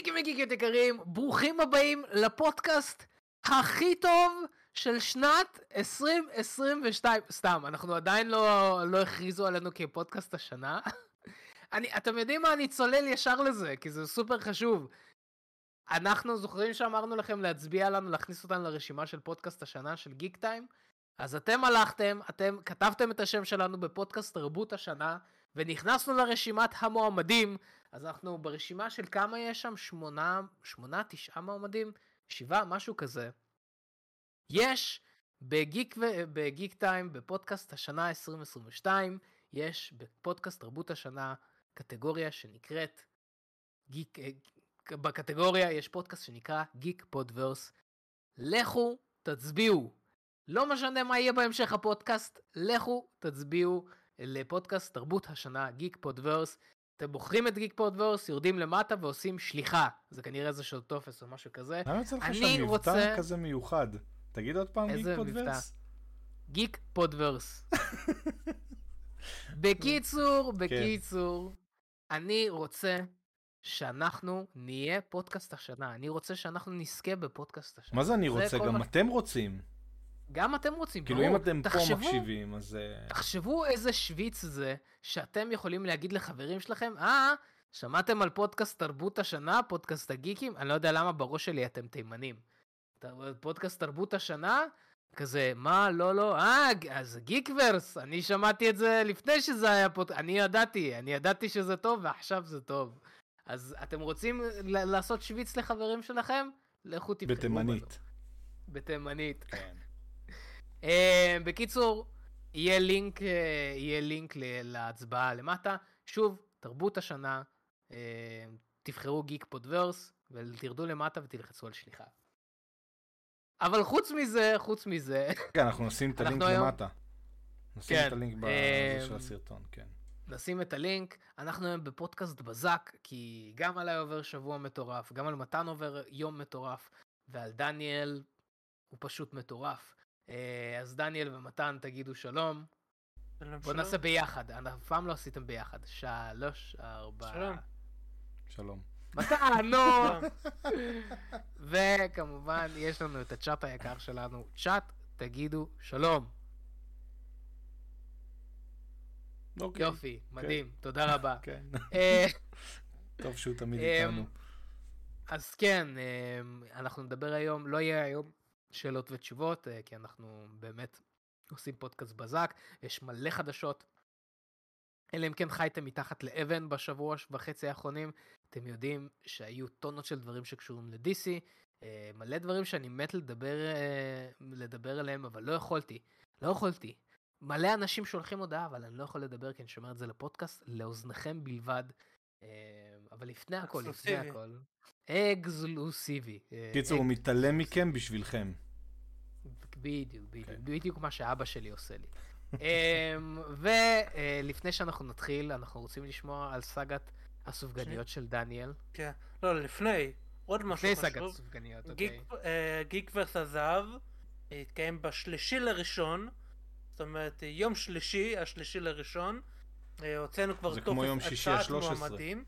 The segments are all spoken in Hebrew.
גיקים וגיקיות יקרים, ברוכים הבאים לפודקאסט הכי טוב של שנת 2022. סתם, אנחנו עדיין לא, לא הכריזו עלינו כפודקאסט השנה. אני, אתם יודעים מה? אני צולל ישר לזה, כי זה סופר חשוב. אנחנו זוכרים שאמרנו לכם להצביע לנו, להכניס אותנו לרשימה של פודקאסט השנה של גיק טיים? אז אתם הלכתם, אתם כתבתם את השם שלנו בפודקאסט תרבות השנה, ונכנסנו לרשימת המועמדים, אז אנחנו ברשימה של כמה יש שם? שמונה, שמונה, תשעה מועמדים? שבעה, משהו כזה. יש בגיק, ו... ב Geektime, בפודקאסט השנה 2022, יש בפודקאסט תרבות השנה קטגוריה שנקראת גיק, אה, בקטגוריה יש פודקאסט שנקרא Geek Podverse. לכו, תצביעו. לא משנה מה יהיה בהמשך הפודקאסט, לכו, תצביעו לפודקאסט תרבות השנה, Geek Podverse. אתם בוחרים את Geek Podverse, יורדים למטה ועושים שליחה. זה כנראה איזשהו טופס או משהו כזה. למה יוצא לך שם מבטא רוצה... כזה מיוחד? תגיד עוד פעם Geek Podverse. Geek Podverse. בקיצור, כן. בקיצור, אני רוצה שאנחנו נהיה פודקאסט השנה. אני רוצה שאנחנו נזכה בפודקאסט השנה. מה זה אני רוצה? גם מה... אתם רוצים. גם אתם רוצים, כאילו ברור. אם אתם תחשבו, פה מקשיבים, אז... אה, תחשבו איזה שוויץ זה, שאתם יכולים להגיד לחברים שלכם, אה, שמעתם על פודקאסט תרבות השנה, פודקאסט הגיקים? אני לא יודע למה בראש שלי אתם תימנים. פודקאסט תרבות השנה? כזה, מה, לא, לא, אה, אז Geekverse, אני שמעתי את זה לפני שזה היה פודקאסט, אני ידעתי, אני ידעתי שזה טוב ועכשיו זה טוב. אז אתם רוצים לעשות שוויץ לחברים שלכם? לכו תבחרו. בתימנית. בתימנית. כן. אה, בקיצור, יהיה לינק, אה, יהיה לינק להצבעה למטה. שוב, תרבות השנה, אה, תבחרו Geek Podverse, ותרדו למטה ותלחצו על שליחה. אבל חוץ מזה, חוץ מזה... כן, אנחנו נשים את הלינק היום... למטה. נשים כן, את הלינק בזה של הסרטון, כן. נשים את הלינק. אנחנו היום בפודקאסט בזק, כי גם עליי עובר שבוע מטורף, גם על מתן עובר יום מטורף, ועל דניאל הוא פשוט מטורף. אה, אז דניאל ומתן תגידו שלום. שלום בוא נעשה ביחד, אף פעם לא עשיתם ביחד. שלוש, ארבע. שלום. שלום. מתן, נו! וכמובן, יש לנו את הצ'אט היקר שלנו. צ'אט, תגידו שלום. אוקיי. יופי, כן. מדהים, תודה רבה. כן. אה, טוב שהוא תמיד איתנו. אז כן, אנחנו נדבר היום, לא יהיה היום שאלות ותשובות, אה, כי אנחנו באמת עושים פודקאסט בזק, יש מלא חדשות. אלא אם כן חייתם מתחת לאבן בשבוע וחצי האחרונים, אתם יודעים שהיו טונות של דברים שקשורים ל-DC, אה, מלא דברים שאני מת לדבר, אה, לדבר עליהם, אבל לא יכולתי. לא יכולתי. מלא אנשים שולחים הודעה, אבל אני לא יכול לדבר כי אני שומר את זה לפודקאסט, לאוזניכם בלבד. אבל לפני הכל, לפני הכל, אקסקלוסיבי. קיצור, הוא מתעלם מכם בשבילכם. בדיוק, בדיוק, כן. בדיוק מה שאבא שלי עושה לי. אמ, ולפני שאנחנו נתחיל, אנחנו רוצים לשמוע על סאגת הסופגניות של דניאל. כן, לא, לפני, עוד משהו חשוב. לפני סאגת הסופגניות, אוקיי. גיק ורס הזהב התקיים בשלישי לראשון, זאת אומרת, יום שלישי, השלישי לראשון. אה, הוצאנו כבר טופס הצעת מועמדים.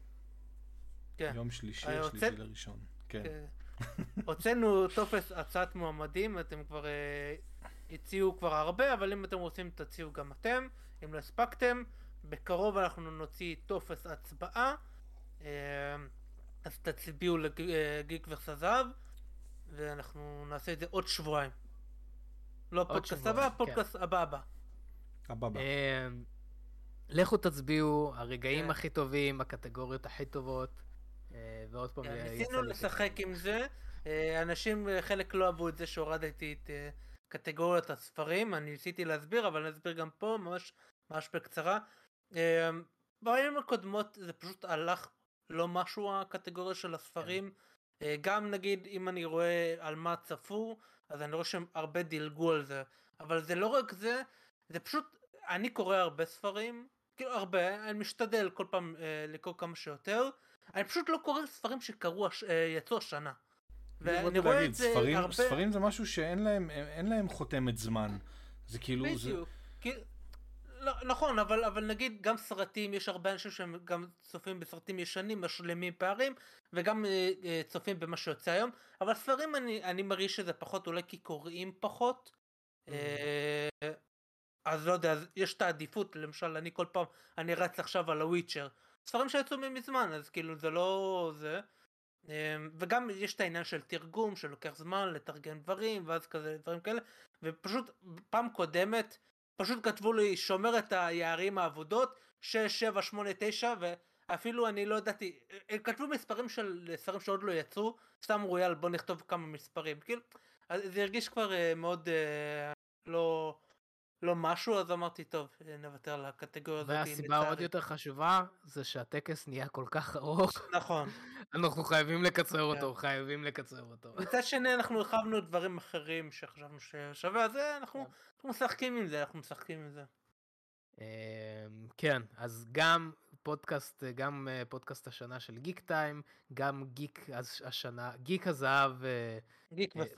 כן. יום שלישי, אה, השלישי לראשון. כן. כן. הוצאנו טופס הצעת מועמדים, אתם כבר אה, הציעו כבר הרבה, אבל אם אתם רוצים תציעו גם אתם, אם לא הספקתם. בקרוב אנחנו נוציא טופס הצבעה, אה, אז תצביעו ל Geekverse זהב, ואנחנו נעשה את זה עוד שבועיים. לא פודקאסט הבא, כן. פודקאסט הבא הבא. הבא הבא. לכו תצביעו, הרגעים כן. הכי טובים, הקטגוריות הכי טובות. אה, ועוד פעם... כן, ניסינו לשחק עם זה, אה, אנשים אה, חלק לא אהבו את זה שהורדתי את קטגוריית הספרים, אני ניסיתי להסביר, אבל אני אסביר גם פה ממש, ממש בקצרה. בעיות הקודמות זה פשוט הלך לא משהו הקטגוריה של הספרים. כן. גם נגיד אם אני רואה על מה צפו, אז אני רואה שהם הרבה דילגו על זה. אבל זה לא רק זה, זה פשוט, אני קורא הרבה ספרים, כאילו הרבה, אני משתדל כל פעם אה, לקרוא כמה שיותר. אני פשוט לא קורא ספרים שקראו, אה, יצאו השנה. ואני רואה את זה ספרים, הרבה... ספרים זה משהו שאין להם, להם חותמת זמן. זה כאילו... בדיוק. זה... לא, נכון, אבל, אבל נגיד גם סרטים, יש הרבה אנשים שהם גם צופים בסרטים ישנים, משלימים פערים, וגם אה, אה, צופים במה שיוצא היום, אבל ספרים אני, אני מרגיש שזה פחות אולי כי קוראים פחות. Mm-hmm. אה, אז לא יודע, אז יש את העדיפות, למשל אני כל פעם, אני רץ עכשיו על הוויצ'ר. ספרים שיצאו מזמן, אז כאילו זה לא זה. אמ, וגם יש את העניין של תרגום שלוקח זמן לתרגם דברים ואז כזה דברים כאלה ופשוט פעם קודמת פשוט כתבו לי שומר את היערים העבודות 6 7 8 9 ואפילו אני לא ידעתי הם כתבו מספרים של ספרים שעוד לא יצאו סתם אמרו יאללה בוא נכתוב כמה מספרים כאילו זה הרגיש כבר אה, מאוד אה, לא לא משהו אז אמרתי טוב נוותר על הקטגוריה הזאת. והסיבה עוד יותר חשובה זה שהטקס נהיה כל כך ארוך. נכון. אנחנו חייבים לקצר אותו, כן. חייבים לקצר אותו. מצד שני אנחנו הרחבנו דברים אחרים שחשבנו ששווה, אז אה, אנחנו משחקים עם זה, אנחנו משחקים עם זה. אמ, כן, אז גם פודקאסט, גם אה, פודקאסט השנה של Geektime, גם גיק השנה, גיק הזהב, אה, Geekverse,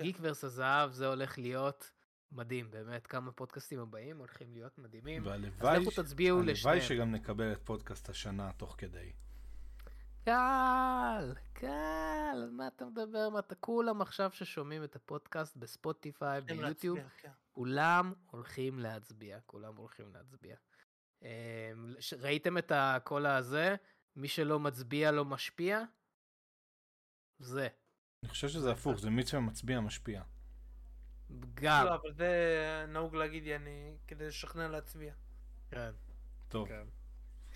Geekverse הזהב, זה הולך להיות מדהים, באמת, כמה פודקאסטים הבאים הולכים להיות מדהימים. והלוואי שגם נקבל את פודקאסט השנה תוך כדי. קל, קל, מה אתה מדבר? מה אתה כולם עכשיו ששומעים את הפודקאסט בספוטיפיי, ביוטיוב, כן. כולם הולכים להצביע, כולם הולכים להצביע. אמ, ראיתם את הקול הזה? מי שלא מצביע לא משפיע? זה. אני חושב שזה הפוך, זה מי שמצביע משפיע. גם. לא, אבל זה נהוג להגיד אני כדי לשכנע להצביע. כן. טוב. כן.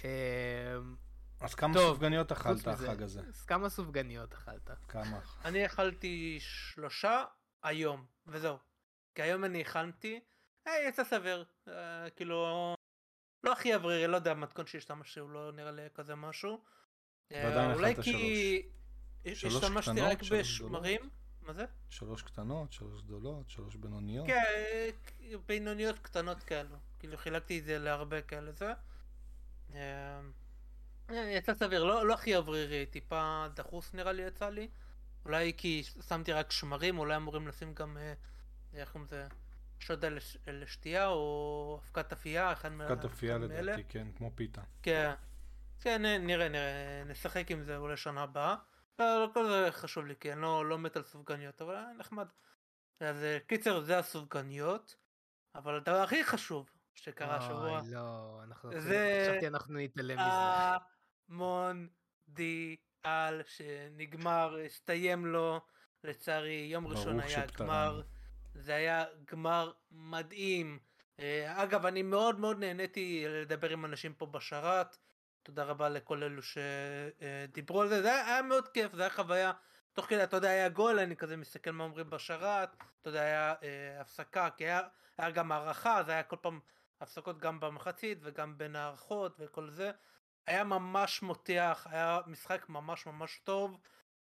אמ, אז כמה טוב, סופגניות אכלת החג הזה? אז כמה סופגניות אכלת? כמה? אני אכלתי שלושה היום, וזהו. כי היום אני הכנתי, היי, אה, יצא סביר. אה, כאילו, לא הכי אוורירי, לא יודע, מתכון שיש שם משהו, לא נראה לי כזה משהו. ועדיין אה, אכלת שלוש. שלוש קטנות, השתמשתי רק בשמרים. מה זה? שלוש קטנות, שלוש גדולות, שלוש בינוניות? כן, בינוניות קטנות כאלו. כאילו חילקתי את זה להרבה כאלה זה. אה, יצא סביר, לא, לא הכי אוורירי, טיפה דחוס נראה לי יצא לי. אולי כי שמתי רק שמרים, אולי אמורים לשים גם, אה, איך קוראים לזה, שודה לש, לשתייה או אבקת אפייה, אחד מאלה. אבקת אפייה לדעתי, כן, כמו פיתה. כן, כן, נראה, נראה, נשחק עם זה אולי שנה הבאה. לא, לא כל זה חשוב לי, כי אני לא, לא מת על סופגניות, אבל נחמד. אז אה, קיצר, זה הסופגניות, אבל הדבר הכי חשוב שקרה השבוע, אוי, לא, אנחנו זה... חשבתי אנחנו נתעלם מזה. המונדיאל שנגמר, הסתיים לו, לצערי, יום ראשון היה גמר. זה היה גמר מדהים. אה, אגב, אני מאוד מאוד נהניתי לדבר עם אנשים פה בשרת. תודה רבה לכל אלו שדיברו על זה, זה היה, מאוד כיף, זה היה חוויה, תוך כדי, אתה יודע, היה גול, אני כזה מסתכל מה אומרים בשרת, אתה יודע, היה אה, הפסקה, כי היה, היה גם הערכה, זה היה כל פעם הפסקות גם במחצית וגם בין הערכות וכל זה. היה ממש מותח, היה משחק ממש ממש טוב,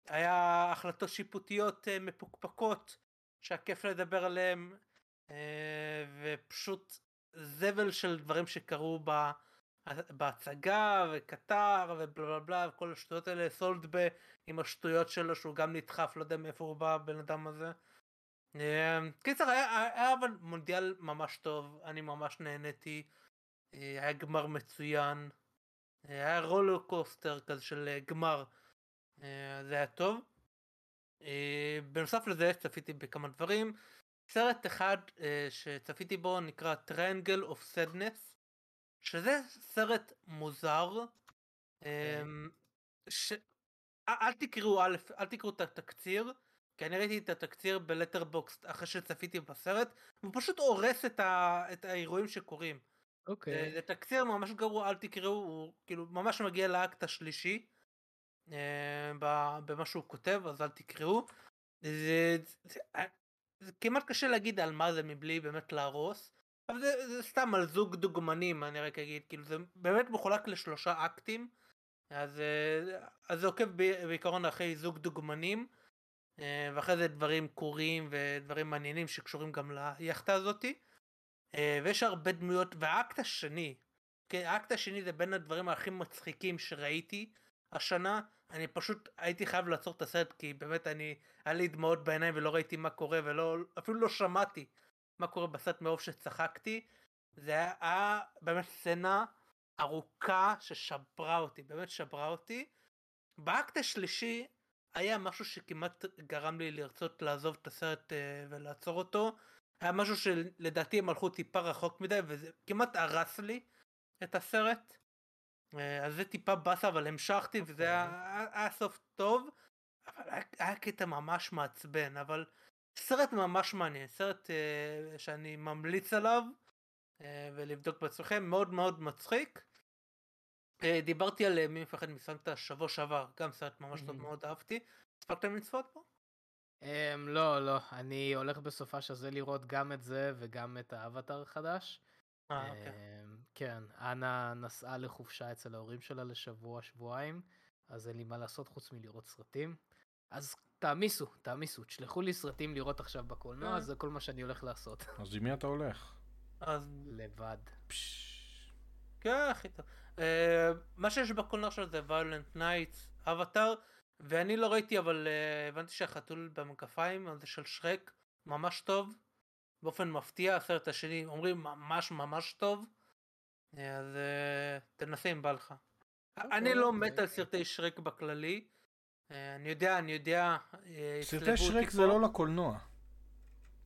היה החלטות שיפוטיות אה, מפוקפקות שהכיף לדבר עליהן, אה, ופשוט זבל של דברים שקרו ב... בהצגה וקטר ובלה בלה בלה וכל השטויות האלה סולדבה עם השטויות שלו שהוא גם נדחף לא יודע מאיפה הוא בא הבן אדם הזה. אמ, קיצר היה, היה אבל מונדיאל ממש טוב אני ממש נהניתי. אה, היה גמר מצוין. היה רולו קוסטר כזה של אה, גמר. אה, זה היה טוב. בנוסף לזה צפיתי בכמה דברים. סרט אחד שצפיתי בו נקרא Triangle of Sadness שזה סרט מוזר. אוקיי. אמ, ש... אל תקראו א', אל תקראו את התקציר, כי אני ראיתי את התקציר ב Letterboxd אחרי שצפיתי בסרט, הוא פשוט הורס את, ה... את האירועים שקורים. אוקיי. אוקיי. זה תקציר ממש גרוע, אל תקראו, הוא כאילו ממש מגיע לאקט השלישי, אה, במה שהוא כותב, אז אל תקראו. זה, זה, זה, זה כמעט קשה להגיד על מה זה מבלי באמת להרוס. אבל זה, זה סתם על זוג דוגמנים אני רק אגיד כאילו זה באמת מחולק לשלושה אקטים אז, אה, אז זה עוקב בעיקרון אחרי זוג דוגמנים אה, ואחרי זה דברים קורים ודברים מעניינים שקשורים גם ליאכטה הזאתי אה, ויש הרבה דמויות והאקט השני כן, האקט השני זה בין הדברים הכי מצחיקים שראיתי השנה אני פשוט הייתי חייב לעצור את הסרט כי באמת אני היה לי דמעות בעיניים ולא ראיתי מה קורה ולא אפילו לא שמעתי מה קורה בסרט מרוב שצחקתי זה היה באמת סצנה ארוכה ששברה אותי, באמת שברה אותי. באקט השלישי היה משהו שכמעט גרם לי לרצות לעזוב את הסרט uh, ולעצור אותו. היה משהו שלדעתי הם הלכו טיפה רחוק מדי וזה כמעט הרס לי את הסרט. Uh, אז זה טיפה באסה אבל המשכתי okay. וזה היה, היה, היה סוף טוב. אבל היה, היה קטע ממש מעצבן אבל סרט ממש מעניין סרט uh, שאני ממליץ עליו uh, ולבדוק בעצמכם מאוד מאוד מצחיק. אה, דיברתי על אה, מי מפחד מסנטה שבוע שעבר, גם סרט ממש טוב מאוד אהבתי. הספקתם לצפות בו? אמ, לא, לא, אני הולך בסופה של זה לראות גם את זה וגם את האבטר החדש. אה, אוקיי. אמ, כן, אנה נסעה לחופשה אצל ההורים שלה לשבוע, שבועיים, אז אין לי מה לעשות חוץ מלראות סרטים. אז תעמיסו, תעמיסו, תשלחו לי סרטים לראות עכשיו בקולנוע, זה כל מה שאני הולך לעשות. אז עם מי אתה הולך? אז... לבד. כן, הכי טוב. אה, מה שיש בקולנוע שלו זה Violent Nights, אבטאר, ואני לא ראיתי אבל אה, הבנתי שהחתול במגפיים הזה של שרק ממש טוב, באופן מפתיע, הסרט השני אומרים ממש ממש טוב, אז אה, תנסה אם בא לך. אוקיי, אני לא. מת על סרטי שרק בכללי, אני יודע, אני יודע, uh, סרטי שרק זה לא לקולנוע.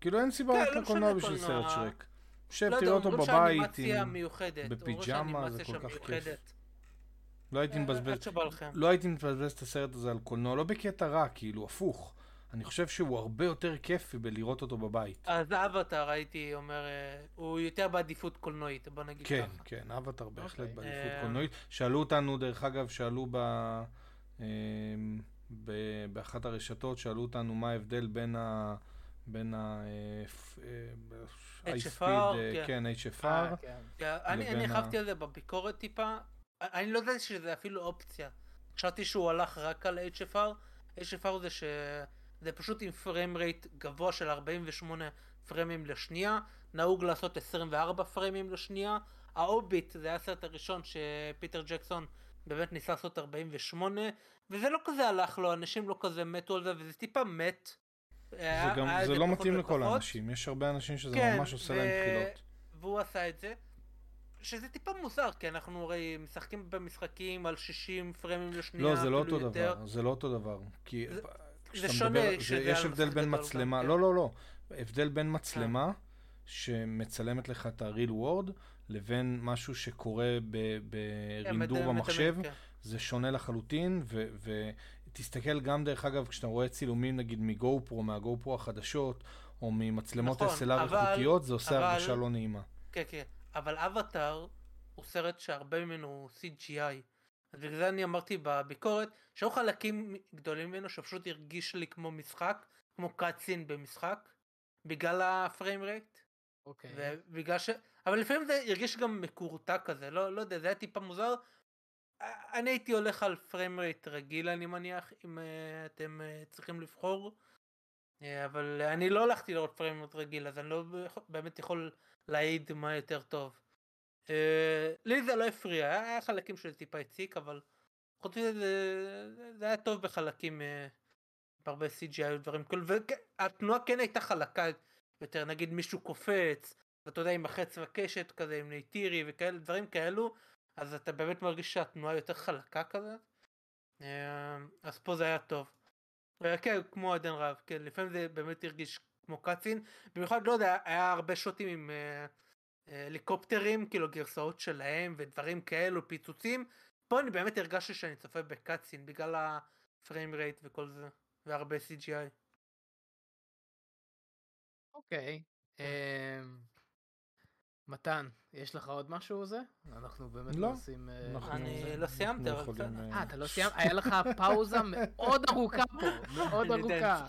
כאילו אין סיבה כן, לא לקולנוע בשביל סרט שרק. שב, לא תראה אותו בבית, עם... מיוחדת. בפיג'מה, זה כל כך כיף. לא הייתי אה, מבזבז, לא הייתי מבזבז את הסרט הזה על קולנוע, לא בקטע רע, כאילו, הפוך. אני חושב שהוא הרבה יותר כיפי בלראות אותו בבית. אז אבטאר הייתי אומר, אה, הוא יותר בעדיפות קולנועית, בוא נגיד כן, ככה. כן, כן, אבטאר בהחלט אוקיי. בעדיפות אה, קולנועית. שאלו אותנו, דרך אגב, שאלו ב... באחת הרשתות, שאלו אותנו מה ההבדל בין ה... בין ה... HFR, אה, כן, HFR. אה, כן. אני הרחבתי על זה בביקורת טיפה, אני לא יודע שזה אפילו אופציה. חשבתי שהוא הלך רק על HFR, HFR זה שזה פשוט עם פריים רייט גבוה של 48 פריימים לשנייה, נהוג לעשות 24 פריימים לשנייה. האוביט זה היה הסרט הראשון שפיטר ג'קסון באמת ניסה לעשות 48, וזה לא כזה הלך לו, אנשים לא כזה מתו על זה, וזה טיפה מת. זה גם, זה לא מתאים לכל האנשים, יש הרבה אנשים שזה כן, ממש עושה ו... להם בחילות. והוא עשה את זה, שזה טיפה מוזר, כי אנחנו הרי משחקים במשחקים על 60 פרמים לשנייה, לא, זה לא אותו יותר. דבר, זה לא אותו דבר. כי זה, זה שונה מדבר, זה, יש הבדל בין מצלמה, כן. לא, לא, לא, הבדל בין מצלמה שמצלמת לך את ה-real world, לבין משהו שקורה ברינדור כן, במחשב, כן. זה שונה לחלוטין, ו... ו- תסתכל גם דרך אגב, כשאתה רואה צילומים נגיד מגו פרו, מהגו פרו החדשות, או ממצלמות נכון, SLR איכותיות, זה עושה אבל... הרגשה לא נעימה. כן, כן, אבל אבטאר הוא סרט שהרבה ממנו הוא CGI. אז בגלל זה אני אמרתי בביקורת, שהיו חלקים גדולים ממנו שפשוט הרגיש לי כמו משחק, כמו קאצין במשחק, בגלל הפריים רייט. אוקיי. ובגלל ש... אבל לפעמים זה הרגיש גם מקורטע כזה, לא, לא יודע, זה היה טיפה מוזר, אני הייתי הולך על פריים רייט רגיל אני מניח אם uh, אתם uh, צריכים לבחור uh, אבל אני לא הלכתי לראות פריים רייט רגיל אז אני לא באמת יכול להעיד מה יותר טוב. לי זה לא הפריע היה חלקים של טיפה הציק אבל חוץ מזה זה, היה טוב בחלקים בהרבה CGI ודברים כאלה והתנועה כן הייתה חלקה יותר נגיד מישהו קופץ ואתה יודע עם החץ וקשת כזה עם נייטירי וכאלה דברים כאלו אז אתה באמת מרגיש שהתנועה יותר חלקה כזה. אה, אז פה זה היה טוב. כן, כמו עדן רב, כן, לפעמים זה באמת הרגיש כמו קאצין, במיוחד לא יודע, היה הרבה שוטים עם אה, אה, הליקופטרים, כאילו גרסאות שלהם ודברים כאלו, פיצוצים. פה אני באמת הרגשתי שאני צופה בקאצין בגלל הפריים רייט וכל זה, והרבה CGI. אוקיי. Okay. אמ. מתן, יש לך עוד משהו זה? אנחנו באמת לא עושים... אה, אני לא סיימתי, אבל בסדר. אה, אתה לא סיימת? היה לך פאוזה מאוד ארוכה פה, מאוד ארוכה.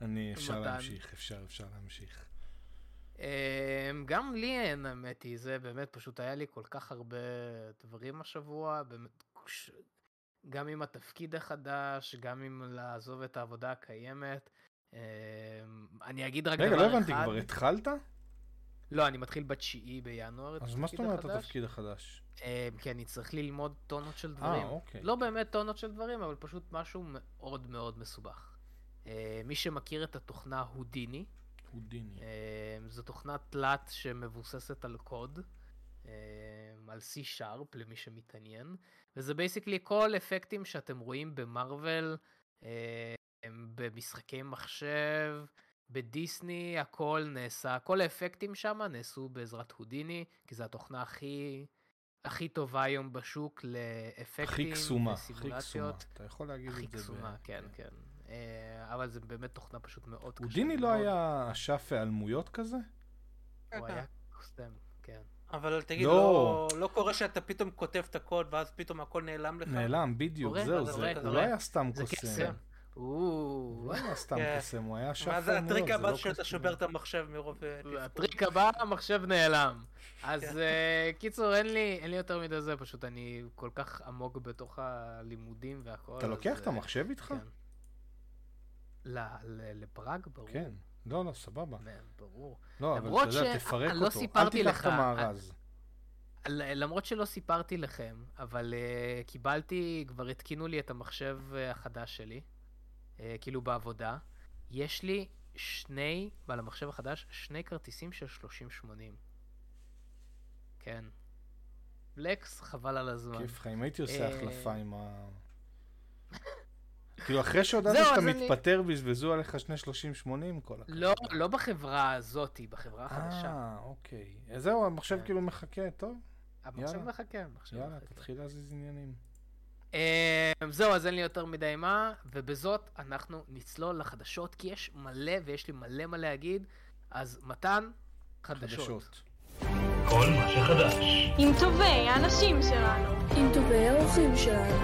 אני, אפשר להמשיך, אפשר, אפשר להמשיך. אמ, גם לי אין, האמת היא, זה באמת פשוט היה לי כל כך הרבה דברים השבוע, באמת, גם עם התפקיד החדש, גם עם לעזוב את העבודה הקיימת. אמ, אני אגיד רק דבר אחד. רגע, לא הבנתי, כבר התחלת? לא, אני מתחיל בתשיעי בינואר. אז מה זאת אומרת התפקיד החדש? אה, כי אני צריך ללמוד טונות של דברים. אה, אוקיי. לא באמת טונות של דברים, אבל פשוט משהו מאוד מאוד מסובך. אה, מי שמכיר את התוכנה Houdini, Houdini. זו תוכנת תלת שמבוססת על קוד, על C-Sharp למי שמתעניין, וזה basically כל אפקטים שאתם רואים במרוויל, במשחקי מחשב, בדיסני הכל נעשה, כל האפקטים שם נעשו בעזרת Houdini, כי זו התוכנה הכי, הכי טובה היום בשוק לאפקטים הכי קסומה, הכי קסומה, אתה יכול להגיד את זה. הכי קסומה, כן, כן. כן. אבל זה באמת תוכנה פשוט מאוד קשה. הודיני לא היה אשף היעלמויות כזה? הוא היה קוסם, כן. אבל תגיד, לא... לא, לא קורה שאתה פתאום כותב את הקוד ואז פתאום הכל נעלם לך? נעלם, בדיוק, זהו, זה, הוא לא היה סתם קוסם. הוא לא היה סתם כן. קסם, הוא היה שף מה זה הטריק הבא לא שאתה שובר את המחשב מרוב... אה, הטריק הבא, המחשב נעלם. אז כן. אה, קיצור, אין לי יותר מדי זה, פשוט אני כל כך עמוק בתוך הלימודים והכל. אתה לוקח את המחשב איתך? כן. לפראג, ברור. כן. לא, לא, סבבה. ברור. לא, אבל אתה יודע, תפרק לא אותו. אל תיקח את המארז. למרות שלא סיפרתי לכם, אבל uh, קיבלתי, כבר התקינו לי את המחשב החדש שלי, כאילו בעבודה. יש לי שני, בעל המחשב החדש, שני כרטיסים של 30-80. כן. לקס, חבל על הזמן. כיף חיים, הייתי עושה החלפה עם ה... כאילו אחרי שהודעת שאתה מתפטר בזבזו עליך שני 30-80 כל הכבוד. לא, לא בחברה הזאתי, בחברה החדשה. אה, אוקיי. זהו, המחשב כן. כאילו מחכה, טוב. המחשב מחכה, המחשב מחכה. יאללה, תתחיל להזיז עניינים. אמ, זהו, אז אין לי יותר מדי מה, ובזאת אנחנו נצלול לחדשות, כי יש מלא ויש לי מלא מה להגיד, אז מתן, חדשות. כל מה שחדש. עם טובי האנשים שלנו. עם טובי האורחים שלנו.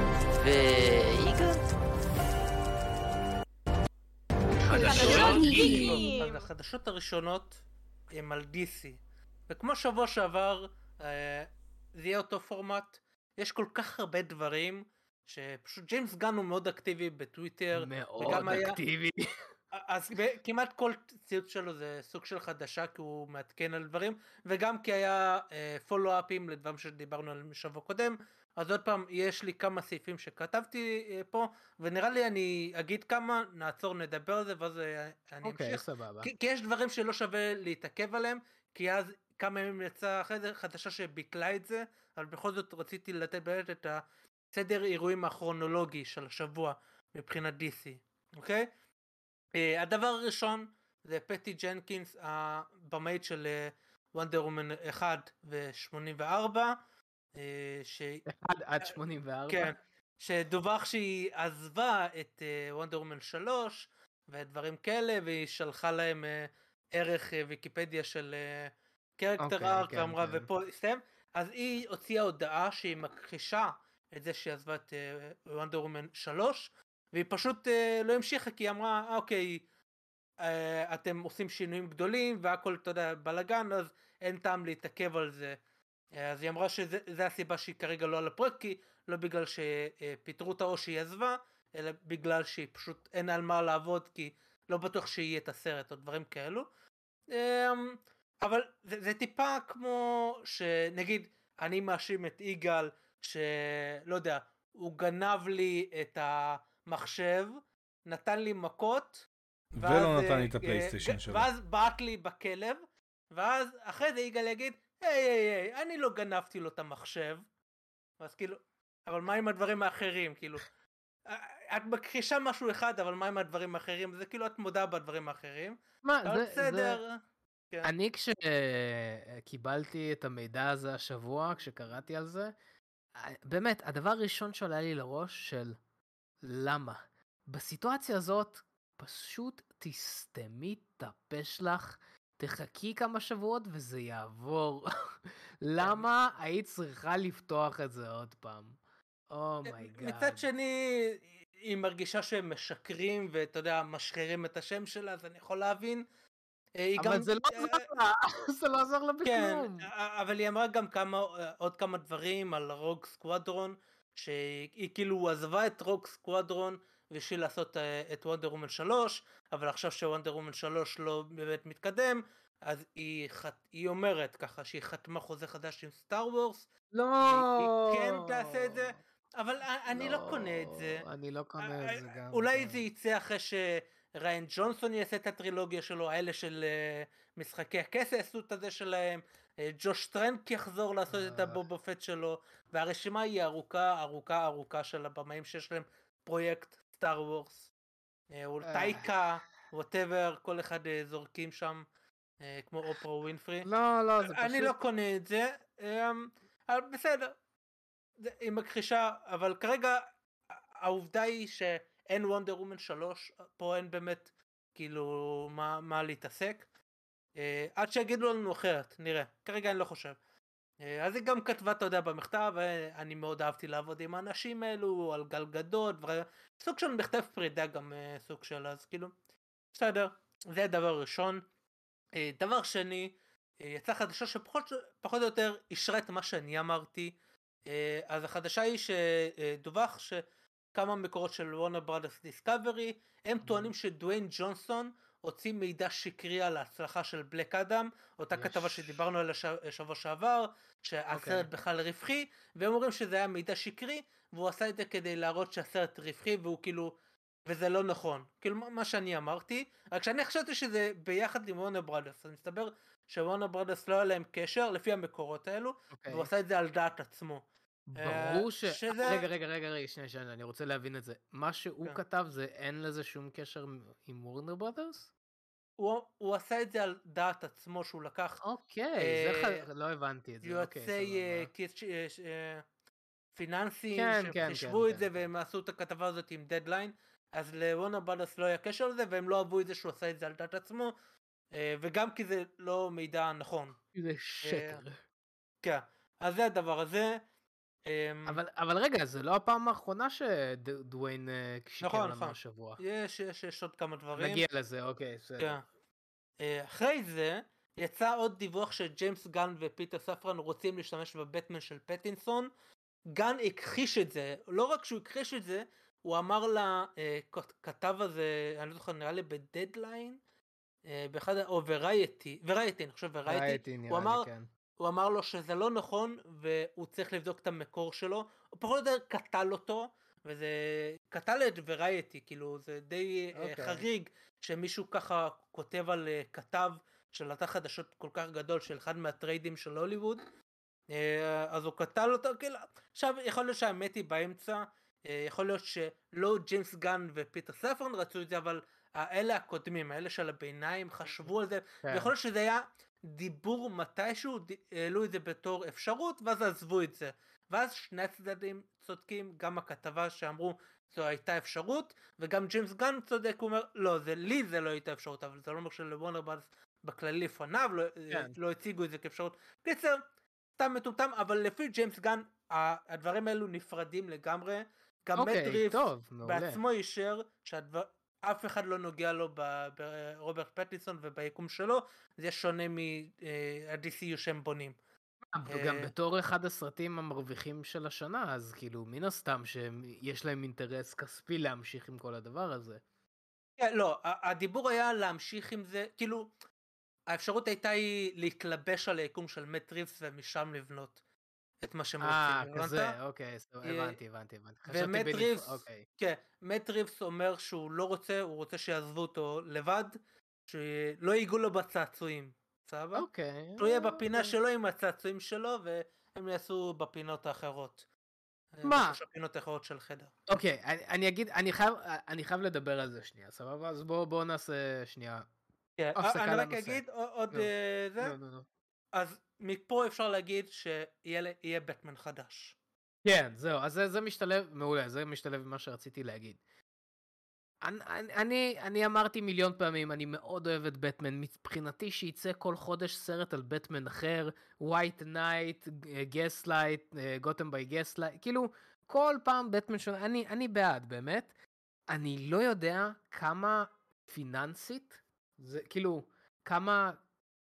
ויגאל. החדשות הראשונות הן על DC וכמו שבוע שעבר אה, זה יהיה אותו פורמט יש כל כך הרבה דברים שפשוט ג'יימס גן הוא מאוד אקטיבי בטוויטר מאוד אקטיבי. אז כמעט כל ציוץ שלו זה סוג של חדשה כי הוא מעדכן על דברים וגם כי היה פולו-אפים אה, לדברים שדיברנו עליהם בשבוע קודם. אז עוד פעם יש לי כמה סעיפים שכתבתי אה, פה ונראה לי אני אגיד כמה נעצור נדבר על זה ואז אה, אני okay, אוקיי, אמשיך. סבבה. כי, כי יש דברים שלא שווה להתעכב עליהם כי אז כמה ימים יצא אחרי זה חדשה שביטלה את זה אבל בכל זאת רציתי לתת באמת את הסדר אירועים הכרונולוגי של השבוע מבחינת DC אוקיי uh, הדבר הראשון זה פטי ג'נקינס הבמאית של וונדר וומן 1 ו-84 אה, ש... עד, עד 84. כן, שדווח שהיא עזבה את וונדר וומן 3 ודברים כאלה והיא שלחה להם uh, ערך uh, ויקיפדיה של קרקטר uh, ארק ואמרה כן. ופה הסתיים אז היא הוציאה הודעה שהיא מכחישה את זה שהיא עזבה את וונדר וומן 3 והיא פשוט uh, לא המשיכה כי היא אמרה אוקיי uh, אתם עושים שינויים גדולים והכל אתה יודע בלאגן אז אין טעם להתעכב על זה. אז היא אמרה שזה הסיבה שהיא כרגע לא על הפרויקט כי לא בגלל שפיטרו אותה או שהיא עזבה אלא בגלל שהיא פשוט אין על מה לעבוד כי לא בטוח שיהיה את הסרט או דברים כאלו. אמ, אבל זה, זה טיפה כמו שנגיד אני מאשים את יגאל שלא יודע הוא גנב לי את המחשב נתן לי מכות ולא נתן לי את אה, הפלייסטיישן שלו ואז בעט לי בכלב ואז אחרי זה יגאל יגיד היי היי היי, אני לא גנבתי לו את המחשב. אז כאילו, אבל מה עם הדברים האחרים, כאילו, את מכחישה משהו אחד, אבל מה עם הדברים האחרים? זה כאילו את מודה בדברים האחרים. מה, זה... בסדר. זה... כן. אני כשקיבלתי את המידע הזה השבוע, כשקראתי על זה, באמת, הדבר הראשון שעולה לי לראש של למה? בסיטואציה הזאת, פשוט תסתמי את הפה שלך תחכי כמה שבועות וזה יעבור. למה היית צריכה לפתוח את זה עוד פעם? Oh my God. Oh מצד שני, היא מרגישה שהם משקרים ואתה יודע, משחררים את השם שלה, אז אני יכול להבין. אה, אבל גם... זה לא עזר לה, זה לא עזר לה בכלום. כן, אבל היא אמרה גם כמה, עוד כמה דברים על רוג סקוואדרון, שהיא כאילו עזבה את רוג סקוואדרון בשביל לעשות אה, את וונדר וומן 3 אבל עכשיו שוונדר וומן 3 לא באמת מתקדם אז היא, חת... היא אומרת ככה שהיא חתמה חוזה חדש עם סטאר וורס לא היא כן תעשה את זה אבל אני לא, לא קונה את זה אני לא קונה את זה גם אולי כן. זה יצא אחרי שריין ג'ונסון יעשה את הטרילוגיה שלו, האלה של אה, משחקי הכס יעשו את הזה שלהם, אה, ג'וש טרנק יחזור לעשות את הבובה פט שלו, והרשימה היא ארוכה ארוכה ארוכה של הבמאים שיש להם פרויקט Star Wars, או טייקה, whatever, כל אחד זורקים שם, כמו אופרה ווינפרי. לא, לא, זה פשוט... אני לא קונה את זה, אבל בסדר, היא מכחישה, אבל כרגע העובדה היא שאין וונדר וומן 3, פה אין באמת כאילו מה, מה להתעסק. אה, עד שיגידו לנו אחרת, נראה. כרגע אני לא חושב. אה, אז היא גם כתבה, אתה יודע, במכתב, אה, אני מאוד אהבתי לעבוד עם האנשים האלו, על גלגדות, סוג של מכתב פרידה גם אה, סוג של, אז כאילו, בסדר, זה דבר ראשון. אה, דבר שני, אה, יצאה חדשה שפחות או יותר אישרה את מה שאני אמרתי. אה, אז החדשה היא שדווח שכמה מקורות של וורנר ברודרס דיסקאברי הם mm-hmm. טוענים שדוויין ג'ונסון הוציא מידע שקרי על ההצלחה של בלק אדם אותה יש. כתבה שדיברנו עליה שבוע שעבר שהסרט okay. אוקיי. בכלל רווחי והם אומרים שזה היה מידע שקרי והוא עשה את זה כדי להראות שהסרט רווחי והוא כאילו וזה לא נכון כאילו מה שאני אמרתי רק שאני חשבתי שזה ביחד עם Warner Brothers אז מסתבר ש Warner Brothers לא היה להם קשר לפי המקורות האלו okay. אוקיי. והוא עשה את זה על דעת עצמו. ברור אה, ש... שזה... רגע, רגע, רגע, רגע, שנייה, שנייה, אני רוצה להבין את זה. מה שהוא כן. כתב זה אין לזה שום קשר עם Warner Brothers? הוא, הוא עשה את זה על דעת עצמו שהוא לקח... אוקיי, אה, זה ח... לא הבנתי את זה. יועצי אוקיי, אה, אה, פיננסים כן, שחישבו כן, את כן, זה כן. והם עשו את הכתבה הזאת עם דדליין, אז ל Warner Brothers לא היה קשר לזה והם לא אהבו את זה שהוא עשה את זה על דעת עצמו, אה, וגם כי זה לא מידע נכון. זה שקר. כן, אז זה הדבר הזה. אמ, אבל, אבל רגע, זה לא הפעם האחרונה שדוויין אה, שיקר נכון, לנו נכון. השבוע. יש, יש, יש עוד כמה דברים. נגיע לזה, אוקיי, בסדר. כן. אה, אחרי זה, יצא עוד דיווח שג'יימס גן ופיטר ספרן רוצים להשתמש בבטמן של פטינסון. גן הכחיש את זה, לא רק שהוא הכחיש את זה, הוא אמר לכתב אה, הזה, אני לא זוכר, נראה לי בדדליין, באחד, או ורייטי, ורייטי, אני חושב ורייטי, הוא אמר, כן. הוא אמר לו שזה לא נכון והוא צריך לבדוק את המקור שלו, הוא פחות או יותר קטל אותו, וזה קטל את ורייטי, כאילו זה די okay. אה, אוקיי. חריג שמישהו ככה כותב על אה, כתב של אתר חדשות כל כך גדול של אחד מהטריידים של הוליווד, אה, אז הוא קטל אותו, כאילו, עכשיו יכול להיות שהאמת היא באמצע, יכול להיות שלא ג'יימס גן ופיטר ספרן רצו את זה, אבל האלה הקודמים, האלה של הביניים חשבו על זה, כן. ויכול להיות שזה היה דיבור מתישהו, העלו את זה בתור אפשרות, ואז עזבו את זה. ואז שני הצדדים צודקים, גם הכתבה שאמרו זו הייתה אפשרות, וגם ג'יימס גן צודק, הוא אומר, לא, זה לי זה לא הייתה אפשרות, אבל זה לא אומר של Warner Bros בכללי לפניו לא, כן. לא הציגו את זה כאפשרות. קיצר, סתם מטומטם, אבל לפי ג'יימס גן, הדברים האלו נפרדים לגמרי. גם אוקיי, מט בעצמו אישר שהדבר... אף אחד לא נוגע לו ברוברט פטיסון וביקום שלו, זה שונה מה-DCU שהם בונים. וגם אה, בתור אחד הסרטים המרוויחים של השנה, אז כאילו מן הסתם שיש להם אינטרס כספי להמשיך עם כל הדבר הזה. כן, לא, הדיבור היה להמשיך עם זה, כאילו, האפשרות הייתה היא להתלבש על היקום של מט ריבס ומשם לבנות. את מה שהם רוצים, אה, כזה, אוקיי, הבנתי, הבנתי, הבנתי. ומט ריבס, אוקיי. כן, מט ריבס אומר שהוא לא רוצה, הוא רוצה שיעזבו אותו לבד, שלא ייגעו לו בצעצועים, סבבה? אוקיי. שהוא יהיה בפינה אה. שלו עם הצעצועים שלו, והם יעשו בפינות האחרות. אה, מה? בפינות האחרות של חדר. אוקיי, אני אגיד, אני חייב, אני חייב לדבר על זה שנייה, סבבה? אז בואו נעשה שנייה. כן, אני רק אגיד עוד זה. אז מפה אפשר להגיד שיהיה בטמן חדש. כן, זהו, אז זה, זה משתלב, מעולה, זה משתלב עם מה שרציתי להגיד. אני, אני, אני אמרתי מיליון פעמים, אני מאוד אוהב את בטמן, מבחינתי שייצא כל חודש סרט על בטמן אחר, White Knight, Gaslight, Gotham by Gaslight, כאילו, כל פעם בטמן שונה, אני, אני בעד, באמת. אני לא יודע כמה פיננסית, זה כאילו, כמה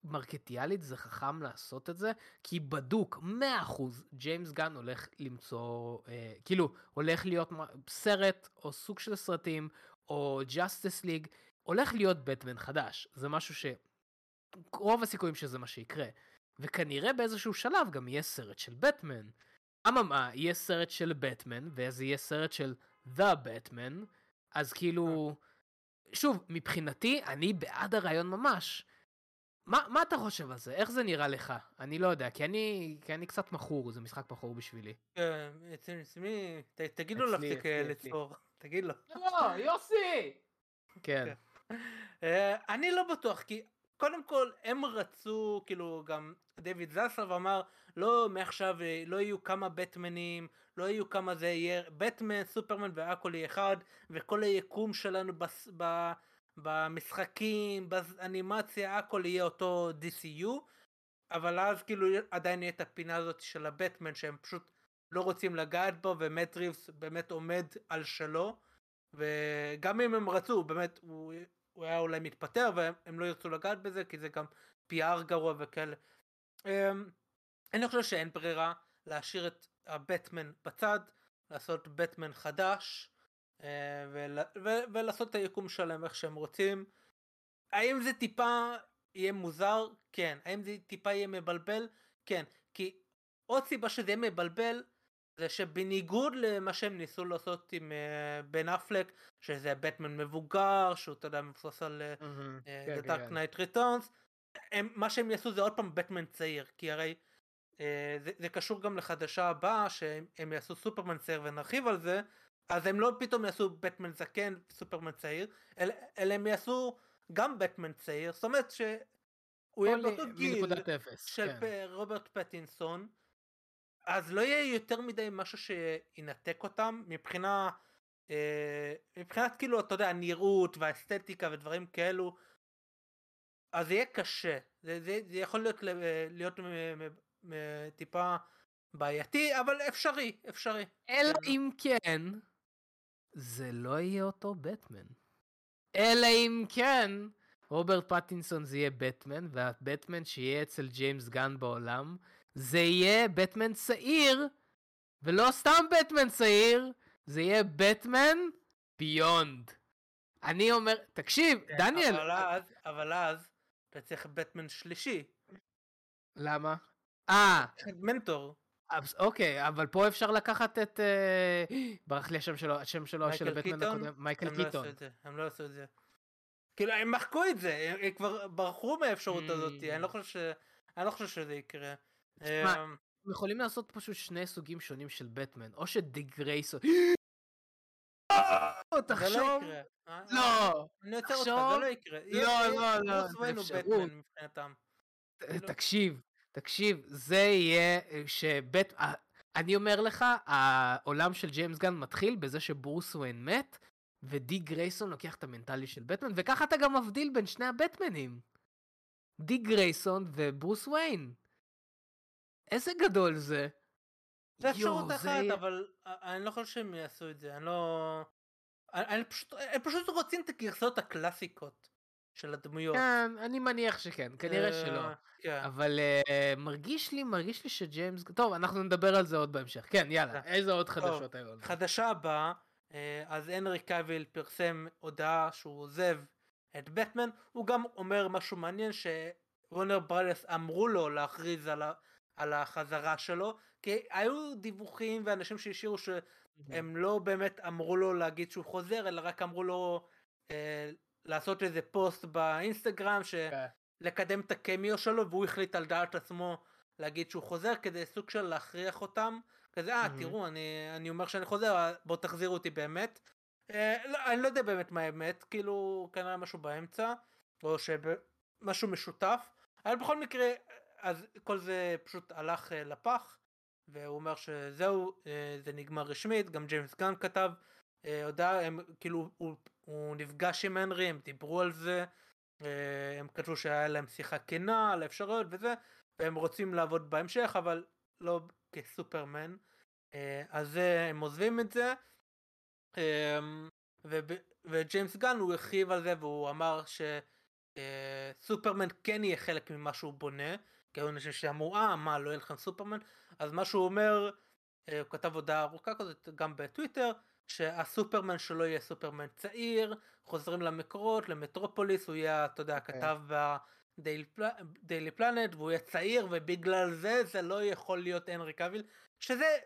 מרקטיאלית זה חכם לעשות את זה, כי בדוק 100% ג'יימס גן הולך למצוא, אה, כאילו, הולך להיות סרט או סוג של סרטים, או Justice League, הולך להיות בטמן חדש. זה משהו ש... רוב הסיכויים שזה מה שיקרה. וכנראה באיזשהו שלב גם יהיה סרט של בטמן. אממה, יהיה סרט של בטמן, ואז יהיה סרט של The Batman, אז כאילו... שוב, מבחינתי, אני בעד הרעיון ממש. מה, מה אתה חושב על זה? איך זה נראה לך? אני לא יודע, כי אני, כי אני קצת מכור, זה משחק מכור בשבילי. כן, אצלי, תגיד לו להפסיק אה, לצפור, תגיד לו. לא, יוסי! כן. כן. אה, אני לא בטוח, כי קודם כל הם רצו, כאילו גם דויד זסלב אמר, לא מעכשיו אה, לא יהיו כמה בטמנים, לא יהיו כמה זה יהיה, בטמן, סופרמן והכל יהיה אחד, וכל היקום שלנו בס, ב, במשחקים, באנימציה, הכל יהיה אותו DCU, אבל אז כאילו עדיין יהיה את הפינה הזאת של הבטמן שהם פשוט לא רוצים לגעת בו, ומט ריבס באמת עומד על שלו, וגם אם הם רצו, באמת, הוא, הוא היה אולי מתפטר, והם לא ירצו לגעת בזה, כי זה גם PR גרוע וכאלה. אמ, אני חושב שאין ברירה להשאיר את הבטמן בצד, לעשות בטמן חדש, אה, ולעשות את היקום שלהם איך שהם רוצים. האם זה טיפה יהיה מוזר? כן. האם זה טיפה יהיה מבלבל? כן. כי עוד סיבה שזה יהיה מבלבל זה שבניגוד למה שהם ניסו לעשות עם uh, בן אפלק שזה בטמן מבוגר שהוא אתה יודע מבוסס על mm-hmm. uh, The Dark Knight Returns הם, מה שהם יעשו זה עוד פעם בטמן צעיר כי הרי uh, זה, זה קשור גם לחדשה הבאה שהם יעשו סופרמן צעיר ונרחיב על זה אז הם לא פתאום יעשו בטמן זקן סופרמן צעיר אלא, אלא הם יעשו גם בטמן צעיר זאת אומרת שהוא יהיה באותו גיל של כן. רוברט פטינסון אז לא יהיה יותר מדי משהו שינתק אותם מבחינה אה, מבחינת כאילו אתה יודע הנראות והאסתטיקה ודברים כאלו אז יהיה קשה זה, זה, זה יכול להיות להיות טיפה בעייתי אבל אפשרי אפשרי אלא כן. אם כן זה לא יהיה אותו בטמן אלא אם כן רוברט פטינסון זה יהיה בטמן והבטמן שיהיה אצל ג'יימס גן בעולם זה יהיה בטמן צעיר, ולא סתם בטמן צעיר, זה יהיה בטמן ביונד. אני אומר, תקשיב, כן, דניאל... אבל אז, אבל אז, אתה צריך בטמן שלישי. למה? אה. מנטור. אוקיי, אבל פה אפשר לקחת את... אה, ברח לי השם שלו, השם שלו של הבטמן הקודם, מייקל לא קיטון. הם לא עשו את זה. כאילו, הם מחקו את זה, הם כבר ברחו מהאפשרות הזאת, אני לא חושב אני לא חושב שזה יקרה. הם אמ, יכולים לעשות פשוט שני סוגים שונים של בטמן, או שדיק גרייסון... תחשוב... לא, אני עוצר אותך, זה לא יקרה. לא, לא, לא, זה אפשרות. תקשיב, תקשיב, זה יהיה שבט... אני אומר לך, העולם של ג'יימס גן מתחיל בזה שברוס וויין מת, ודי גרייסון לוקח את המנטלי של בטמן, וככה אתה גם מבדיל בין שני הבטמנים. די גרייסון וברוס וויין. איזה גדול זה. זה אפשרות אחת, זה... אבל אני לא חושב שהם יעשו את זה, אני לא... אני, אני פשוט, הם פשוט רוצים את הגרסאות הקלאסיקות של הדמויות. כן, אני מניח שכן, כנראה uh, שלא. כן. אבל uh, מרגיש לי, מרגיש לי שג'יימס... טוב, אנחנו נדבר על זה עוד בהמשך. כן, יאללה, כן. איזה עוד חדשות היו? חדשה הבאה, uh, אז הנרי קאביל פרסם הודעה שהוא עוזב את בטמן, הוא גם אומר משהו מעניין שרונר ברלס אמרו לו להכריז על, על החזרה שלו, כי היו דיווחים ואנשים שהשאירו שהם לא באמת אמרו לו להגיד שהוא חוזר, אלא רק אמרו לו אה, לעשות איזה פוסט באינסטגרם, כן. לקדם את הקמיו שלו, והוא החליט על דעת עצמו להגיד שהוא חוזר, כדי סוג של להכריח אותם, כזה, אה, mm-hmm. תראו, אני, אני אומר שאני חוזר, בואו תחזירו אותי באמת. אה, לא, אני לא יודע באמת מה האמת, כאילו, כנראה משהו באמצע, או שמשהו משותף, אבל בכל מקרה, אז כל זה פשוט הלך uh, לפח והוא אומר שזהו uh, זה נגמר רשמית גם ג'יימס גן כתב הודעה הם כאילו הוא, הוא נפגש עם הנרי הם דיברו על זה uh, הם כתבו שהיה להם שיחה כנה על האפשרויות וזה והם רוצים לעבוד בהמשך אבל לא כסופרמן. uh, אז הם עוזבים את זה. וג'יימס גן הוא הרחיב על זה והוא אמר שסופרמן כן יהיה חלק ממה שהוא בונה כי היו אנשים שאמרו אה מה לא יהיה לכם סופרמן? אז מה שהוא אומר אה, הוא כתב הודעה ארוכה כזאת גם בטוויטר שהסופרמן שלו יהיה סופרמן צעיר חוזרים למקורות למטרופוליס הוא יהיה אתה יודע. כתב ב Daily Planet והוא יהיה צעיר ובגלל זה זה לא יכול להיות הנרי קאביל שזה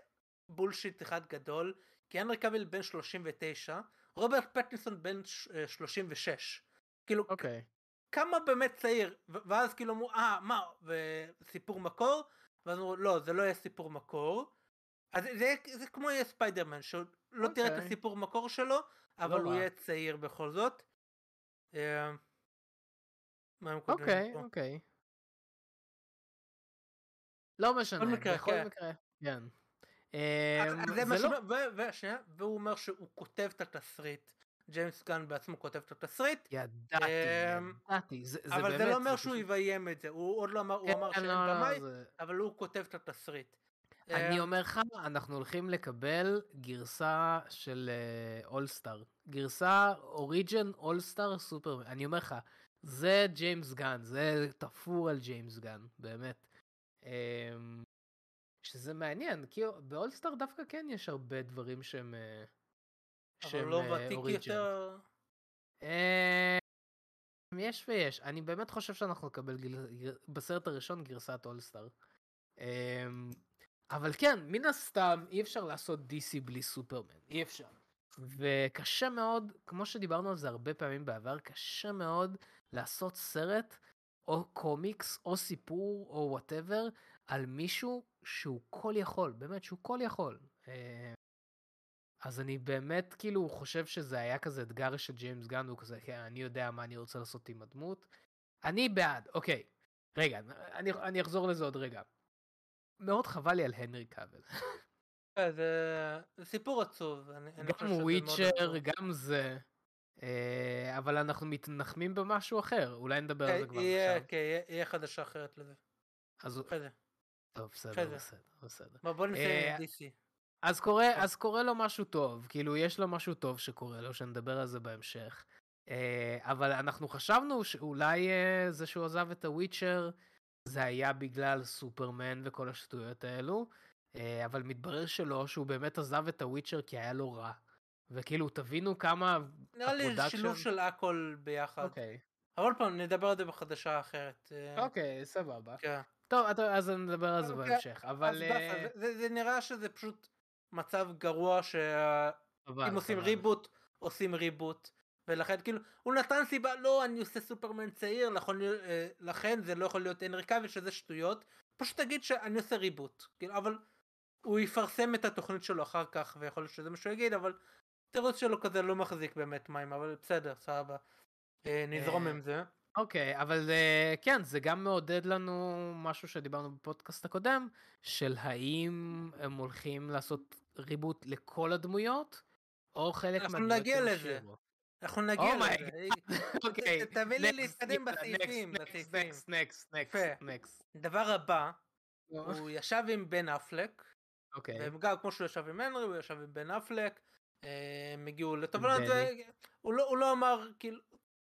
bullshit אחד גדול כי הנרי קאביל בן 39 רוברט פטינסון בן 36. אה, כאילו, אוקיי. כמה באמת צעיר, ואז כאילו אמרו, אה, מה, וסיפור מקור? ואז אמרו, לא, זה לא יהיה סיפור מקור. אז זה, זה כמו יהיה ספיידרמן, שלא אוקיי. תראה את אוקיי. הסיפור מקור שלו, אבל לא הוא יהיה צעיר בכל זאת. אה, אוקיי, אוקיי. לא משנה, בכל כן. מקרה, כן. אמ, והוא אומר שהוא כותב את התסריט. ג'יימס גן בעצמו כותב את התסריט. ידעתי, אמ, ידעתי. אבל זה לא אומר שהוא יביים את זה. הוא עוד לא אמר, הוא כן, אמר שאין לא, לא, במאי, אבל הוא כותב את התסריט. אני אמ, אומר לך, אנחנו הולכים לקבל גרסה של All-Star. אה, גרסה origin All-Star Super. אני אומר לך, זה ג'יימס גן, זה תפור על ג'יימס גן, באמת. שזה מעניין, כי ב All-Star דווקא כן יש הרבה דברים שהם... אה, אבל לא אה, ותיק יותר? אה, יש ויש. אני באמת חושב שאנחנו נקבל גיל... בסרט הראשון גרסת All-Star. אבל כן, מן הסתם אי אפשר לעשות DC בלי סופרמן, אי אפשר. וקשה מאוד, כמו שדיברנו על זה הרבה פעמים בעבר, קשה מאוד לעשות סרט או קומיקס או סיפור או whatever על מישהו שהוא כל יכול, באמת שהוא כל יכול. אה, אז אני באמת כאילו חושב שזה היה כזה אתגר של ג'יימס גן, הוא כזה, כן, אני יודע מה אני רוצה לעשות עם הדמות. אני בעד, אוקיי. רגע, אני, אני אחזור לזה עוד רגע. מאוד חבל לי על הנרי קאבל. אה, זה, זה סיפור עצוב. אני, גם וויצ'ר, גם זה. אה, אבל אנחנו מתנחמים במשהו אחר, אולי נדבר על זה כבר עכשיו. כן, יהיה חדשה אחרת לזה. אז... אחרי. טוב, בסדר, בסדר, בסדר. בוא נסיים עם DC. אז קורה, אז קורה לו משהו טוב, כאילו יש לו משהו טוב שקורה לו, שנדבר על זה בהמשך. אבל אנחנו חשבנו שאולי זה שהוא עזב את הוויצ'ר, זה היה בגלל סופרמן וכל השטויות האלו, אבל מתברר שלא, שהוא באמת עזב את הוויצ'ר כי היה לו רע. וכאילו, תבינו כמה... נראה לי שילוב של הכל ביחד. אוקיי. אבל עוד פעם, נדבר על זה בחדשה אחרת. אוקיי, סבבה. כן. טוב, אז נדבר על זה אוקיי, בהמשך, אבל... אה, זה נראה שזה פשוט מצב גרוע שאם עושים ריבוט, עושים ריבוט. ולכן כאילו, הוא נתן סיבה, לא, אני עושה סופרמן צעיר, אה, לכן זה לא יכול להיות הנרי קאבל, שזה שטויות. פשוט תגיד שאני עושה ריבוט. כאילו, אבל הוא יפרסם את התוכנית שלו אחר כך, ויכול להיות שזה מה שהוא יגיד, אבל התירוץ שלו כזה לא מחזיק באמת מים, אבל בסדר, סבבה. אה, נזרום עם זה. אוקיי, okay, אבל uh, כן, זה גם מעודד לנו משהו שדיברנו בפודקאסט הקודם, של האם הם הולכים לעשות ריבוט לכל הדמויות, או חלק מהדמויות אנחנו נגיע לזה. אנחנו נגיע oh לזה. אוקיי. תביא לי להתקדם בסעיפים. נקסט, נקסט, נקסט. דבר הבא, הוא ישב עם בן אפלק. אוקיי. וגם כמו שהוא ישב עם הנרי, הוא ישב עם בן אפלק. הם הגיעו לתובנות, לא, הוא לא אמר, כאילו,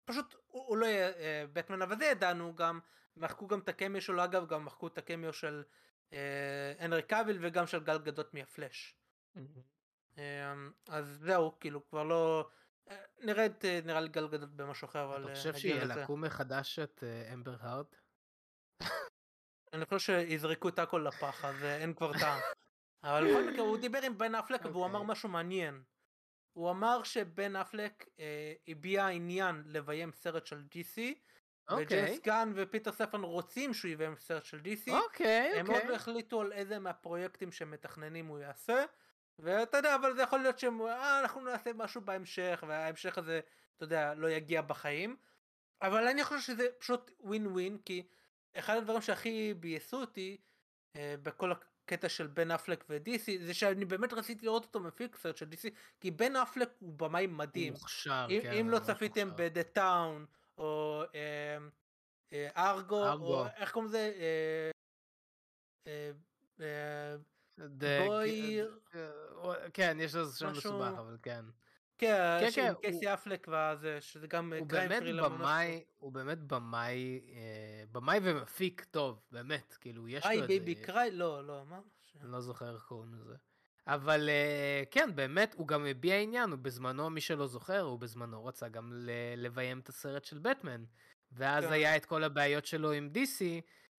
פשוט הוא, לא יהיה בטמן אבל זה ידענו גם מחקו גם את הקמיו שלו אגב גם מחקו את הקמיו של אה, הנרי קאביל וגם של גל גדות מהפלאש. אה, אז זהו כאילו כבר לא אה, נראה את אה, נראה לי גל גדות במשהו אחר אבל אתה חושב שילקו מחדש את אה, אמבר הארד? אני חושב שיזרקו את הכל לפח אז אין כבר טעם. אבל בכל מקרה הוא דיבר עם בן אפלק והוא אמר אוקיי. משהו מעניין. הוא אמר שבן אפלק אה, הביע עניין לביים סרט של DC. אוקיי. וג'יימס גן ופיטר ספן רוצים שהוא יביים סרט של DC. אוקיי, הם אוקיי. עוד לא החליטו על איזה מהפרויקטים שהם מתכננים הוא יעשה. ואתה יודע, אבל זה יכול להיות שהם, אה, אנחנו נעשה משהו בהמשך, וההמשך הזה, אתה יודע, לא יגיע בחיים. אבל אני חושב שזה פשוט ווין ווין, כי אחד הדברים שהכי ביאסו אותי, אה, בכל הקטע של בן אפלק ו DC זה שאני באמת רציתי לראות אותו מפיק סרט של DC כי בן אפלק הוא במאי מדהים. מוכשר, אם, כן. אם לא צפיתם ב"The Town" או אה, אה, Argo, או איך קוראים לזה? אה, אה, אה, boy... כן, יש לזה שם מסובך, אבל כן. כן, כן, כן. קייסי אפלק וזה, שזה גם הוא באמת במאי, הוא באמת במאי, במאי ומפיק טוב, באמת, כאילו, יש לו את זה. Hey Baby Cry? לא, לא, מה? אני לא זוכר איך קוראים לזה. אבל כן, באמת, הוא גם הביע עניין, הוא בזמנו, מי שלא זוכר, הוא בזמנו רצה גם לביים את הסרט של בטמן. ואז כן. היה את כל הבעיות שלו עם DC,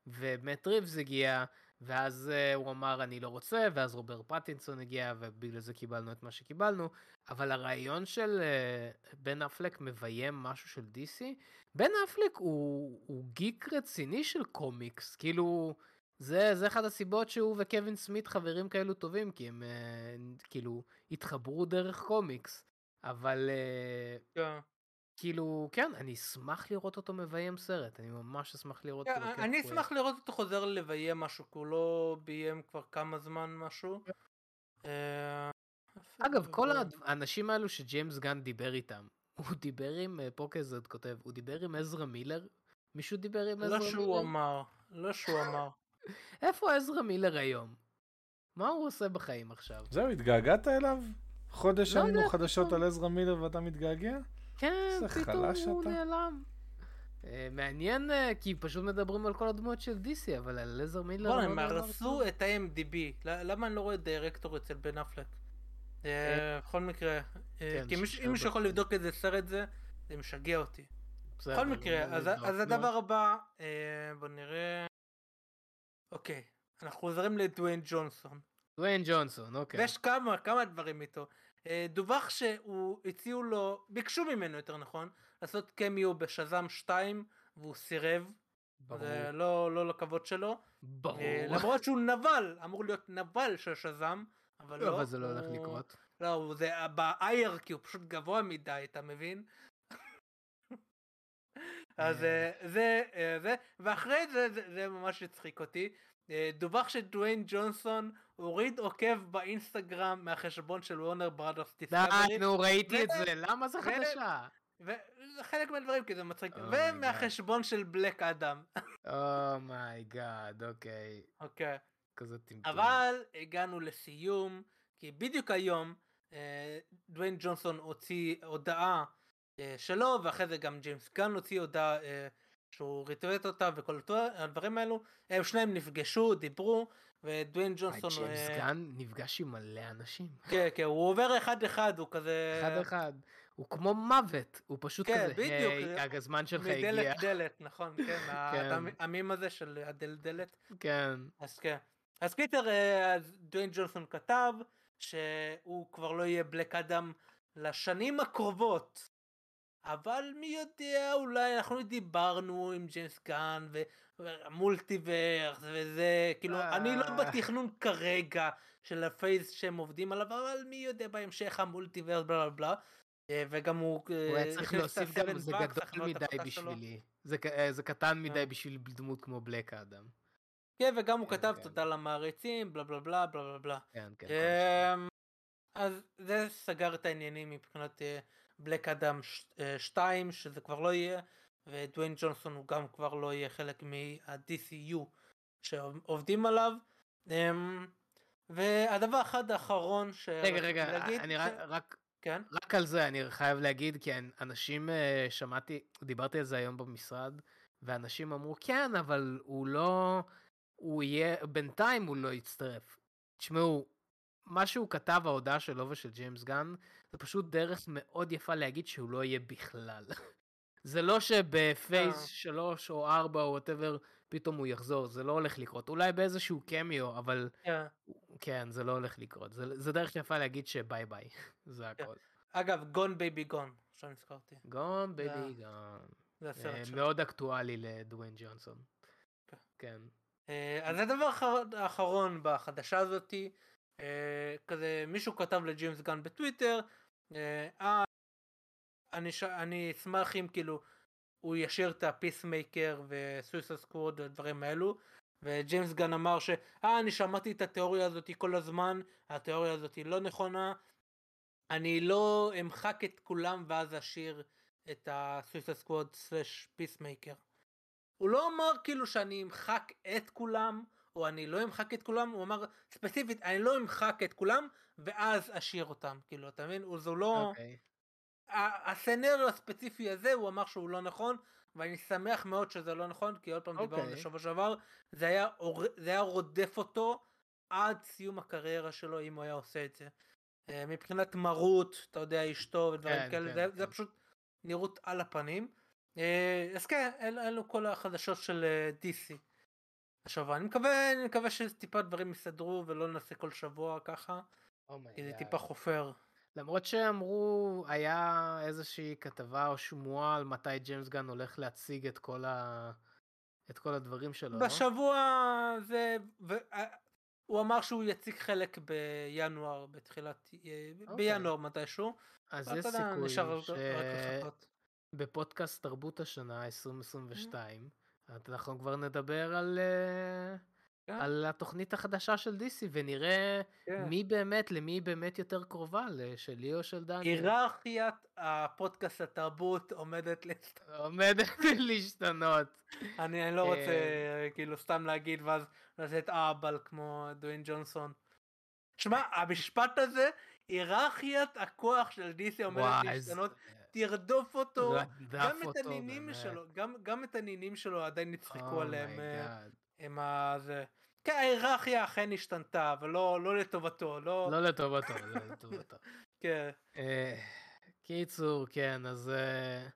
ומט ריבס הגיע, ואז uh, הוא אמר אני לא רוצה, ואז רוברט פטינסון הגיע, ובגלל זה קיבלנו את מה שקיבלנו, אבל הרעיון של uh, בן אפלק מביים משהו של DC, בן אפלק הוא, הוא גיק רציני של קומיקס, כאילו, זה, זה אחת הסיבות שהוא וקווין סמית חברים כאלו טובים, כי הם uh, כאילו התחברו דרך קומיקס, אבל... Uh, yeah. כאילו, כן, אני אשמח לראות אותו מביים סרט, אני ממש אשמח לראות אותו. Yeah, אני אשמח לראות אותו חוזר לביים משהו, כי הוא לא ביים כבר כמה זמן משהו. אה, אגב, כל האנשים האלו שג'יימס גן דיבר איתם, הוא דיבר עם, אה, פה כזה עוד כותב, הוא דיבר עם עזרא מילר? מישהו דיבר עם עזרא מילר? לא שהוא אמר, לא שהוא אמר. איפה עזרא מילר היום? מה הוא עושה בחיים עכשיו? זהו, התגעגעת אליו? חודש לא היינו חדשות על עזרא מילר ואתה מתגעגע? כן, פתאום הוא נעלם. Uh, מעניין uh, כי פשוט מדברים על כל הדמויות של DC אבל על לזר מילר. בוא, הם הרסו את ה-MDB למה אני לא רואה דירקטור אצל בן אפלק? אה, בכל מקרה כן, כי אם מישהו יכול לבדוק איזה סרט זה זה משגע אותי. בכל מקרה אז הדבר הבא בוא נראה אוקיי אנחנו חוזרים לדוויין ג'ונסון. דוויין ג'ונסון אוקיי. ויש כמה כמה דברים איתו. אה, דווח שהוא הציעו לו, ביקשו ממנו יותר נכון, לעשות קמיו בשזם 2 והוא סירב. ברור. זה לא, לא לכבוד שלו. ברור. אה, למרות שהוא נבל, אמור להיות נבל של שזם, אבל לא. אבל זה לא הולך לקרות. לא, זה באייר כי הוא פשוט גבוה מדי, אתה מבין? אז אה. זה, זה, ואחרי זה, זה ממש הצחיק אותי. דווח שדוויין ג'ונסון הוריד עוקב באינסטגרם מהחשבון של Warner Brothers Discovery. די, נו ראיתי את זה, למה זה חדשה? וזה חלק מהדברים כי זה מצחיק, oh ומהחשבון של Black Adam. oh my god, אוקיי. אוקיי. כזה טמטום. אבל הגענו לסיום, כי בדיוק היום אה, דוויין ג'ונסון הוציא הודעה אה, שלו, ואחרי זה גם ג'יימס גן הוציא הודעה אה, שהוא ריטווט אותה וכל הדברים האלו, הם שניים נפגשו, דיברו, ודוויין ג'ונסון... ג'יימס אה, גן נפגש עם מלא אנשים. כן, כן, הוא עובר אחד אחד, הוא כזה... אחד אחד. הוא כמו מוות, הוא פשוט כן, כזה, בדיוק, היי, הזמן שלך הגיע. מדלת דלת, נכון, כן, כן. המים הזה של הדלדלת. כן. אז כן. אז קיצר, אה, דוויין ג'ונסון כתב שהוא כבר לא יהיה Black Adam לשנים הקרובות. אבל מי יודע, אולי אנחנו דיברנו עם ג'יימס גן ו multiverse וזה, כאילו, אני לא אה. בתכנון כרגע של ה phase שהם עובדים עליו, אבל מי יודע בהמשך ה multiverse בלה בלה בלה. אה, וגם הוא... אה, הוא היה צריך להוסיף גם, זה גדול מדי בשבילי. זה קטן מדי בשביל דמות כמו בלק האדם. כן, וגם הוא כתב כן. תודה למעריצים, בלה בלה בלה בלה בלה. כן, כן. אמ, אז זה סגר את העניינים מבחינת בלק אדם 2 שזה כבר לא יהיה ודוויין ג'ונסון הוא גם כבר לא יהיה חלק מה-DCU שעובדים עליו. אמ, והדבר אחד האחרון ש... רגע רגע להגיד, אני ש... רק כן רק על זה אני חייב להגיד כי אנשים אה, שמעתי דיברתי על זה היום במשרד ואנשים אמרו כן אבל הוא לא הוא יהיה בינתיים הוא לא יצטרף. תשמעו מה שהוא כתב ההודעה שלו ושל ג'יימס גן זה פשוט דרך מאוד יפה להגיד שהוא לא יהיה בכלל. זה לא שב phase 3 או 4 או whatever פתאום הוא יחזור זה לא הולך לקרות אולי באיזשהו קמיו אבל yeah. כן זה לא הולך לקרות זה, זה דרך יפה להגיד שביי ביי זה הכל. אגב Gone Baby Gone עכשיו נזכרתי. Gone Baby Gone. זה הסרט אה, שלו. מאוד אקטואלי לדוויין ג'ונסון. כן. כן. אה, אז הדבר האחרון בחדשה הזאתי אה, כזה מישהו כתב לג'יימס גן בטוויטר אה, אה אני, ש... אני אשמח אם כאילו הוא ישאיר את ה Peacemaker ו Suicide Squad והדברים האלו וג'יימס גן אמר שאה אני שמעתי את התיאוריה הזאת כל הזמן התיאוריה הזאת לא נכונה אני לא אמחק את כולם ואז אשאיר את ה Suicide Squad slash Peacemaker הוא לא אמר כאילו שאני אמחק את כולם או אני לא אמחק את כולם, הוא אמר ספציפית אני לא אמחק את כולם ואז אשאיר אותם, כאילו אתה מבין? זו לא... Okay. ה scenario הספציפי הזה הוא אמר שהוא לא נכון ואני שמח מאוד שזה לא נכון כי עוד פעם okay. דיברנו אוקיי. שבוע שעבר זה היה, זה היה רודף אותו עד סיום הקריירה שלו אם הוא היה עושה את זה. אה, מבחינת מרות אתה יודע אשתו ודברים כן, כאלה כן, זה, כן. זה פשוט נראות על הפנים. אה, אז כן אלו כל החדשות של אה, DC. השבוע. אני מקווה, אני מקווה שטיפה דברים יסתדרו ולא נעשה כל שבוע ככה. Oh כי זה טיפה חופר. למרות שאמרו, היה איזושהי כתבה או שמועה על מתי ג'יימס גן הולך להציג את כל, ה... את כל הדברים שלו, לא? בשבוע לא? זה... ו... הוא אמר שהוא יציג חלק בינואר, בתחילת... Okay. אוקיי. בינואר מתישהו. אז יש סיכוי ש... בפודקאסט תרבות השנה 2022, mm-hmm. אנחנו כבר נדבר על... Uh... כן. על התוכנית החדשה של DC, ונראה כן. מי באמת, למי באמת יותר קרובה, לשלי או של דני. היררכיית הפודקאסט התרבות עומדת להשתנות. עומדת להשתנות. אני, אני לא רוצה אה, כאילו סתם להגיד ואז לתת אהבל כמו דווין ג'ונסון. שמע, המשפט הזה, היררכיית הכוח של DC עומדת להשתנות. תרדוף אותו, גם את הנינים שלו, גם את הנינים שלו עדיין יצחקו oh עליהם. אה, עם הזה. כן, ההיררכיה אכן השתנתה, אבל לא, לא לטובתו, לא... לא לטובתו, לא לטובתו. כן. אה, קיצור, כן, אז אה,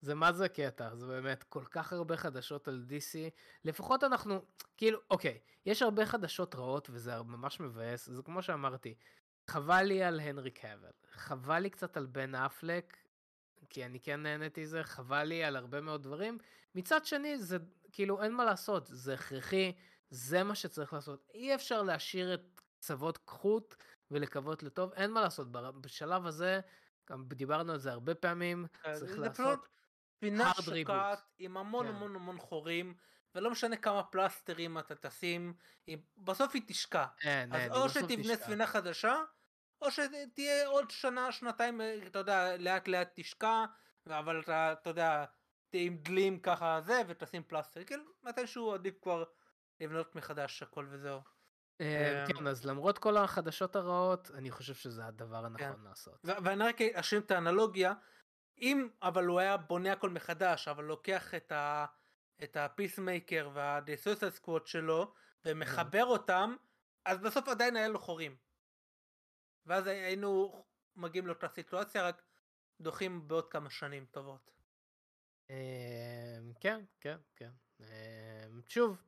זה מה זה קטע, זה באמת כל כך הרבה חדשות על DC, לפחות אנחנו, כאילו, אוקיי, יש הרבה חדשות רעות וזה ממש מבאס, זה כמו שאמרתי, חבל לי על הנרי קאבל, חבל לי קצת על בן אפלק, כי אני כן נהניתי מזה, חבל לי על הרבה מאוד דברים. מצד שני, זה כאילו אין מה לעשות, זה הכרחי, זה מה שצריך לעשות. אי אפשר להשאיר את קצוות קחות ולקוות לטוב, אין מה לעשות. בשלב הזה, גם דיברנו על זה הרבה פעמים, אה, צריך לעשות פינה שוקעת עם המון כן. המון המון חורים. ולא משנה כמה פלסטרים אתה תשים, בסוף היא תשקע. אין, אז אין, או שתבנה ספינה חדשה, או שתהיה עוד שנה, שנתיים, אתה יודע, לאט לאט תשקע, אבל אתה, אתה יודע, תהיה עם דלים ככה זה, ותשים פלסטר, כאילו, מתישהו עדיף כבר לבנות מחדש הכל וזהו. אה, כן, אז למרות כל החדשות הרעות, אני חושב שזה הדבר הנכון כן. לעשות. ואני רק אשלים את האנלוגיה, אם אבל הוא היה בונה הכל מחדש, אבל לוקח את ה... את ה Peacemaker וה The Suicide Squad שלו ומחבר אותם, אז בסוף עדיין היה לו חורים. ואז היינו מגיעים לאותה סיטואציה, רק דוחים בעוד כמה שנים טובות. אמ, כן, כן, כן. אמ, שוב,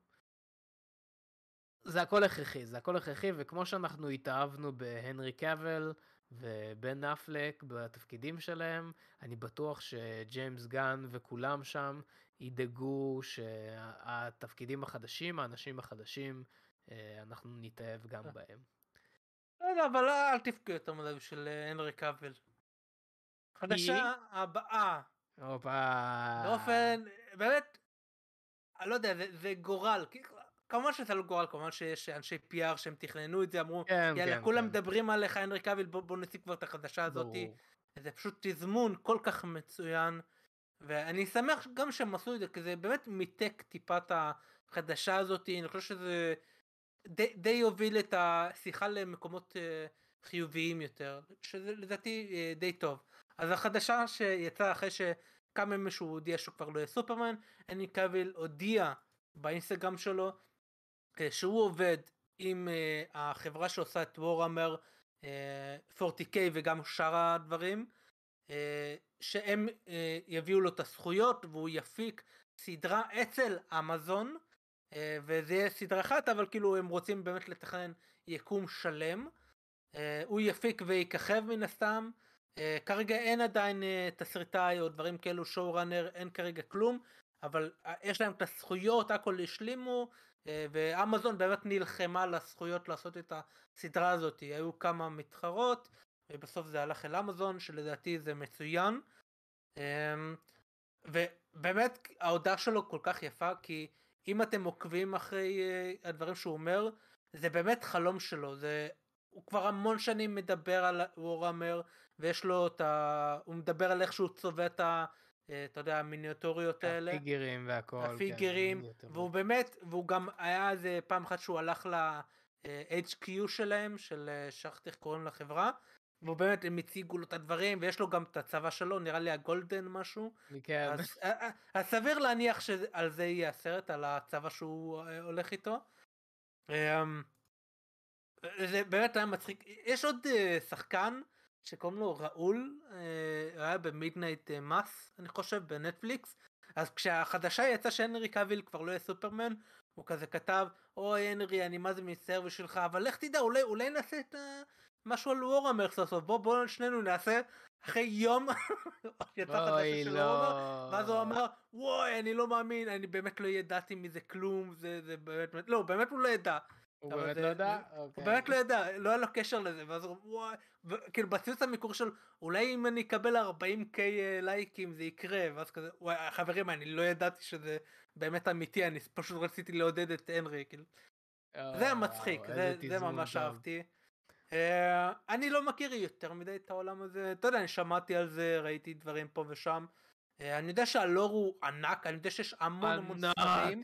זה הכל הכרחי, זה הכל הכרחי, וכמו שאנחנו התאהבנו בהנרי קאביל ובן אפלק בתפקידים שלהם, אני בטוח שג'יימס גן וכולם שם ידאגו שהתפקידים החדשים, האנשים החדשים, אה, אנחנו נתאהב גם בהם. לא יודע, אבל אל תבכו יותר מדי בשביל אה, הנרי קאבל. חדשה הבאה. הופה. באופן, באמת, אני לא יודע, זה, זה גורל. כמובן שזה לא גורל, כמובן שיש אנשי PR שהם תכננו את זה, אמרו, כן, יאללה, כן, כולם כן. מדברים עליך, הנרי קאביל, בוא, בוא נציג כבר את החדשה הזאת. זה פשוט תזמון כל כך מצוין. ואני שמח גם שהם עשו את זה, כי זה באמת מיתק טיפה את החדשה הזאת, אני חושב שזה די, די יוביל את השיחה למקומות uh, חיוביים יותר, שזה לדעתי uh, די טוב. אז החדשה שיצאה אחרי שכמה ימים שהוא הודיע שהוא כבר לא יהיה סופרמן, אני קוויל הודיע באינסטגרם שלו שהוא עובד עם uh, החברה שעושה את וורהמר uh, 40K וגם שאר הדברים, uh, שהם יביאו לו את הזכויות והוא יפיק סדרה אצל אמזון. אה, וזה יהיה סדרה אחת אבל כאילו הם רוצים באמת לתכנן יקום שלם. אה, הוא יפיק ויככב מן הסתם. אה, כרגע אין עדיין תסריטאי או דברים כאלו שואו ראנר אין כרגע כלום אבל יש להם את הזכויות הכל השלימו ואמזון באמת נלחמה על הזכויות לעשות את הסדרה הזאת היו כמה מתחרות ובסוף זה הלך אל אמזון שלדעתי זה מצוין. ובאמת ההודעה שלו כל כך יפה כי אם אתם עוקבים אחרי uh, הדברים שהוא אומר, זה באמת חלום שלו, זה... הוא כבר המון שנים מדבר על וורהמר, ויש לו את ה... הוא מדבר על איך שהוא צובע את ה... אה, אתה יודע, המיניאטוריות האלה. הפיגרים והכל. כן, הפיגרים, כן, והוא באמת, והוא גם היה איזה פעם אחת שהוא הלך ל-HQ שלהם, של שכחתי איך קוראים לחברה, והוא באמת, הם הציגו לו את הדברים, ויש לו גם את הצבא שלו, נראה לי הגולדן משהו. כן. אז, אה, אה, אז סביר להניח שעל זה יהיה הסרט, על הצבא שהוא אה, הולך איתו. אמ, זה באמת היה מצחיק. יש עוד שחקן שקוראים לו ראהול, הוא היה ב Midnight Mass, אני חושב, בנטפליקס. אז כשהחדשה יצאה שהנרי קאביל כבר לא יהיה סופרמן, הוא כזה כתב, אוי הנרי, אני מה זה מצטער בשבילך, אבל לך תדע, אולי, אולי נעשה את ה... משהו על Warhammer סוף סוף, בוא בוא שנינו נעשה אחרי יום יצא חדשה של לא. Warhammer, ואז הוא אמר וואי אני לא מאמין אני באמת לא ידעתי מזה כלום זה זה באמת לא באמת הוא לא ידע. הוא באמת לא ידע? הוא אוקיי. באמת לא ידע, לא היה לו קשר לזה, ואז הוא כאילו בציוץ המקור של אולי אם אני אקבל 40k אה, לייקים זה יקרה, ואז כזה, וואי חברים אני לא ידעתי שזה באמת אמיתי, אני פשוט רציתי לעודד את הנרי, כאילו. זה היה מצחיק, זה ממש אהבתי. אה, אני לא מכיר יותר מדי את העולם הזה, אתה יודע, אני שמעתי על זה, ראיתי דברים פה ושם. אה, אני יודע שהלור הוא ענק, אני יודע שיש המון המון ספרים.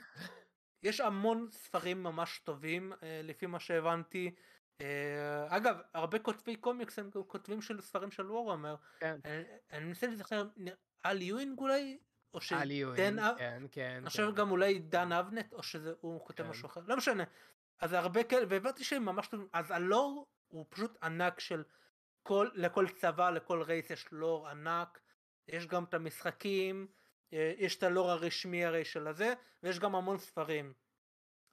יש המון ספרים ממש טובים, אה, לפי מה שהבנתי. אגב, הרבה כותבי קומיקס הם כותבים של ספרים של וורמר. כן. אני מנסה להיזכר, על יואינג אולי? או שדן יואינג, כן, כן. אני חושב גם אולי דן אבנט, או שהוא כותב כן. משהו אחר, לא משנה. אז הרבה כאלה, והבנתי שהם ממש טובים. אז הלור הוא פשוט ענק של כל, לכל צבא, לכל רייס יש לור ענק, יש גם את המשחקים, אה, יש את הלור הרשמי הרי של הזה, ויש גם המון ספרים.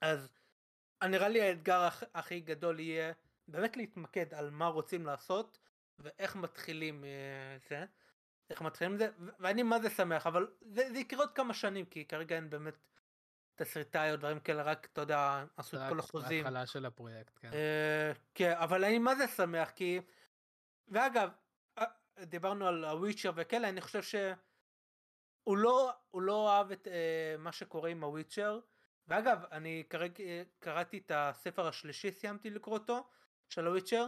אז נראה לי האתגר הכ, הכי גדול יהיה באמת להתמקד על מה רוצים לעשות, ואיך מתחילים אה, זה, איך מתחילים זה, ואני מה זה שמח, אבל זה, זה יקרה עוד כמה שנים, כי כרגע אין באמת תסריטאי או דברים כאלה, רק אתה יודע, עשו את כל החוזים. ההתחלה של הפרויקט, כן. אה, כן, אבל אני מה זה שמח, כי... ואגב, אה, דיברנו על הוויצ'ר וכאלה, אני חושב שהוא לא, הוא לא אהב את אה, מה שקורה עם הוויצ'ר. ואגב, אני כרגע קראתי את הספר השלישי, סיימתי לקרוא אותו, של הוויצ'ר.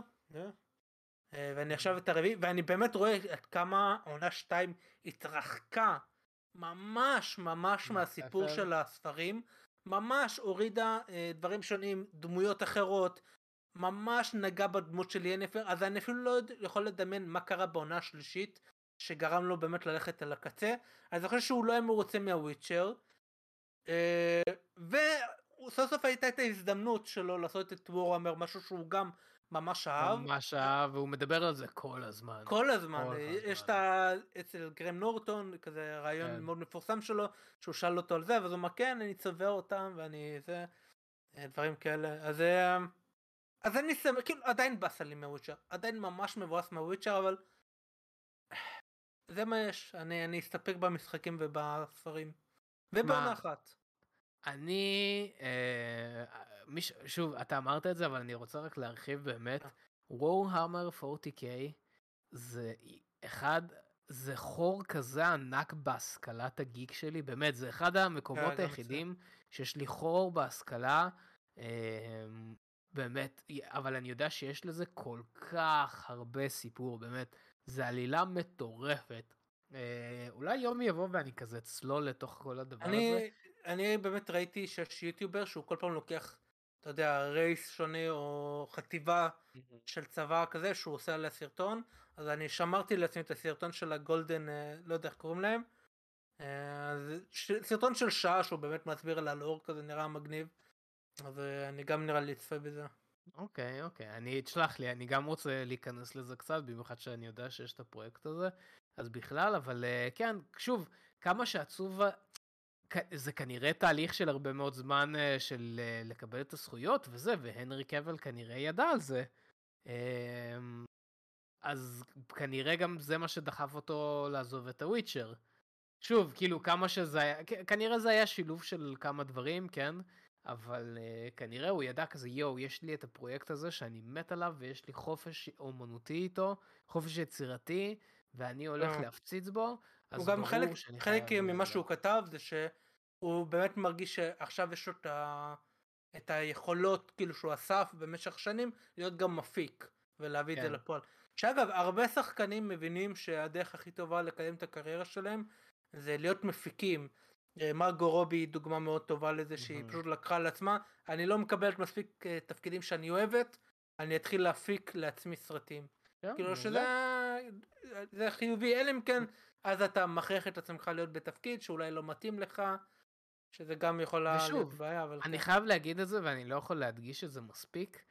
אה, ואני עכשיו את הרביעי, ואני באמת רואה עד כמה עונה 2 התרחקה ממש ממש מהסיפור של הספרים, ממש הורידה אה, דברים שונים, דמויות אחרות, ממש נגע בדמות של ינפר, אז אני אפילו לא יכול לדמיין מה קרה בעונה השלישית, שגרם לו באמת ללכת אל הקצה, אז אני חושב שהוא לא היה מרוצה מהוויצ'ר, אה, וסוף סוף הייתה את ההזדמנות שלו לעשות את וורהמר, משהו שהוא גם ממש אהב. ממש אהב, והוא מדבר על זה כל הזמן. כל הזמן. כל יש את ה... אצל גרם נורטון, כזה רעיון כן. מאוד מפורסם שלו, שהוא שאל אותו על זה, ואז הוא אומר, כן, אני צובע אותם, ואני זה, אה, דברים כאלה. אז... אה, אז אני שמח, כאילו עדיין באסה לי מהוויצ'ר, עדיין ממש מבואס מהוויצ'ר, אבל... זה מה יש, אני, אני אסתפק במשחקים ובספרים. ובעונה אחת. אני, אה, מיש, שוב, אתה אמרת את זה, אבל אני רוצה רק להרחיב באמת. וורהמר 40K זה אחד, זה חור כזה ענק בהשכלת הגיק שלי, באמת, זה אחד המקומות כן, היחידים שיש לי חור בהשכלה. אה, באמת, אבל אני יודע שיש לזה כל כך הרבה סיפור, באמת, זה עלילה מטורפת. אה, אולי יום יבוא ואני כזה צלול לתוך כל הדבר אני, הזה. אני באמת ראיתי שיש יוטיובר שהוא כל פעם לוקח, אתה יודע, רייס שונה או חטיבה של צבא כזה שהוא עושה עליה סרטון, אז אני שמרתי לעצמי את הסרטון של הגולדן, אה, לא יודע איך קוראים להם. אה, אז סרטון של שעה שהוא באמת מסביר על הלאור כזה נראה מגניב. אז אה, אני גם נראה לי אצפה בזה. אוקיי, אוקיי, אני, תשלח לי, אני גם רוצה להיכנס לזה קצת, במיוחד שאני יודע שיש את הפרויקט הזה, אז בכלל, אבל כן, שוב, כמה שעצוב זה כנראה תהליך של הרבה מאוד זמן אה, של אה, לקבל את הזכויות וזה, והנרי קבל כנראה ידע על זה. אמ, אז כנראה גם זה מה שדחף אותו לעזוב את הוויצ'ר. שוב, כאילו כמה שזה היה, כנראה זה היה שילוב של כמה דברים, כן? אבל uh, כנראה הוא ידע כזה, יואו, יש לי את הפרויקט הזה שאני מת עליו ויש לי חופש אומנותי איתו, חופש יצירתי, ואני הולך להפציץ בו. הוא גם חלק, חלק ממה שהוא כתב זה ש... הוא באמת מרגיש שעכשיו יש לו את, ה... את היכולות כאילו שהוא אסף במשך שנים להיות גם מפיק ולהביא כן. את זה כן. לפועל. שאגב הרבה שחקנים מבינים שהדרך הכי טובה לקדם את הקריירה שלהם זה להיות מפיקים. אה, מרגו רובי היא דוגמה מאוד טובה לזה שהיא פשוט לקחה על עצמה אני לא מקבלת מספיק אה, תפקידים שאני אוהבת אני אתחיל להפיק לעצמי סרטים. כן, כאילו שזה זה חיובי אלא אם כן אז אתה מכריח את עצמך להיות בתפקיד שאולי לא מתאים לך שזה גם ושוב, להיות בעיה, אבל... אני כן. חייב להגיד את זה ואני לא יכול להדגיש את זה מספיק.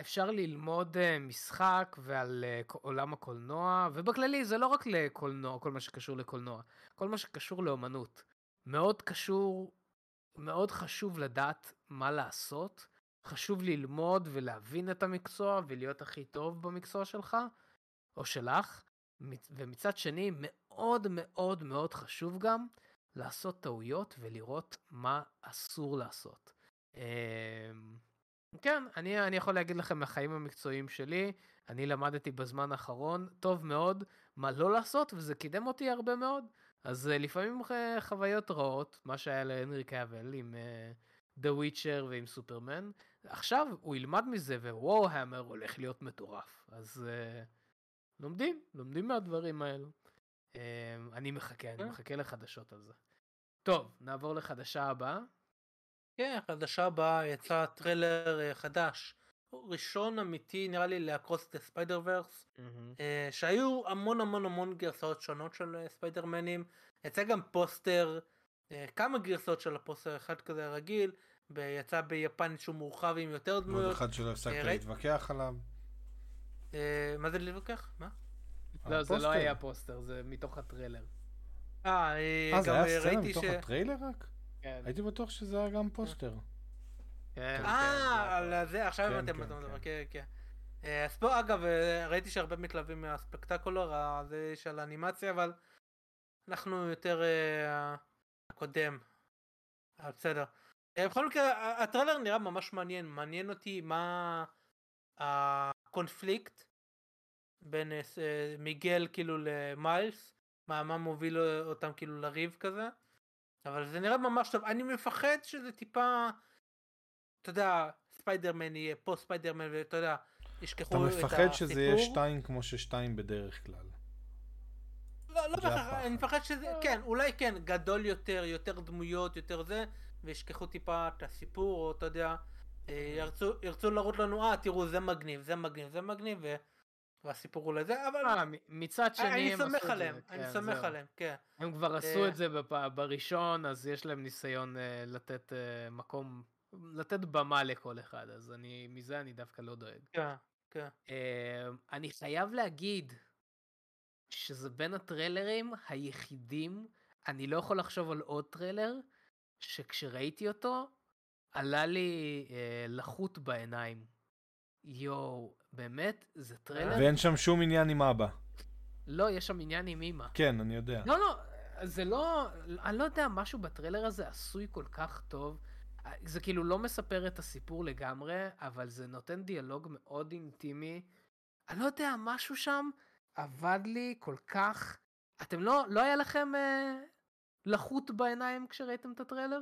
אפשר ללמוד משחק ועל עולם הקולנוע, ובכללי זה לא רק לקולנוע, כל מה שקשור לקולנוע, כל מה שקשור לאומנות. מאוד קשור, מאוד חשוב לדעת מה לעשות, חשוב ללמוד ולהבין את המקצוע ולהיות הכי טוב במקצוע שלך או שלך, ומצד שני מאוד מאוד מאוד חשוב גם לעשות טעויות ולראות מה אסור לעשות. אמ, כן, אני, אני יכול להגיד לכם מהחיים המקצועיים שלי, אני למדתי בזמן האחרון טוב מאוד מה לא לעשות, וזה קידם אותי הרבה מאוד. אז uh, לפעמים uh, חוויות רעות, מה שהיה להנרי קאבל עם uh, The Witcher ועם סופרמן, עכשיו הוא ילמד מזה ווואו המר הולך להיות מטורף. אז uh, לומדים, לומדים מהדברים האלו. אה, אני מחכה, אני מחכה לחדשות על זה. טוב, נעבור לחדשה הבאה. כן, החדשה הבאה יצא טריילר חדש. ראשון אמיתי נראה לי ל Across the Spider-Verse שהיו המון המון המון גרסאות שונות של ספיידרמנים יצא גם פוסטר כמה גרסאות של הפוסטר אחד כזה רגיל יצא ביפנית שהוא מורחב עם יותר דמויות. עוד אחד שלא הפסקת להתווכח עליו. מה זה להתווכח? מה? לא, זה לא היה פוסטר, זה מתוך הטריילר. אה, זה היה סצנה מתוך הטריילר רק? כן. הייתי בטוח שזה היה גם פוסטר. כן, אה, כן, על זה, עכשיו הבנתי על מה אתה מדבר, כן, כן. אה, אז פה אגב, אה, ראיתי שהרבה מתלהבים מה spectacular הזה של האנימציה, אבל אנחנו יותר אה, הקודם. בסדר. בכל מקרה, הטריילר נראה ממש מעניין, מעניין אותי מה הקונפליקט בין מיגל כאילו למיילס, מה, מה מוביל אותם כאילו לריב כזה, אבל זה נראה ממש טוב, אני מפחד שזה טיפה אתה יודע, ספיידרמן יהיה פה ספיידרמן, ואתה יודע, ישכחו את הסיפור. אתה מפחד שזה יהיה שתיים כמו ששתיים בדרך כלל. לא, לא בהכרח, אני מפחד שזה, כן, אולי כן, גדול יותר, יותר דמויות, יותר זה, וישכחו טיפה את הסיפור, או אתה יודע, אה, ירצו, ירצו להראות לנו, אה, תראו, זה מגניב, זה מגניב, זה מגניב, ו... והסיפור הוא לזה, אבל... אה, מצד שני אני סומך עליהם, אני כן, סומך עליהם, כן. הם כבר עשו אה, את זה בראשון, אז יש להם ניסיון לתת מקום לתת במה לכל אחד, אז אני, מזה אני דווקא לא דואג. כן, כן. אמ, אני חייב להגיד שזה בין הטריילרים היחידים, אני לא יכול לחשוב על עוד טריילר, שכשראיתי אותו, עלה לי אה, לחות בעיניים. יואו, באמת, זה טריילר... ואין שם שום עניין עם אבא. לא, יש שם עניין עם אמא. כן, אני יודע. לא, לא, זה לא, אני לא יודע, משהו בטריילר הזה עשוי כל כך טוב. זה כאילו לא מספר את הסיפור לגמרי, אבל זה נותן דיאלוג מאוד אינטימי. אני לא יודע, משהו שם עבד לי כל כך... אתם לא, לא היה לכם אה, לחות בעיניים כשראיתם את הטריילר?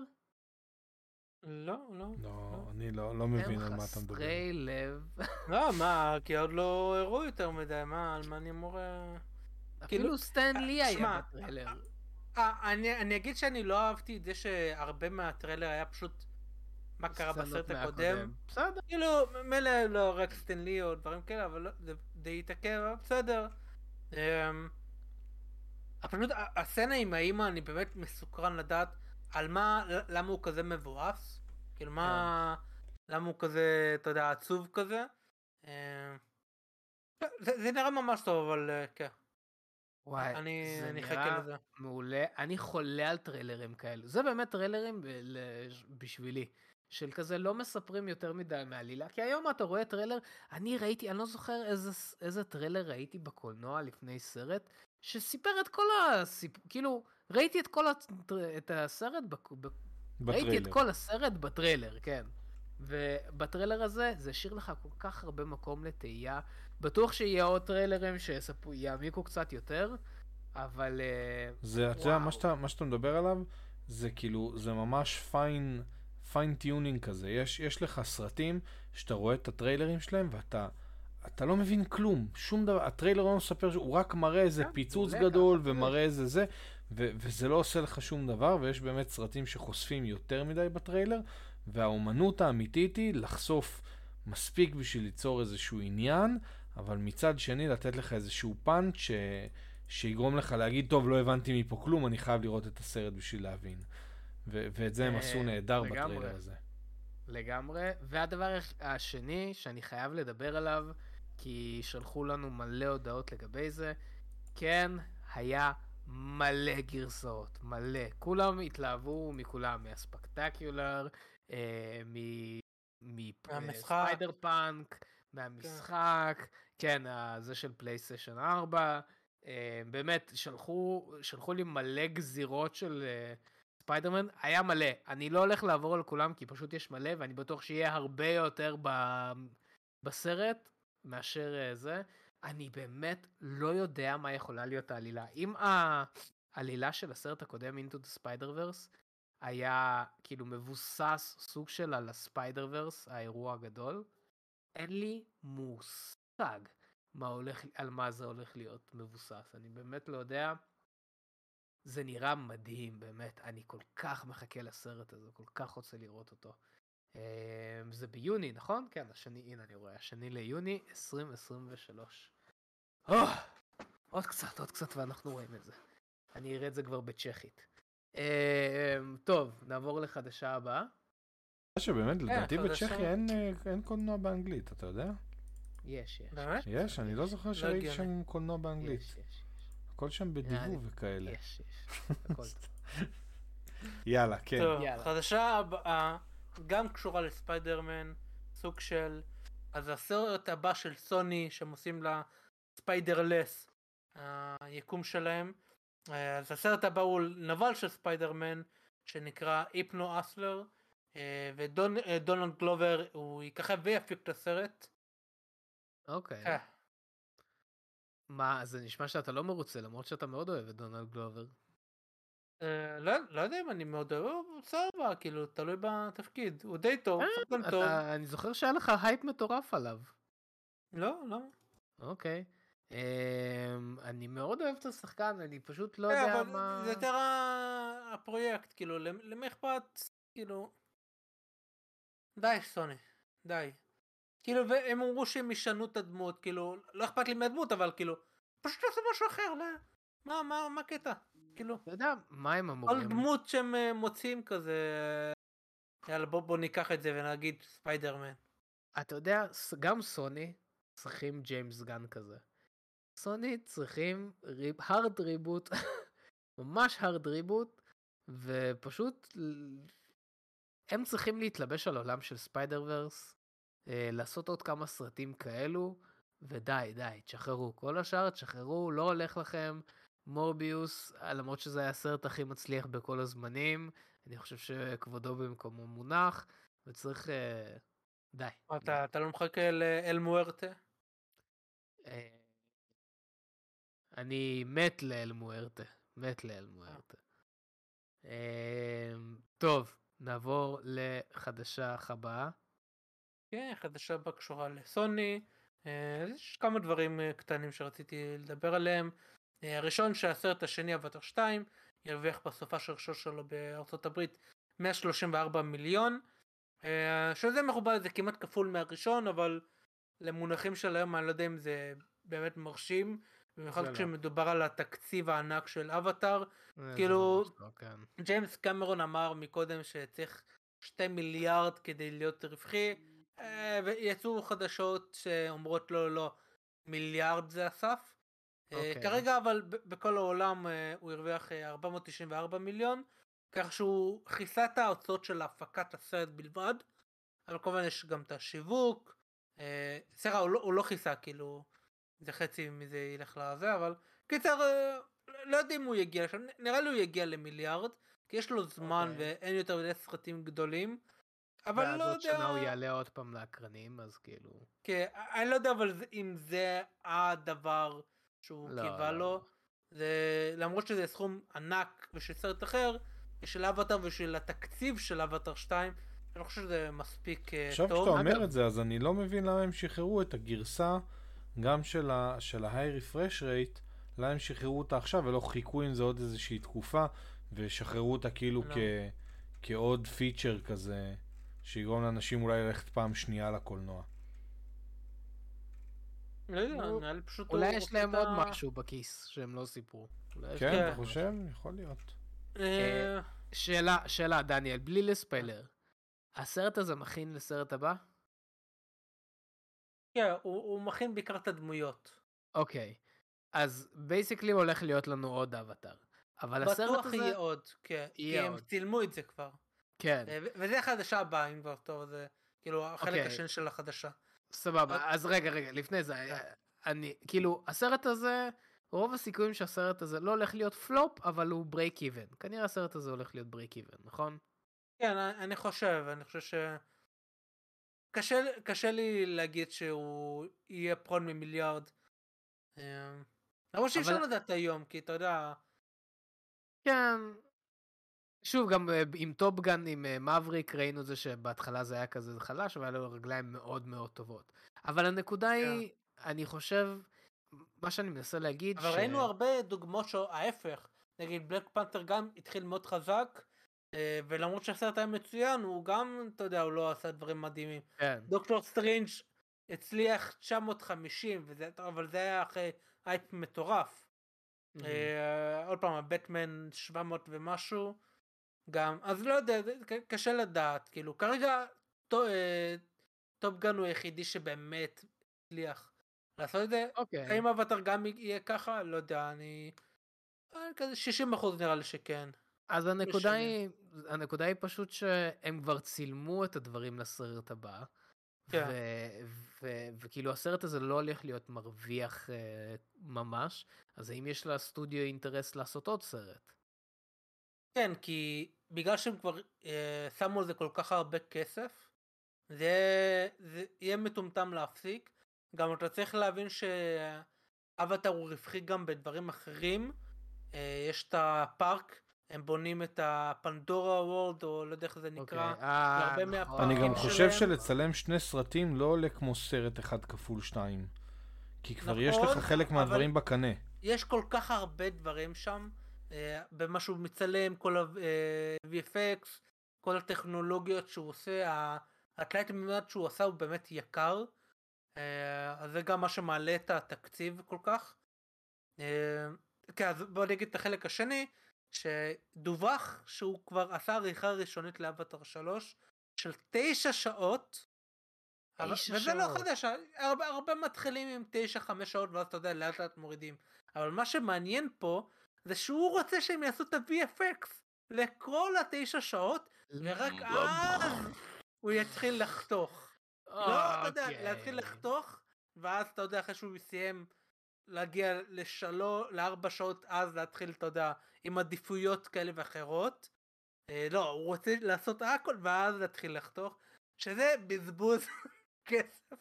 לא, לא. לא, לא. אני לא, לא מבין על מה אתה מדבר. הם חסרי לב. לא, מה, כי עוד לא הראו יותר מדי, מה, על מה אני אמור... אה, אפילו כאילו, סטן לי אה, היה בטריילר. אה, אני, אני אגיד שאני לא אהבתי את זה שהרבה מהטריילר היה פשוט מה קרה בסרט הקודם. בסדר. כאילו, מילא לא רק סטנלי או דברים כאלה, אבל לא, זה די התעכב, אבל בסדר. אמ, פשוט הסצנה עם האימא, אני באמת מסוקרן לדעת על מה, למה הוא כזה מבואס. כאילו מה, כן. למה הוא כזה, אתה יודע, עצוב כזה. אמ, זה, זה נראה ממש טוב, אבל אה, כן. וואי, אני, זה אני נראה לזה. מעולה. אני חולה על טריילרים כאלו. זה באמת טריילרים בשבילי. של כזה לא מספרים יותר מדי מעלילה, כי היום אתה רואה טריילר, אני ראיתי, אני לא זוכר איזה, איזה טריילר ראיתי בקולנוע לפני סרט, שסיפר את כל הסיפור, כאילו, ראיתי את כל הטר... את הסרט, בק... ב... ראיתי את כל הסרט בטריילר, כן. ובטריילר הזה, זה השאיר לך כל כך הרבה מקום לתהייה. בטוח שיהיה עוד טריילרים שיעמיקו קצת יותר, אבל... אה, זה, אתה יודע, מה מה שאתה מדבר עליו, זה כאילו, זה ממש fine... fine-tuning כזה. יש, יש לך סרטים שאתה רואה את הטריילרים שלהם ואתה אתה לא מבין כלום. שום דבר, הטריילר לא מספר, הוא רק מראה איזה כן, פיצוץ גדול ומראה איזה זה, ו- וזה לא עושה לך שום דבר, ויש באמת סרטים שחושפים יותר מדי בטריילר, והאומנות האמיתית היא לחשוף מספיק בשביל ליצור איזשהו עניין, אבל מצד שני לתת לך איזשהו פאנץ' ש... שיגרום לך להגיד, טוב, לא הבנתי מפה כלום, אני חייב לראות את הסרט בשביל להבין. ו- ואת זה הם אה, עשו נהדר בטריילר הזה. לגמרי. והדבר השני שאני חייב לדבר עליו, כי שלחו לנו מלא הודעות לגבי זה, כן, היה מלא גרסאות, מלא. כולם התלהבו מכולם, מהספקטקולר, אה, מ Spider-Punk, מהמשחק, כן, כן זה של פלייסטיישן 4. אה, באמת, שלחו, שלחו לי מלא גרסאות של אה, ספיידרמן, היה מלא. אני לא הולך לעבור על כולם כי פשוט יש מלא, ואני בטוח שיהיה הרבה יותר ב... בסרט מאשר אה, זה. אני באמת לא יודע מה יכולה להיות העלילה. אם העלילה של הסרט הקודם, Into the Spider-Verse, היה כאילו מבוסס סוג של על הספיידר-ורס, האירוע הגדול, אין לי מושג מה הולך, על מה זה הולך להיות מבוסס. אני באמת לא יודע. זה נראה מדהים, באמת. אני כל כך מחכה לסרט הזה, כל כך רוצה לראות אותו. אמ, זה ביוני, נכון? כן, השני, הנה אני רואה, השני ליוני 2023. Oh, עוד קצת, עוד קצת ואנחנו רואים את זה. אני אראה את זה כבר בצ'כית. אמ, טוב, נעבור לחדשה הבאה. שבאמת, כן, לדעתי בצ'כיה אין קולנוע באנגלית, אתה יודע? יש, יש. באמת? יש, אני לא זוכר לא שראיתי שם קולנוע באנגלית. יש, יש. הכל שם בדיבוב וכאלה. יש, יש. הכל. יאללה, כן. טוב, חדשה הבאה גם קשורה לספיידרמן, סוג של... אז הסרט הבא של סוני, שהם עושים ל Spider-Verse, היקום שלהם. אז הסרט הבא הוא נבל של ספיידרמן, שנקרא Hypno-Hustler, ודונלד גלובר הוא יככב ויפיק את הסרט. אוקיי. Okay. מה, זה נשמע שאתה לא מרוצה, למרות שאתה מאוד אוהב את דונלד גלובר. אה, לא, לא יודע אם אני מאוד אוהב, הוא סבבה, כאילו, תלוי בתפקיד, הוא די טוב, אה, שחקן טוב. אני זוכר שהיה לך הייפ מטורף עליו. לא, לא. אוקיי. אמ, אני מאוד אוהב את השחקן, אני פשוט לא כן, יודע מה... זה יותר הפרויקט, כאילו, למי אכפת, כאילו... די, סוני, די. כאילו, והם אמרו שהם ישנו את הדמות, כאילו, לא אכפת לי מהדמות, אבל כאילו, פשוט לעשות משהו אחר, לא... מה, מה, מה הקטע? כאילו... אתה יודע, מה הם אמורים? על דמות שהם אה, מוצאים כזה... יאללה, בוא, בוא ניקח את זה ונגיד ספיידרמן. אתה יודע, גם סוני צריכים ג'יימס גן כזה. סוני צריכים reb, hard reboot, ממש hard reboot, ופשוט הם צריכים להתלבש על עולם של ספיידר ורס, לעשות עוד כמה סרטים כאלו, ודי, די, תשחררו. כל השאר תשחררו, לא הולך לכם. מורביוס, למרות שזה היה הסרט הכי מצליח בכל הזמנים, אני חושב שכבודו במקומו מונח, וצריך... אה, די. אתה, אתה לא מחכה לאל מוארטה? אה, אני מת לאל מוארטה, מת לאל מוארטה. אמ, טוב, נעבור לחדשה הבאה. כן, חדשה הבאה קשורה לסוני. אה, יש כמה דברים אה, קטנים שרציתי לדבר עליהם. אה, הראשון שהסרט השני, אבטר 2, ירוויח בסופה של ראשון שלו בארצות הברית 134 מיליון. שזה מכובד, זה כמעט כפול מהראשון, אבל למונחים של היום אני לא יודע אם זה באמת מרשים. במיוחד כשמדובר על התקציב הענק של אבטאר. כאילו, לא, כן. ג'יימס קמרון אמר מקודם שצריך 2 מיליארד כדי להיות רווחי, אה, ויצאו חדשות שאומרות לא, לא, מיליארד זה הסף. אה, אוקיי. כרגע אבל בכל העולם אה, הוא הרוויח 494 מיליון, כך שהוא כיסה את ההוצאות של הפקת הסרט בלבד, אבל כמובן יש גם את השיווק, סליחה הוא, לא, הוא לא כיסה כאילו זה חצי מזה ילך לזה, אבל קיצר, לא יודע אם הוא יגיע לשם, נראה לי הוא יגיע למיליארד, כי יש לו זמן okay. אוקיי. ואין יותר מדי סרטים גדולים. אבל לא יודע... ואז עוד שנה הוא יעלה עוד פעם לאקרנים, אז כאילו... כן, אני לא יודע אבל אם זה הדבר שהוא לא, קיווה לא. לו. זה למרות שזה סכום ענק ושל סרט אחר, של אבטר ושל התקציב של אבטר 2, אני חושב שזה מספיק אה, טוב. עכשיו שאתה אומר את זה, אז אני לא מבין למה הם שחררו את הגרסה גם של ה-high refresh rate, למה הם שחררו אותה עכשיו ולא חיכו עם זה עוד איזושהי תקופה ושחררו אותה כאילו לא. כ, כעוד פיצ'ר כזה שיגרום לאנשים אולי ללכת פעם שנייה לקולנוע. לא יודע, נראה לי פשוט... אולי יש להם עוד משהו בכיס שהם לא סיפרו. כן, אתה חושב? יכול להיות. אה, אה, שאלה, שאלה, דניאל, בלי לספיילר. הסרט הזה מכין לסרט הבא? כן, הוא, הוא מכין בעיקר את הדמויות. אוקיי. אז basically הולך להיות לנו עוד אבטאר. אבל הסרט הזה... בטוח יהיה עוד, כן. כי הם צילמו את זה כבר. כן. אה, וזה החדשה הבאה, אם כבר טוב, זה כאילו החלק אוקיי. אוקיי. השני של החדשה. סבבה, אז רגע, רגע, לפני זה, כן. אני, כאילו, הסרט הזה, רוב הסיכויים שהסרט הזה לא הולך להיות פלופ, אבל הוא break even. כנראה הסרט הזה הולך להיות break even, נכון? כן, אני חושב, אני חושב ש... קשה, קשה לי להגיד שהוא יהיה פחות ממיליארד. אה, למרות שאי אפשר לדעת היום, כי אתה יודע... כן. שוב, גם אה, עם טופגן, עם מאבריק, אה, ראינו את זה שבהתחלה זה היה כזה חלש, אבל היה לו רגליים מאוד מאוד טובות. אבל הנקודה כן. היא, אני חושב, מה שאני מנסה להגיד, אבל ש... ראינו הרבה דוגמאות שההפך. נגיד בלק פנתר גם התחיל מאוד חזק, אה, ולמרות שהסרט היה מצוין, הוא גם, אתה יודע, הוא לא עשה דברים מדהימים. כן. דוקטור סטרינג' הצליח 950, וזה, אבל זה היה אחרי הייפ מטורף. Mm-hmm. עוד פעם, הבטמן 700 ומשהו, גם, אז לא יודע, קשה לדעת, כאילו, כרגע טופגן הוא היחידי שבאמת הצליח לעשות את זה. אוקיי. האם אבטאר גם יהיה ככה? לא יודע, אני... כזה 60 אחוז נראה לי שכן. אז הנקודה היא, הנקודה היא פשוט שהם כבר צילמו את הדברים לסרט הבא. כן. וכאילו הסרט הזה לא הולך להיות מרוויח uh, ממש, אז האם יש לסטודיו אינטרס לעשות עוד סרט? כן, כי בגלל שהם כבר uh, שמו על זה כל כך הרבה כסף, זה, זה יהיה מטומטם להפסיק. גם אתה צריך להבין שאבטר הוא רווחי גם בדברים אחרים. Uh, יש את הפארק הם בונים את הפנדורה וורד, או לא יודע איך זה נקרא. Okay. אה, נכון. אני גם חושב שלהם. שלצלם שני סרטים לא עולה כמו סרט אחד כפול שתיים. כי כבר נכון, יש לך חלק מהדברים בקנה. יש כל כך הרבה דברים שם, אה, במה שהוא מצלם, כל ה-VFX, אה, כל הטכנולוגיות שהוא עושה, התלת מימד שהוא עשה הוא באמת יקר. אה, אז זה גם מה שמעלה את התקציב כל כך. אה, כן, אז בוא נגיד את החלק השני. שדווח שהוא כבר עשה עריכה ראשונית לאבטר 3 של תשע שעות. תשע וזה לא שעות. לא חדש, הרבה, הרבה מתחילים עם תשע חמש שעות ואז אתה יודע לאט לאט מורידים. אבל מה שמעניין פה זה שהוא רוצה שהם יעשו את ה-VFX לכל התשע שעות ורק אז הוא יתחיל לחתוך. לא, אתה יודע, אוקיי. להתחיל לחתוך ואז אתה יודע אחרי שהוא סיים להגיע לשלוש, לארבע שעות אז להתחיל, אתה יודע, עם עדיפויות כאלה ואחרות. אה, לא, הוא רוצה לעשות הכל ואז להתחיל לחתוך, שזה בזבוז כסף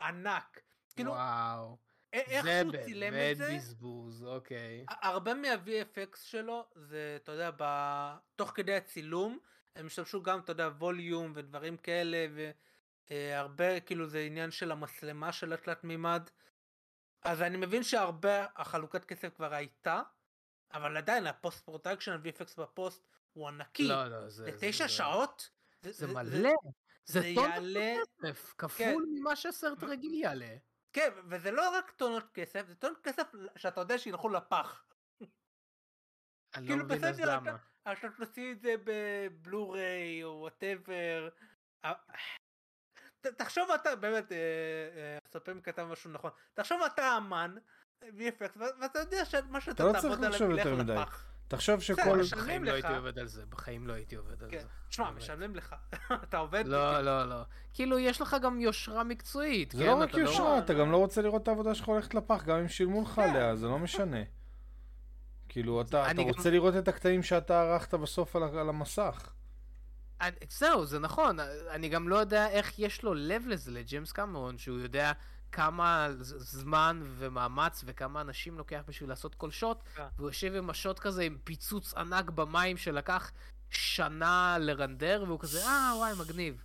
ענק. כאילו, וואו. איך זה שהוא צילם את זה, זה באמת בזבוז, אוקיי. הרבה מה-VFX שלו זה, אתה יודע, ב... תוך כדי הצילום, הם השתמשו גם, אתה יודע, ווליום ודברים כאלה, והרבה, אה, כאילו, זה עניין של המצלמה של התלת מימד. אז אני מבין שהרבה החלוקת כסף כבר הייתה, אבל עדיין ה post production, ה-VFX בפוסט הוא ענקי. לא, לא, זה... לתשע זה, שעות? זה, זה, זה מלא. זה, זה טונות יעלה... כסף, כפול כן. ממה שהסרט רגיל יעלה. כן, וזה לא רק טונות כסף, זה טונות כסף שאתה יודע שילכו לפח. אני לא כאילו, מבין אז למה. אתה תוציא את זה בבלו-ריי או whatever. תחשוב אתה, באמת, אה, אה, כתב משהו נכון, תחשוב אתה אמן, VFX, ואתה יודע שמה שאתה תעבוד עליו ילך לפח. תחשוב שכל... בחיים לא הייתי עובד על זה, בחיים לא הייתי עובד על כן. זה. תשמע, משלמים לך, אתה עובד? לא, לא, לא. כאילו, יש לך גם יושרה מקצועית. זה לא כן? רק לא- יושרה, אתה גם לא רוצה לראות את העבודה שלך הולכת לפח, גם אם שילמו לך כן. עליה, זה לא משנה. כאילו, אתה רוצה לראות את הקטעים שאתה ערכת בסוף על המסך. זהו, זה נכון, אני גם לא יודע איך יש לו לב לזה לג'יימס קמרון, שהוא יודע כמה זמן ומאמץ וכמה אנשים לוקח בשביל לעשות כל שוט, yeah. כן. והוא יושב עם השוט כזה עם פיצוץ ענק במים שלקח שנה לרנדר, והוא כזה, אה, וואי, מגניב.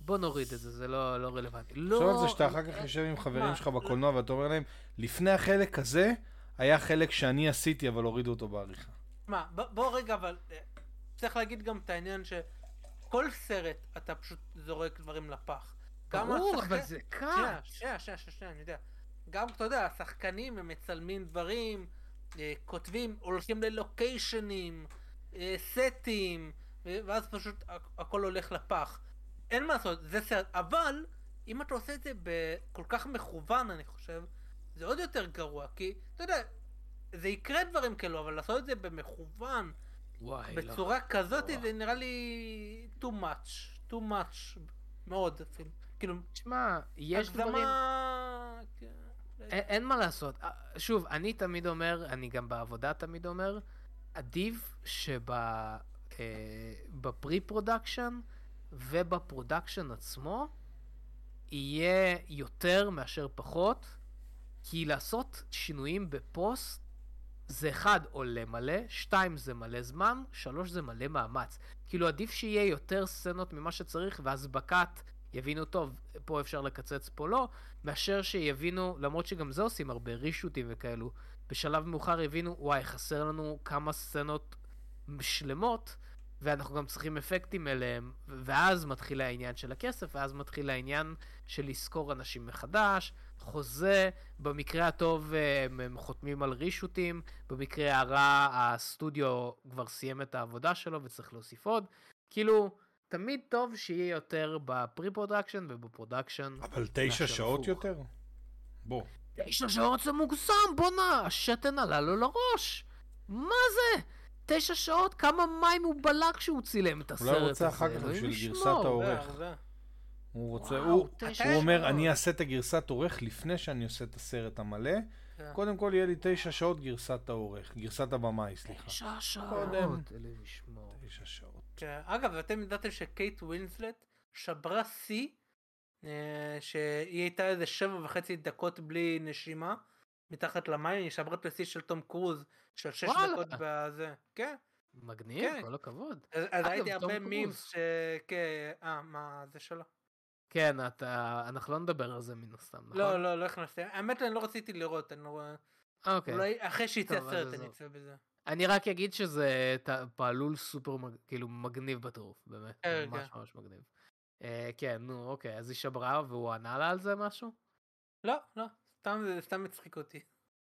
בוא נוריד את זה, זה לא, לא רלוונטי. לא... על זה שאתה אחר כך יושב עם חברים שלך בקולנוע ואתה אומר להם, לפני החלק הזה, היה חלק שאני עשיתי, אבל הורידו אותו בעריכה. מה, בוא רגע, אבל אה, צריך להגיד גם את העניין שכל סרט אתה פשוט זורק דברים לפח. ברור, אבל זה קאט. שנייה, שנייה, שנייה, אני יודע. גם, אתה יודע, השחקנים הם מצלמים דברים, אה, כותבים, הולכים ללוקיישנים, אה, סטים, ואז פשוט הכל הולך לפח. אין מה לעשות, זה סרט, אבל אם אתה עושה את זה בכל כך מכוון, אני חושב, זה עוד יותר גרוע, כי, אתה יודע, זה יקרה דברים כאלו, אבל לעשות את זה במכוון, וואי, לא. בצורה לא. כזאת, וואו. זה נראה לי too much, too much, מאוד אפילו. כאילו, תשמע, יש הגזמה... דברים... כן. אין, אין מה לעשות. אה, שוב, אני תמיד אומר, אני גם בעבודה תמיד אומר, עדיף שב pre production וב production עצמו יהיה יותר מאשר פחות, כי לעשות שינויים בפוסט זה אחד, עולה מלא, שתיים, זה מלא זמן, שלוש, זה מלא מאמץ. כאילו עדיף שיהיה יותר סצנות ממה שצריך, בקאט יבינו טוב, פה אפשר לקצץ, פה לא, מאשר שיבינו, למרות שגם זה עושים הרבה רישוטים וכאלו, בשלב מאוחר יבינו, וואי, חסר לנו כמה סצנות שלמות, ואנחנו גם צריכים אפקטים אליהם, ואז מתחיל העניין של הכסף, ואז מתחיל העניין של לשכור אנשים מחדש, חוזה, במקרה הטוב אה, הם חותמים על רישוטים, במקרה הרע הסטודיו כבר סיים את העבודה שלו וצריך להוסיף עוד. כאילו, תמיד טוב שיהיה יותר ב pre production וב production. אבל תשע שעות הפוך. יותר? בוא. תשע שעות זה מוגזם, בואנה, השתן עלה לו לראש. מה זה? תשע שעות? כמה מים הוא בלע כשהוא צילם את הסרט הזה? אולי רוצה אחר כך בשביל גרסת העורך. הוא רוצה, וואו, הוא, הוא אומר, אני אעשה את הגרסת עורך לפני שאני עושה את הסרט המלא. כן. קודם כל יהיה לי תשע שעות גרסת העורך, גרסת הבמאי, סליחה. תשע שעות, קודם. תשע שעות. אגב, אתם ידעתם שקייט ווינסלט שברה שיא, אה, שהיא הייתה איזה שבע וחצי דקות בלי נשימה, מתחת למים, היא שברה את השיא של תום קרוז, של שש דקות בזה. כן. מגניב, כן. כל הכבוד. אז ראיתי הרבה מימס ש... כן, אה, מה, זה שלו. כן, אתה, אנחנו לא נדבר על זה מן הסתם, נכון? לא, לא, לא הכנסתי. האמת, אני לא רציתי לראות, אני לא רואה... אוקיי. אולי אחרי שיצא הסרט אני אצא בזה. אני רק אגיד שזה פעלול סופר, כאילו, מגניב בטירוף, באמת. כן, ממש כן. ממש מגניב. אה, כן, נו, אוקיי, אז היא שברה והוא ענה לה על זה משהו? לא, לא, סתם זה סתם הצחיק אותי.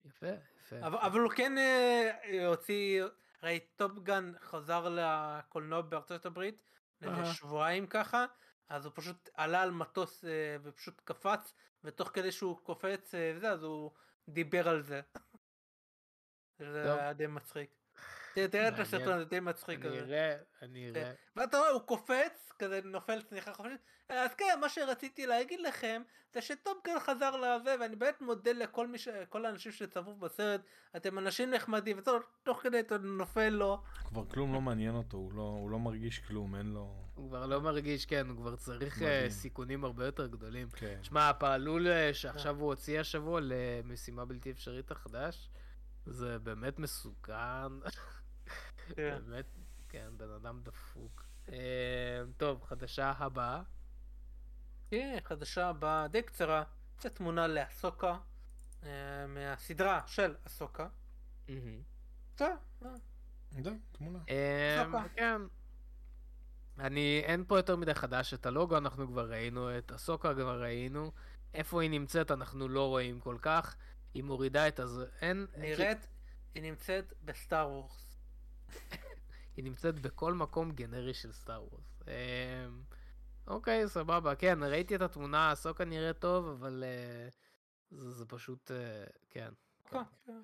יפה, יפה. אבל, אבל הוא כן אה, הוציא, הרי טופגן חזר לקולנוע בארצות הברית, איזה שבועיים ככה, אז הוא פשוט עלה על מטוס אה, ופשוט קפץ, ותוך כדי שהוא קופץ וזה, אז הוא דיבר על זה. זה היה די מצחיק. תראה את הסרטון, זה די מצחיק. אני אראה, אני כן. אראה. ואתה רואה, הוא קופץ, כזה נופל צניחה חופשית. אז כן, מה שרציתי להגיד לכם, זה שטופגן חזר לזה, ואני באמת מודה לכל מי ש... כל האנשים שצפו בסרט, אתם אנשים נחמדים, ותוך כדי אתה נופל לו. כבר כלום לא מעניין אותו, הוא לא, הוא לא מרגיש כלום, אין לו... הוא כבר לא מרגיש, כן, הוא כבר צריך uh, סיכונים הרבה יותר גדולים. כן. שמע, הפעלול uh, שעכשיו הוא הוציא השבוע למשימה בלתי אפשרית החדש, זה באמת מסוכן. כן. באמת, כן, בן אדם דפוק. אה, טוב, חדשה הבאה. כן, חדשה הבאה די קצרה. קצת תמונה לאסוקה, אה, מהסדרה של אסוקה. תמונה. כן. אני, אין פה יותר מדי חדש את הלוגו, אנחנו כבר ראינו, את אסוקה כבר ראינו. איפה היא נמצאת אנחנו לא רואים כל כך. היא מורידה את הז... אין... נראית, היא נמצאת בסטאר וורס. היא נמצאת בכל מקום גנרי של סטאר וורס. אמ, אוקיי, סבבה. כן, ראיתי את התמונה, הסוקה נראה טוב, אבל אה, זה, זה פשוט, אה, כן. כן, כן. כן.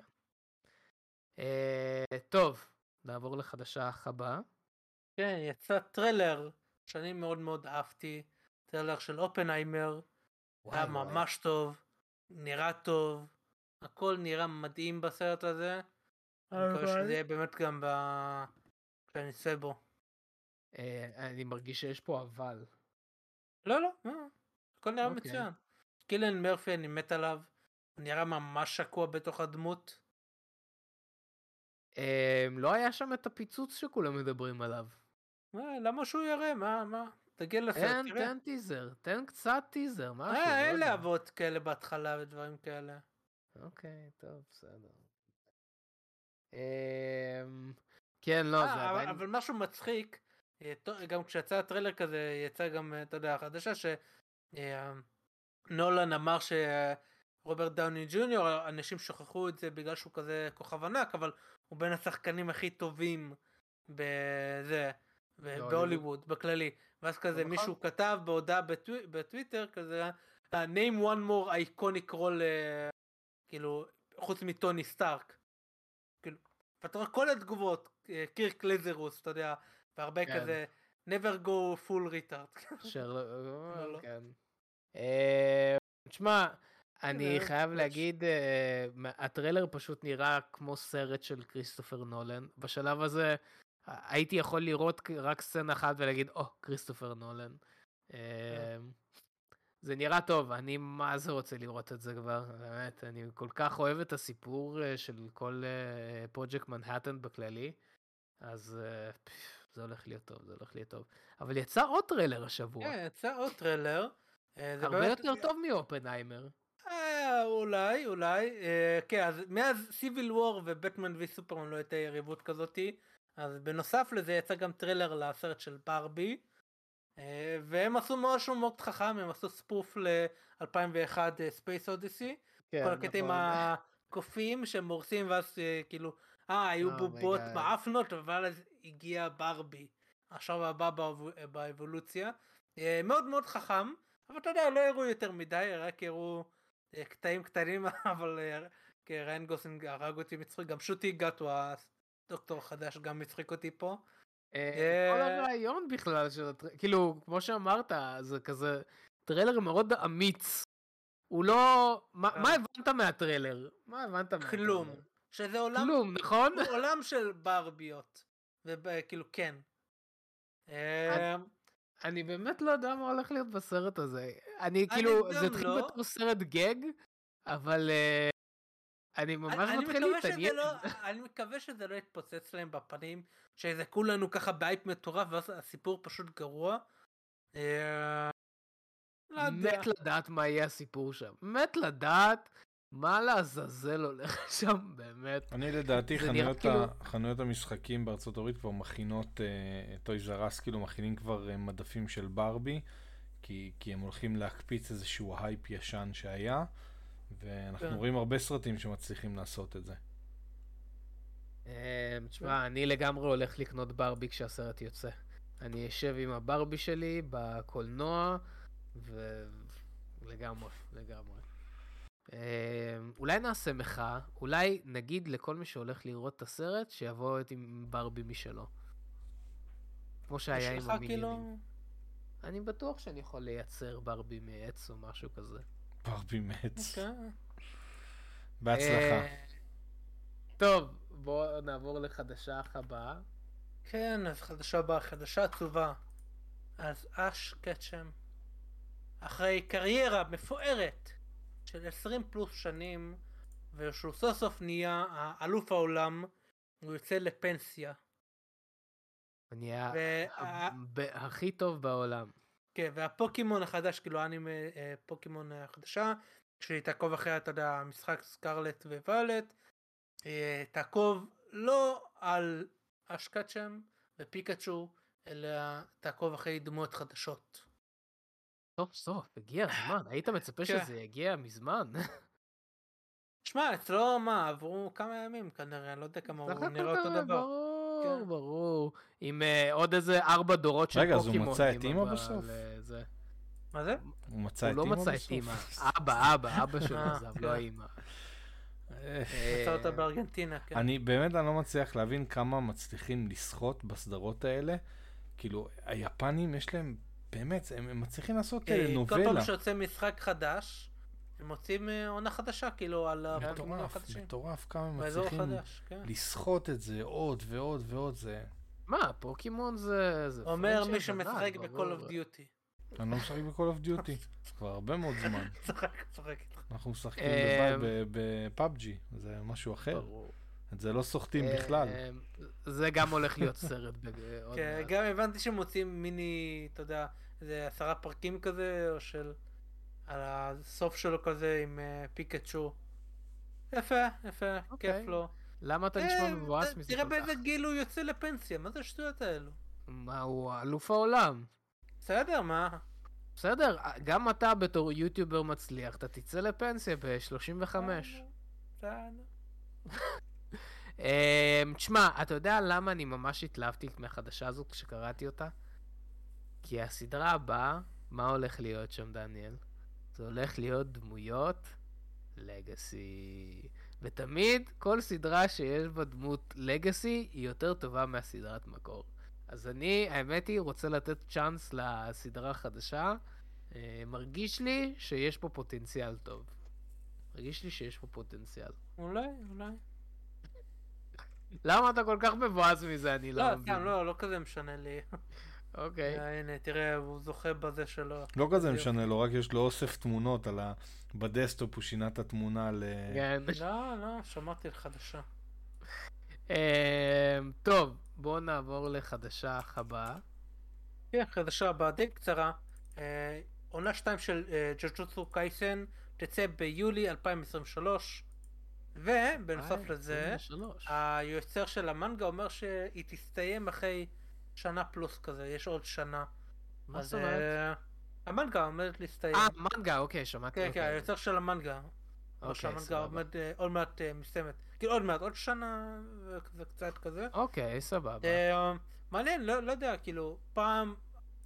אה, טוב, נעבור לחדשה הבאה. כן, יצא טריילר שאני מאוד מאוד אהבתי, טריילר של אופנהיימר, היה ממש טוב, נראה טוב, הכל נראה מדהים בסרט הזה. אני מקווה שזה יהיה באמת גם ב... כשאני אצא בו. אה, אני מרגיש שיש פה אבל. לא, לא, לא. הכל נראה אוקיי. מצוין. קילן מרפי, אני מת עליו. הוא נראה ממש שקוע בתוך הדמות. אמ, לא היה שם את הפיצוץ שכולם מדברים עליו. למה שהוא יראה? מה, מה? תגיע לסרט, תראה. תן טיזר, תן קצת טיזר, משהו. אה, אין להבות כאלה בהתחלה ודברים כאלה. אוקיי, טוב, בסדר. אמ, כן, לא, זה אה, עדיין... אבל משהו מצחיק, אה, גם כשיצא הטריילר כזה, יצא גם, אה, אתה יודע, החדשה, שנולן אמר שרוברט דאוני ג'וניור, אנשים שכחו את זה בגלל שהוא כזה כוכב ענק, אבל הוא בין השחקנים הכי טובים בזה, בהוליווד, בכללי. ואז כזה נכון. מישהו כתב בהודעה בטוויטר כזה, name one more iconic role כאילו, חוץ מטוני סטארק. כאילו, ואתה רואה כל התגובות, אה, קירק לזרוס, אתה יודע, והרבה כן. כזה, never go full retard. לא, לא. כן. אה, תשמע, אני חייב להגיד, הטריילר פשוט נראה כמו סרט של כריסטופר נולן. בשלב הזה הייתי יכול לראות רק סצנה אחת ולהגיד, או, כריסטופר נולן. זה נראה טוב, אני מה זה רוצה לראות את זה כבר, באמת, אני כל כך אוהב את הסיפור אה, של כל פרויקט אה, מנהטן בכללי, אז אה, זה הולך להיות טוב, זה הולך להיות טוב. אבל יצא עוד טריילר השבוע. כן, יצא עוד טריילר. אה, הרבה באמת... יותר טוב מאופנהיימר. אה, אולי, אולי. אה, כן, אז מאז סיוויל וור ובטמן וי סופרמן לא הייתה יריבות כזאתי, אז בנוסף לזה יצא גם טריילר לסרט של ברבי. אה, והם עשו משהו מאוד חכם, הם עשו spoof ל-2001 Space Odyssey. כן, כל הקטע עם נכון. הקופים שהם הורסים ואז אה, כאילו, אה, היו oh בובות באפנות, אבל אז הגיע ברבי. עכשיו הבא באבולוציה. אה, מאוד מאוד חכם, אבל אתה יודע, לא הראו יותר מדי, רק הראו קטעים קטנים, אבל ריאן גוסלינג הרג אותי מצחיק, גם שוטי גאטווה הדוקטור החדש גם מצחיק אותי פה. אה, כל הרעיון בכלל של הטריילר, כאילו, כמו שאמרת, זה כזה טריילר מאוד אמיץ. הוא לא... מה אה. הבנת מהטריילר? מה הבנת מהטריילר? כלום. שזה עולם... כלום, נכון? עולם של ברביות. וכאילו, כן. אה, אני באמת לא יודע מה הולך להיות בסרט הזה. אני כאילו, זה התחיל לא. בתור סרט gag, אבל אני ממש מתחיל להתעניין. לא, אני מקווה שזה לא יתפוצץ להם בפנים, שזה כולנו ככה בהייפ מטורף ואז הסיפור פשוט גרוע. אה, לא מת לדעת מה יהיה הסיפור שם. מת לדעת מה לעזאזל הולך שם באמת. אני לדעתי חנויות, כאילו... חנויות המשחקים בארצות הברית כבר מכינות, Toys uh, R Us כאילו מכינים כבר uh, מדפים של ברבי, כי, כי הם הולכים להקפיץ איזשהו הייפ ישן שהיה. ואנחנו כן. רואים הרבה סרטים שמצליחים לעשות את זה. אה, תשמע, אני לגמרי הולך לקנות ברבי כשהסרט יוצא. אני אשב עם הברבי שלי בקולנוע, ולגמרי, לגמרי. אה, אולי נעשה מחאה, אולי נגיד לכל מי שהולך לראות את הסרט, שיבוא עם ברבי משלו. כמו שהיה עם המיליונים. כאילו... אני בטוח שאני יכול לייצר ברבי מעץ או משהו כזה. ברבי מעץ. אוקיי. בהצלחה. אה, טוב, בואו נעבור לחדשה הבאה. כן, אז חדשה הבאה, חדשה עצובה. אז אש קצ'ם, אחרי קריירה מפוארת של 20 פלוס שנים, ושהוא סוף סוף נהיה אלוף העולם, הוא יוצא לפנסיה. הוא נהיה הכי טוב בעולם. כן, והפוקימון החדש, כאילו האנימה אה, פוקימון החדשה, שהיא תעקוב אחרי, אתה יודע, המשחק סקרלט וויולט, אה, תעקוב לא על אשקצ'ם ופיקאצ'ו, אלא תעקוב אחרי דמויות חדשות. סוף סוף, הגיע הזמן, היית מצפה כן. שזה יגיע מזמן. שמע, אצלו מה, עברו כמה ימים כנראה, אני לא יודע כמה הוא נראה אותו דבר. ברור, כן. ברור. עם uh, עוד איזה ארבע דורות של פוקימון. רגע, אז הוא מצא את אימא בסוף? זה. מה זה? הוא מצא את אימא בסוף? הוא לא מצא את אימא. אבא, אבא, אבא שלו אה, עזב, לא. אימא. מצא אותה בארגנטינה, כן. אני באמת אני לא מצליח להבין כמה מצליחים לסחוט בסדרות האלה. כאילו, היפנים יש להם, באמת, הם מצליחים לעשות נובלה. כל פעם שיוצא משחק חדש, הם מוצאים אה, עונה חדשה, כאילו, על הפוקימון החדשים. מטורף, כמה הם מצליחים כן. לסחוט את זה עוד ועוד ועוד, זה... מה, פוקימון זה... אומר מי שמשחק ב-call of duty. אני לא משחק ב-call of duty, כבר הרבה מאוד זמן. צוחק, צוחק. אנחנו משחקים אמ, בפאבג'י, זה משהו אחר. את זה לא סוחטים אמ, בכלל. זה גם הולך להיות סרט. כן, גם הבנתי שמוצאים מיני, אתה יודע, איזה עשרה פרקים כזה, או של... על הסוף שלו כזה עם uh, פיקצ'ו. יפה, יפה, okay. אוקיי. כיף לו. למה אתה נשמע אה, מבואס מזה תראה באיזה גיל הוא יוצא לפנסיה, מה זה השטויות האלו? מה, הוא אלוף העולם. בסדר, מה? בסדר, גם אתה בתור יוטיובר מצליח, אתה תצא לפנסיה ב-35. בסדר. אמ, תשמע, אתה יודע למה אני ממש התלהבתי מהחדשה הזאת כשקראתי אותה? כי הסדרה הבאה, מה הולך להיות שם, דניאל? זה הולך להיות דמויות לגאסי. ותמיד כל סדרה שיש בה דמות לגאסי היא יותר טובה מהסדרת מקור. אז אני, האמת היא, רוצה לתת צ'אנס לסדרה החדשה. אה, מרגיש לי שיש פה פוטנציאל טוב. מרגיש לי שיש פה פוטנציאל. אולי, אולי. למה אתה כל כך מבואס מזה? אני לא, מבין. לא, לא, לא כזה משנה לי. אוקיי. אה, הנה, תראה, הוא זוכה בזה שלו. לא כזה משנה לו, רק יש לו אוסף תמונות על ה... בדסקטופ הוא שינה את התמונה ל... כן. לא, לא, שמעתי חדשה. אה, טוב, בואו נעבור לחדשה הבאה. כן, חדשה הבאה די קצרה. אה, עונה 2 של ג'וג'וטסו קאיסן תצא ביולי 2023. ובנוסף לזה, היוצר של המנגה אומר שהיא תסתיים אחרי שנה פלוס כזה, יש עוד שנה. מה זאת אומרת? Uh, המנגה עומדת להסתיים. אה, מנגה, אוקיי, שמעתי. כן, כן, היוצר של המנגה. אוקיי, סבבה. עומד uh, עוד מעט uh, מסתיימת. כאילו עוד מעט, עוד שנה וקצת כזה. אוקיי, סבבה. מעניין, לא, לא יודע, כאילו, פעם,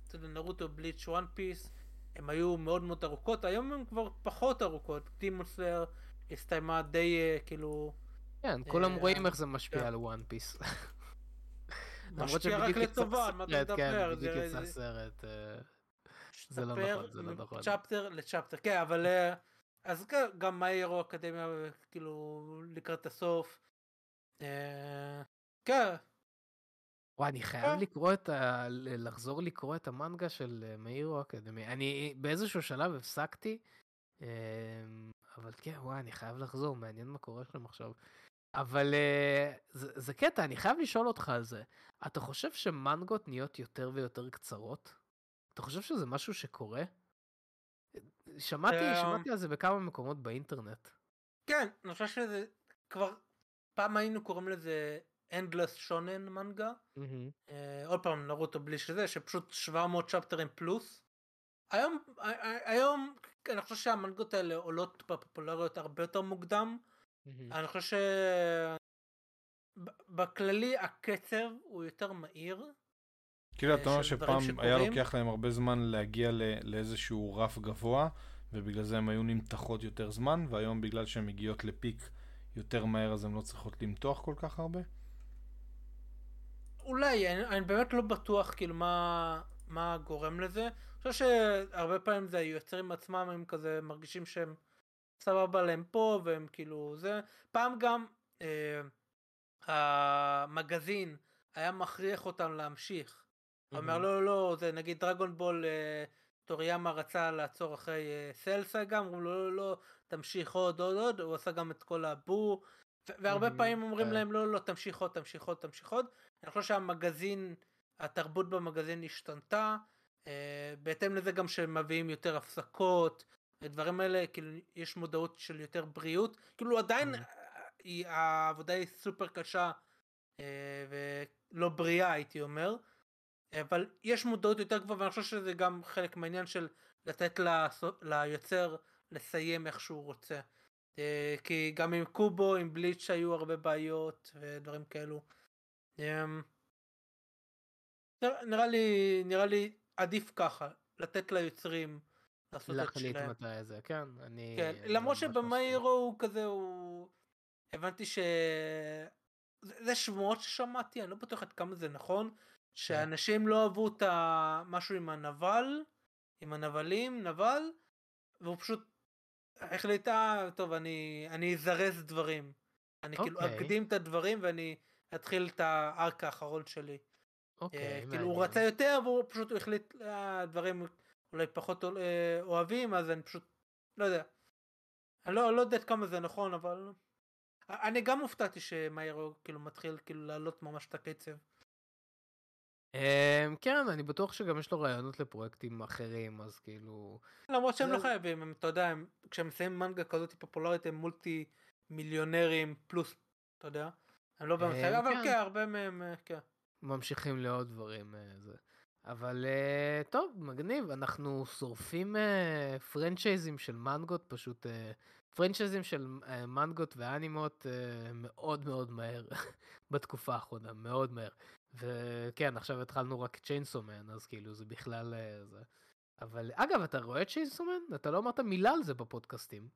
אתה יודע, נרוטו, בליץ', וואן פיס, הם היו מאוד מאוד ארוכות, היום הם כבר פחות ארוכות. דימונסלר הסתיימה די כאילו... כן, כולם רואים איך זה משפיע כן. על One Piece. משפיע רק לטובה, על מה אתה מדבר. כן, בדיוק יצא סרט. אה, זה לא נכון, זה לא נכון. chapter ל chapter, כן, אבל אה, אז גם My Hero Academia, כאילו, לקראת הסוף. אה, כן. וואי, אני חייב לקרוא את ה... לחזור לקרוא את המנגה של My Hero Academia. אני באיזשהו שלב הפסקתי, אבל כן, וואי, אני חייב לחזור, מעניין מה קורה שם עכשיו. אבל uh, זה, זה קטע, אני חייב לשאול אותך על זה. אתה חושב שמנגות נהיות יותר ויותר קצרות? אתה חושב שזה משהו שקורה? שמעתי, um... שמעתי על זה בכמה מקומות באינטרנט. כן, אני חושב שזה כבר, פעם היינו קוראים לזה Endless שונן מנגה. Mm-hmm. Uh, עוד פעם נרוטו בלי שזה, שפשוט 700 צ'פטרים פלוס. היום, היום אני חושב שהמנגות האלה עולות בפופולריות הרבה יותר מוקדם. אני חושב ש... בכללי הקצב הוא יותר מהיר. כאילו אתה אומר שפעם היה לוקח להם הרבה זמן להגיע לאיזשהו רף גבוה ובגלל זה הם היו נמתחות יותר זמן והיום בגלל שהן מגיעות לפיק יותר מהר אז הן לא צריכות למתוח כל כך הרבה? אולי, אני, אני באמת לא בטוח כאילו מה, מה גורם לזה. אני חושב שהרבה פעמים זה היוצרים עצמם הם כזה מרגישים שהם סבבה להם פה והם כאילו זה פעם גם אה, המגזין היה מכריח אותם להמשיך. הוא אומר לא לא לא זה נגיד דרגון בול אה, טוריאמה רצה לעצור אחרי אה, סלסה גם אמרו לו לא לא תמשיך עוד עוד עוד הוא עשה גם את כל הבו והרבה פעמים אומרים כן. להם לא לא תמשיך עוד תמשיך עוד תמשיך עוד. אני חושב שהמגזין התרבות במגזין השתנתה. Uh, בהתאם לזה גם שהם מביאים יותר הפסקות הדברים האלה כאילו יש מודעות של יותר בריאות. כאילו עדיין היא, העבודה היא סופר קשה אה, ולא בריאה הייתי אומר. אבל יש מודעות יותר גבוהה ואני חושב שזה גם חלק מהעניין של לתת ליוצר לסיים איך שהוא רוצה. אה, כי גם עם קובו עם בליץ' היו הרבה בעיות ודברים כאלו. נראה לי נראה לי עדיף ככה לתת ליוצרים לעשות את שלהם. להחליט מתי זה, כן, אני... כן, למרות שבמאירו הוא כזה, הוא... הבנתי ש... זה שמועות ששמעתי, אני לא בטוח עד כמה זה נכון, שאנשים לא אהבו את המשהו עם הנבל, עם הנבלים, נבל, והוא פשוט החליט, אה, טוב, אני, אני אזרז דברים. אני okay. כאילו אוקיי. אקדים את הדברים ואני אתחיל את הארק האחרון שלי. אוקיי, okay, uh, כאילו הוא רצה יותר והוא פשוט החליט, אה, דברים אולי פחות אוהבים אז אני פשוט לא יודע. אני לא, לא יודע כמה זה נכון אבל אני גם הופתעתי שמאירו כאילו מתחיל כאילו לעלות ממש את הקצב. אמ, כן אני בטוח שגם יש לו רעיונות לפרויקטים אחרים אז כאילו למרות שהם לא חייבים הם אתה יודע כשהם מסיימים מנגה כזאת פופולרית הם מולטי מיליונרים פלוס אתה יודע. הם לא באמת חייבים אבל כן. כן הרבה מהם אה, כן. ממשיכים לעוד דברים אה, זה. אבל uh, טוב, מגניב, אנחנו שורפים uh, פרנצ'ייזים של מנגות, פשוט uh, פרנצ'ייזים של uh, מנגות ואנימות uh, מאוד מאוד מהר בתקופה האחרונה, מאוד מהר. וכן, עכשיו התחלנו רק צ'יינסומן, אז כאילו זה בכלל uh, זה. אבל אגב, אתה רואה צ'יינסומן? אתה לא אמרת מילה על זה בפודקאסטים.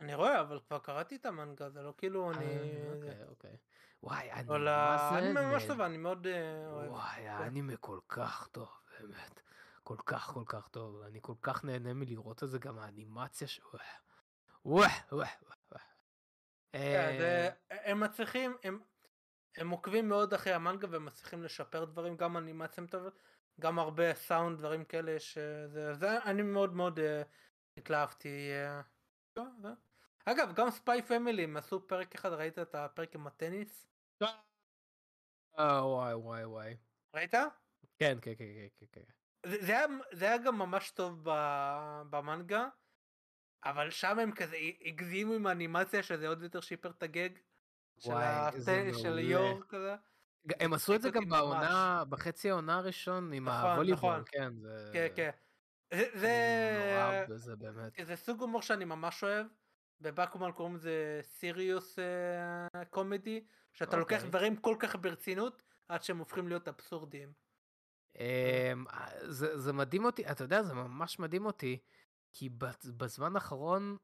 אני רואה, אבל כבר קראתי את המנגה, זה לא כאילו אני... אוקיי, אוקיי. וואי, אני מה זה... אני ממש טובה, אני מאוד אוהב. וואי, כן. האנימה כל כך טוב, באמת. כל כך כל כך טוב, אני כל כך נהנה מלראות את זה, גם האנימציה ש... וואי, וואי, וואי. כן, הם מצליחים, הם עוקבים מאוד אחרי המנגה והם מצליחים לשפר דברים, גם אנימציה טובה, גם הרבה סאונד, דברים כאלה, שזה, זה, אני מאוד מאוד התלהבתי. אגב, גם ספיי פמילי, הם עשו פרק אחד, ראית את הפרק עם הטניס? אה, וואי וואי וואי. ראית? כן, כן, כן, כן, כן. זה, זה, היה, זה היה גם ממש טוב במנגה, אבל שם הם כזה הגזימו עם האנימציה שזה עוד יותר שיפר את הגג. וואי, של. של יור כזה. הם עשו את זה גם בעונה, בחצי העונה הראשון עם נכון, הווליבול, נכון. כן. זה... כן, כן. זה. זה סוג הומור שאני ממש אוהב. בבקומן קוראים לזה סיריוס קומדי, שאתה okay. לוקח אוקיי. דברים כל כך ברצינות עד שהם הופכים להיות אבסורדיים. Um, זה, זה מדהים אותי, אתה יודע, זה ממש מדהים אותי, כי בזמן האחרון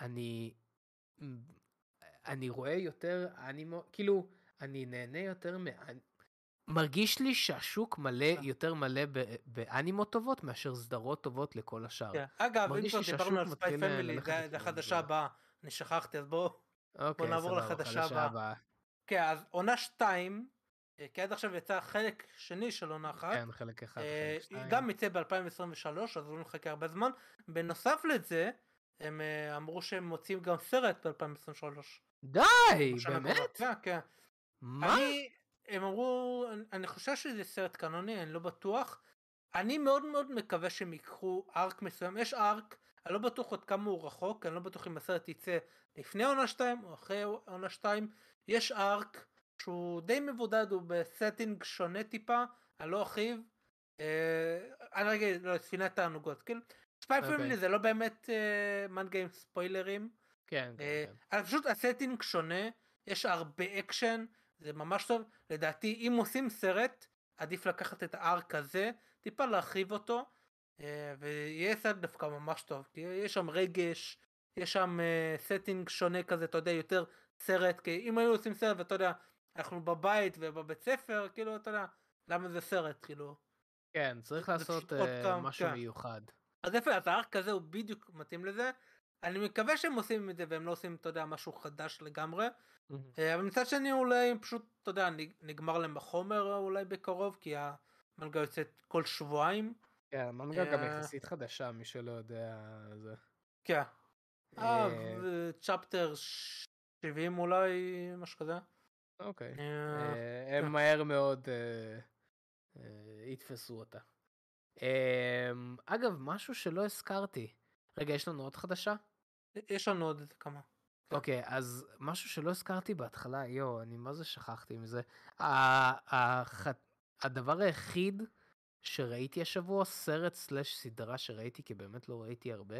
אני, אני רואה יותר אנימו, כאילו, אני נהנה יותר מרגיש לי שהשוק מלא, אה. יותר מלא באנימות טובות מאשר סדרות טובות לכל השאר. כן. אגב, אם כבר דיברנו על ספיי פמילי, זה החדשה הבאה, אני שכחתי, אז בואו אוקיי, נעבור לחדשה הבאה. כן, אז עונה 2, אה, כי עד עכשיו יצא חלק שני של עונה אחת. כן, חלק אחד, אה, חלק שתיים. גם יצא ב-2023, אז לא נחכה הרבה זמן. בנוסף לזה, הם אמרו שהם מוציאים גם סרט ב-2023. די, באמת? כן, כן. מה? אני, הם אמרו, אני חושב שזה סרט קנוני, אני לא בטוח. אני מאוד מאוד מקווה שהם ייקחו ארק מסוים, יש ארק, אני לא בטוח עוד כמה הוא רחוק, אני לא בטוח אם הסרט יצא לפני עונה 2 או אחרי עונה 2, יש arc שהוא די מבודד, הוא ב setting שונה טיפה, אני לא ארחיב. אה, אני רגע, לא, ספינת תענוגות, כאילו, Spy Family אוקיי. זה לא באמת אה, מנגה עם ספוילרים. כן, אה, כן, כן. פשוט ה setting שונה, יש הרבה אקשן, זה ממש טוב. לדעתי, אם עושים סרט, עדיף לקחת את ה arc הזה, טיפה להרחיב אותו, אה, ויהיה סרט דווקא ממש טוב, כי יש שם רגש, יש שם setting אה, שונה כזה, אתה יודע, יותר סרט, כי אם היו עושים סרט ואתה יודע, אנחנו בבית ובבית ספר, כאילו, אתה יודע, למה זה סרט, כאילו. כן, צריך לעשות uh, משהו כן. מיוחד. אז יפה, אז ה arc הזה הוא בדיוק מתאים לזה. אני מקווה שהם עושים את זה והם לא עושים, אתה יודע, משהו חדש לגמרי. אה, אבל מצד שני אולי פשוט, אתה יודע, נגמר להם החומר אולי בקרוב, כי המנגה יוצאת כל שבועיים. כן, המנגה גם אה, יחסית חדשה, מי שלא יודע זה. כן. אה, צ'פטר 70 אולי, משהו כזה. אוקיי. הם כן. מהר מאוד יתפסו אותה. אגב, משהו שלא הזכרתי. רגע, יש לנו עוד חדשה? יש לנו עוד כמה. אוקיי, אז משהו שלא הזכרתי בהתחלה, יואו, אני מה זה שכחתי מזה. הדבר היחיד שראיתי השבוע, סרט slash סדרה שראיתי, כי באמת לא ראיתי הרבה,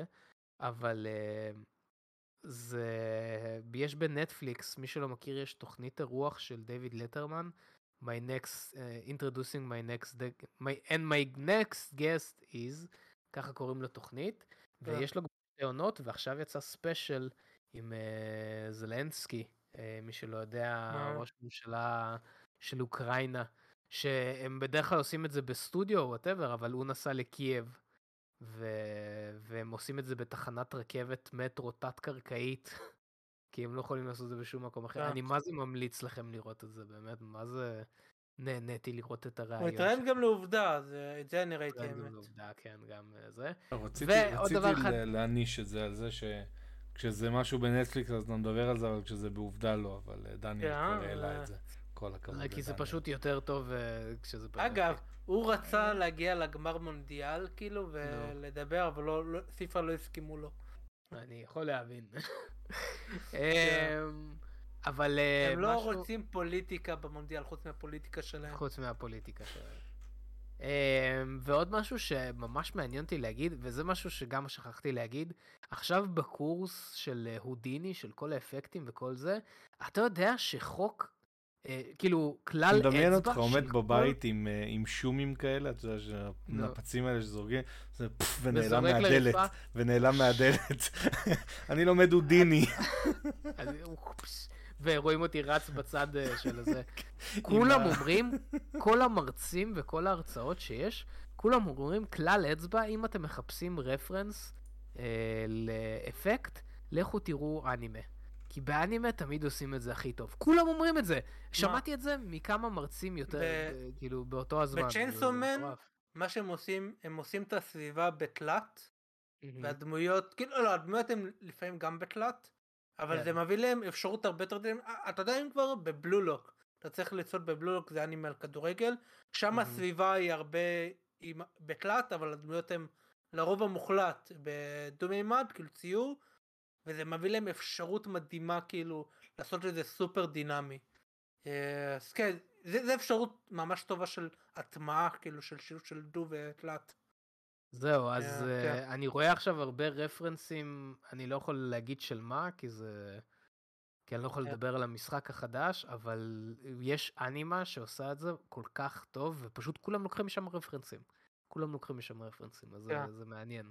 אבל uh, זה... יש בנטפליקס, מי שלא מכיר, יש תוכנית אירוח של דיוויד לטרמן, My next, uh, introducing my next, my, and my next guest is, ככה קוראים לתוכנית, כן. ויש לו גם שתי עונות, ועכשיו יצא special עם uh, זלנסקי, uh, מי שלא יודע, ראש ממשלה של אוקראינה, שהם בדרך כלל עושים את זה בסטודיו או whatever, אבל הוא נסע לקייב, ו... והם עושים את זה בתחנת רכבת מטרו תת-קרקעית, כי הם לא יכולים לעשות את זה בשום מקום אחר. כן. אני מה זה ממליץ לכם לראות את זה, באמת, מה זה... נהניתי לראות את הריאיון. הוא התראיין גם לעובדה, את זה אני ראיתי האמת. גם לעובדה, כן, גם זה. רציתי להעניש את זה על זה ש... כשזה משהו בנטפליקס אז נדבר על זה, אבל כשזה בעובדה לא, אבל אה, דניאל כן, כבר העלה את זה. כל הכבוד. כי זה פשוט יותר טוב אה, כשזה בנטפליקס. אגב, הוא רצה להגיע לגמר מונדיאל, כאילו, ולדבר, אבל לא, לא, פיפ"א לא הסכימו לו. אני יכול להבין. אבל אה, הם לא רוצים פוליטיקה במונדיאל חוץ מהפוליטיקה שלהם. חוץ מהפוליטיקה שלהם. אמ, ועוד משהו שממש מעניין אותי להגיד, וזה משהו שגם שכחתי להגיד, עכשיו בקורס של הודיני, של כל האפקטים וכל זה, אתה יודע שחוק אה, כאילו, כלל אצבע... מדמיין אותך עומד בבית עם, אה, עם שומים כאלה, אתה יודע, שהנפצים האלה שזורגים, זה פפפ, ונעלם מהדלת, ונעלם מהדלת. אני לומד הודיני. ורואים אותי רץ בצד אה, של זה. כולם אומרים, כל המרצים וכל ההרצאות שיש, כולם אומרים כלל אצבע, אם אתם מחפשים רפרנס אה, לאפקט, לכו תראו אנימה. כי באנימה תמיד עושים את זה הכי טוב. כולם אומרים את זה. שמעתי את זה מכמה מרצים יותר, ב... כאילו, באותו הזמן. בצ'יינסומן, מה שהם עושים, הם עושים את הסביבה בתלת, והדמויות, כאילו, לא, הדמויות הן לפעמים גם בתלת, אבל כן. זה מביא להם אפשרות הרבה יותר, אה, אתה יודע אם כבר בבלו לוק, אתה צריך לצפות בבלו לוק זה אנימה על כדורגל, שם הסביבה היא הרבה בתלת, אבל הדמויות הן לרוב המוחלט בדו מימד, כאילו ציור, וזה מביא להם אפשרות מדהימה כאילו לעשות את זה סופר דינמי. אה, אז כן, זה, זה אפשרות ממש טובה של הטמעה כאילו של שילוב של דו ותלת. זהו, אז uh, כן. אני רואה עכשיו הרבה רפרנסים, אני לא יכול להגיד של מה, כי זה... כי אני לא יכול כן. לדבר על המשחק החדש, אבל יש אנימה שעושה את זה כל כך טוב, ופשוט כולם לוקחים משם רפרנסים. כולם לוקחים משם רפרנסים, אז כן. זה, זה מעניין.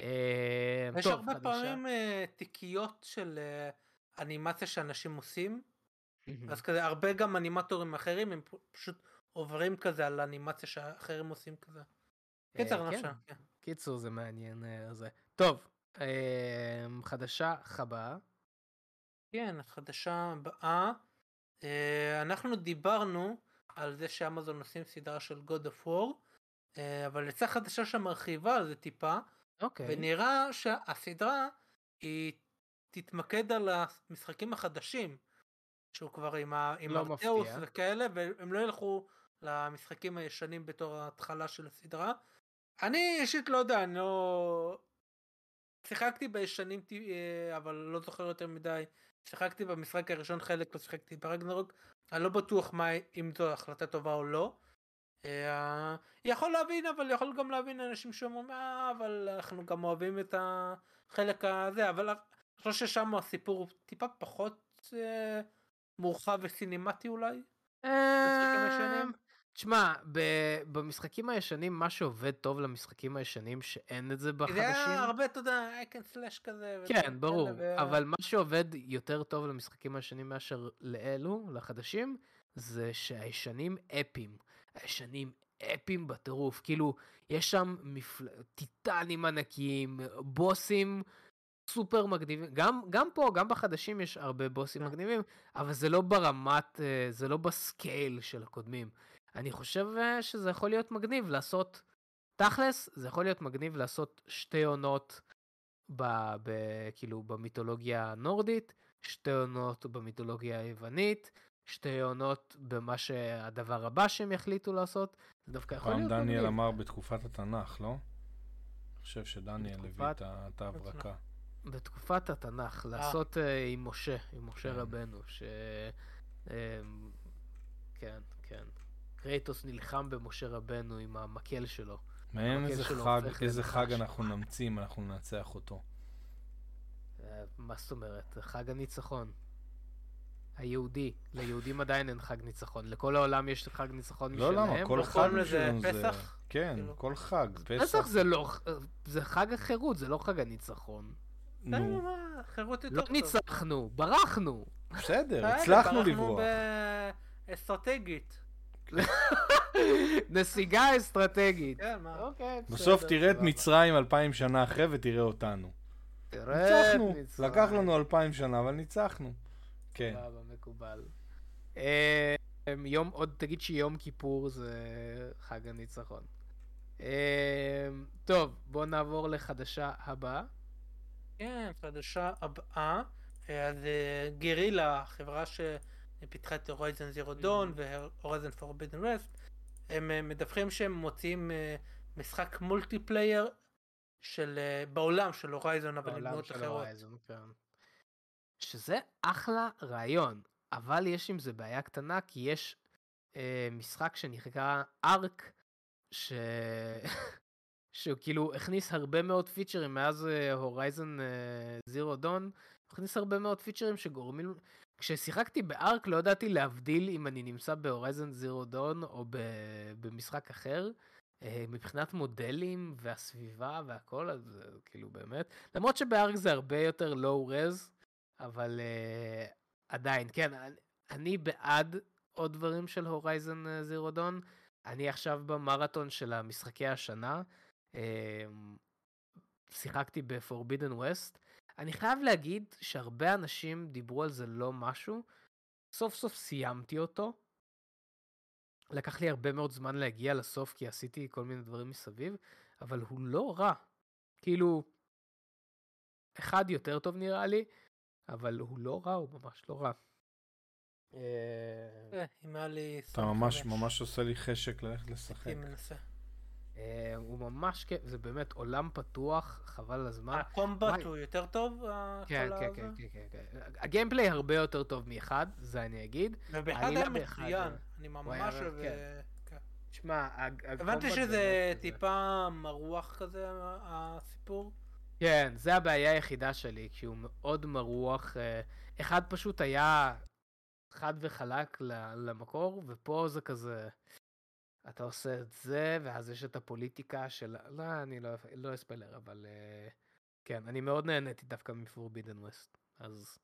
אה, יש טוב, הרבה חדשה. פעמים uh, תיקיות של uh, אנימציה שאנשים עושים, אז כזה הרבה גם אנימטורים אחרים הם פשוט עוברים כזה על אנימציה שאחרים עושים כזה. קיצר אה, נפשה. כן. קיצור זה מעניין אה, זה. טוב, אה, חדשה הבאה. כן, חדשה הבאה. אנחנו דיברנו על זה שאמזון עושים סדרה של God of War, אבל יצאה חדשה שמרחיבה על זה טיפה, אוקיי. ונראה שהסדרה היא תתמקד על המשחקים החדשים, שהוא כבר עם, ה... עם לא ארטאוס וכאלה, והם לא ילכו למשחקים הישנים בתור ההתחלה של הסדרה. אני אישית לא יודע, אני לא... שיחקתי בישנים, אה, אבל לא זוכר יותר מדי. שיחקתי במשחק הראשון חלק, לא שיחקתי ברגנרוק. אני לא בטוח מה, אם זו החלטה טובה או לא. אה, יכול להבין, אבל יכול גם להבין אנשים שאומרים, אה, אבל אנחנו גם אוהבים את החלק הזה, אבל אני חושב ששם הסיפור הוא טיפה פחות אה, מורחב וסינימטי אולי. תשמע, במשחקים הישנים, מה שעובד טוב למשחקים הישנים, שאין את זה בחדשים... זה היה הרבה, אתה יודע, אקן סלאש כזה. כן, ברור, ו... אבל מה שעובד יותר טוב למשחקים הישנים מאשר לאלו, לחדשים, זה שהישנים אפים. הישנים אפים בטירוף, כאילו, יש שם מפל... טיטנים ענקיים, בוסים סופר מגניבים, גם, גם פה, גם בחדשים יש הרבה בוסים כן. מגניבים, אבל זה לא ברמת, אה, זה לא בסקייל של הקודמים. אני חושב אה, שזה יכול להיות מגניב לעשות, תכלס, זה יכול להיות מגניב לעשות שתי עונות ב, ב, כאילו במיתולוגיה הנורדית, שתי עונות במיתולוגיה היוונית, שתי עונות במה שהדבר הבא שהם יחליטו לעשות, זה דווקא יכול להיות מגניב. פעם דניאל אמר בתקופת התנ"ך, לא? אני חושב שדניאל הביא את ההברקה. בתקופת התנ"ך, לעשות uh, עם משה, עם משה כן. רבנו, ש... כן. קרייטוס נלחם במשה רבנו עם המקל שלו. מעניין איזה חג, איזה חג אנחנו נמציא אם אנחנו ננצח אותו. אה, מה זאת אומרת? חג הניצחון. היהודי. ליהודים עדיין אין חג ניצחון. לכל העולם יש חג ניצחון משלהם. לא, למה? כל חג שלנו זה... פסח? כן, כאילו. כל חג. פסח זה לא... זה חג החירות, זה לא חג הניצחון. נו. חירות יותר לא טוב. לא ניצחנו, ברחנו. בסדר, הצלחנו לברוח. ברחנו באסטרטגית. נסיגה אסטרטגית. כן, מה? אוקיי, בסוף תראה את מצרים אלפיים שנה אחרי ותראה אותנו. ניצחנו, לקח לנו אלפיים שנה, אבל ניצחנו. כן. מקובל. אה, יום, עוד תגיד שיום כיפור זה חג הניצחון. אה, טוב, בואו נעבור לחדשה הבאה. כן, חדשה הבאה. אז גרילה, חברה ש... פיתחה את Horizon Zero Dawn ו Horizon Forbidden West הם אה, מדווחים שהם מוציאים אה, משחק multiplayer של אה, בעולם של Horizon אבל עם דמות אחרות. כן. שזה אחלה רעיון אבל יש עם זה בעיה קטנה כי יש אה, משחק שנקרא Ark ש... שהוא כאילו הכניס הרבה מאוד פיצ'רים מאז Horizon Zero Dawn הכניס הרבה מאוד פיצ'רים שגורמים כששיחקתי ב Ark לא ידעתי להבדיל אם אני נמצא ב Horizon Zero Dawn או במשחק אחר. אה, מבחינת מודלים והסביבה והכל, אז כאילו באמת, למרות שב Ark זה הרבה יותר low res, אבל uh, עדיין, כן, אני, אני בעד עוד דברים של הורייזן זירו דון. אני עכשיו במרתון של המשחקי השנה, uh, שיחקתי בפורבידן ווסט. אני חייב להגיד שהרבה אנשים דיברו על זה לא משהו. סוף סוף סיימתי אותו. לקח לי הרבה מאוד זמן להגיע לסוף כי עשיתי כל מיני דברים מסביב, אבל הוא לא רע. כאילו, אחד יותר טוב נראה לי, אבל הוא לא רע, הוא ממש לא רע. אה, אה, אם היה לי... אתה ממש ממש עושה לי חשק ללכת לשחק. אה, הוא ממש כיף, זה באמת עולם פתוח, חבל הזמן. הקומבט הוא יותר טוב? כן, כן, כן, כן, כן. הגיימפליי הרבה יותר טוב מאחד, זה אני אגיד. ובאחד היה מצוין, אני ממש אוהב... שמע, הבנתי שזה טיפה מרוח כזה, הסיפור. כן, זה הבעיה היחידה שלי, כי הוא מאוד מרוח. אחד פשוט היה חד וחלק למקור, ופה זה כזה... אתה עושה את זה, ואז יש את הפוליטיקה של... לא, אני לא, לא אספלר, אבל uh, כן, אני מאוד נהניתי דווקא מפורבידן ווסט, אז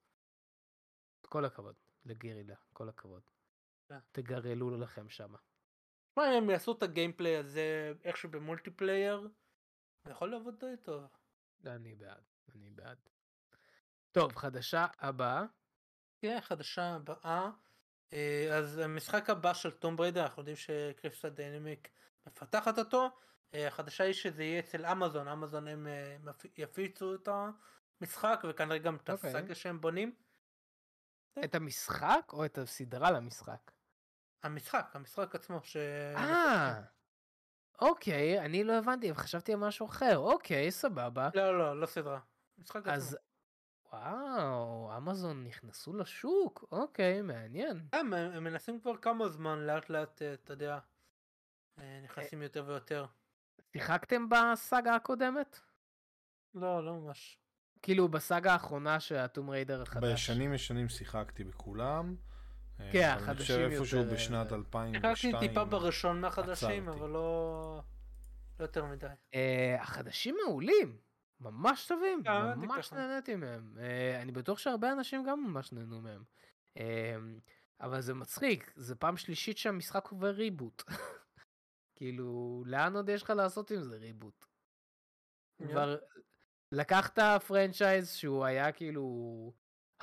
כל הכבוד לגירילה, כל הכבוד. Yeah. תגרלו לכם שמה. מה, הם יעשו את ה gameplay הזה איכשהו ב multiplayer, זה יכול לעבוד די טוב. אני בעד, אני בעד. טוב, חדשה הבאה. כן, חדשה הבאה. אה, אז המשחק הבא של Tomb Raider, אנחנו יודעים ש Crystal Dynamics מפתחת אותו. אה, החדשה היא שזה יהיה אצל אמזון, אמזון הם אה, יפיצו את המשחק וכנראה גם את אוקיי. הסאגה שהם בונים. את המשחק או את הסדרה למשחק? המשחק, המשחק עצמו. ש... אה, אוקיי, אני לא הבנתי, חשבתי על משהו אחר, אוקיי, סבבה. לא, לא, לא סדרה. משחק אז, עצמו. וואו, אמזון נכנסו לשוק, אוקיי, מעניין. הם, הם מנסים כבר כמה זמן, לאט לאט, אה, אתה יודע, אה, נכנסים יותר ויותר. שיחקתם בסאגה הקודמת? לא, לא ממש. כאילו בסאגה האחרונה של הטום ריידר החדש. בשנים ישנים שיחקתי בכולם. אה, כן, החדשים יותר. אני חושב איפשהו בשנת 2002. שיחקתי טיפה בראשון מהחדשים, אבל לא... לא יותר מדי. החדשים מעולים. ממש טובים, ממש נהניתי מהם. Uh, אני בטוח שהרבה אנשים גם ממש נהנו מהם. Uh, אבל זה מצחיק, זה פעם שלישית שהמשחק עובר ריבוט. כאילו, לאן עוד יש לך לעשות עם זה ריבוט? כבר לקחת franchise שהוא היה כאילו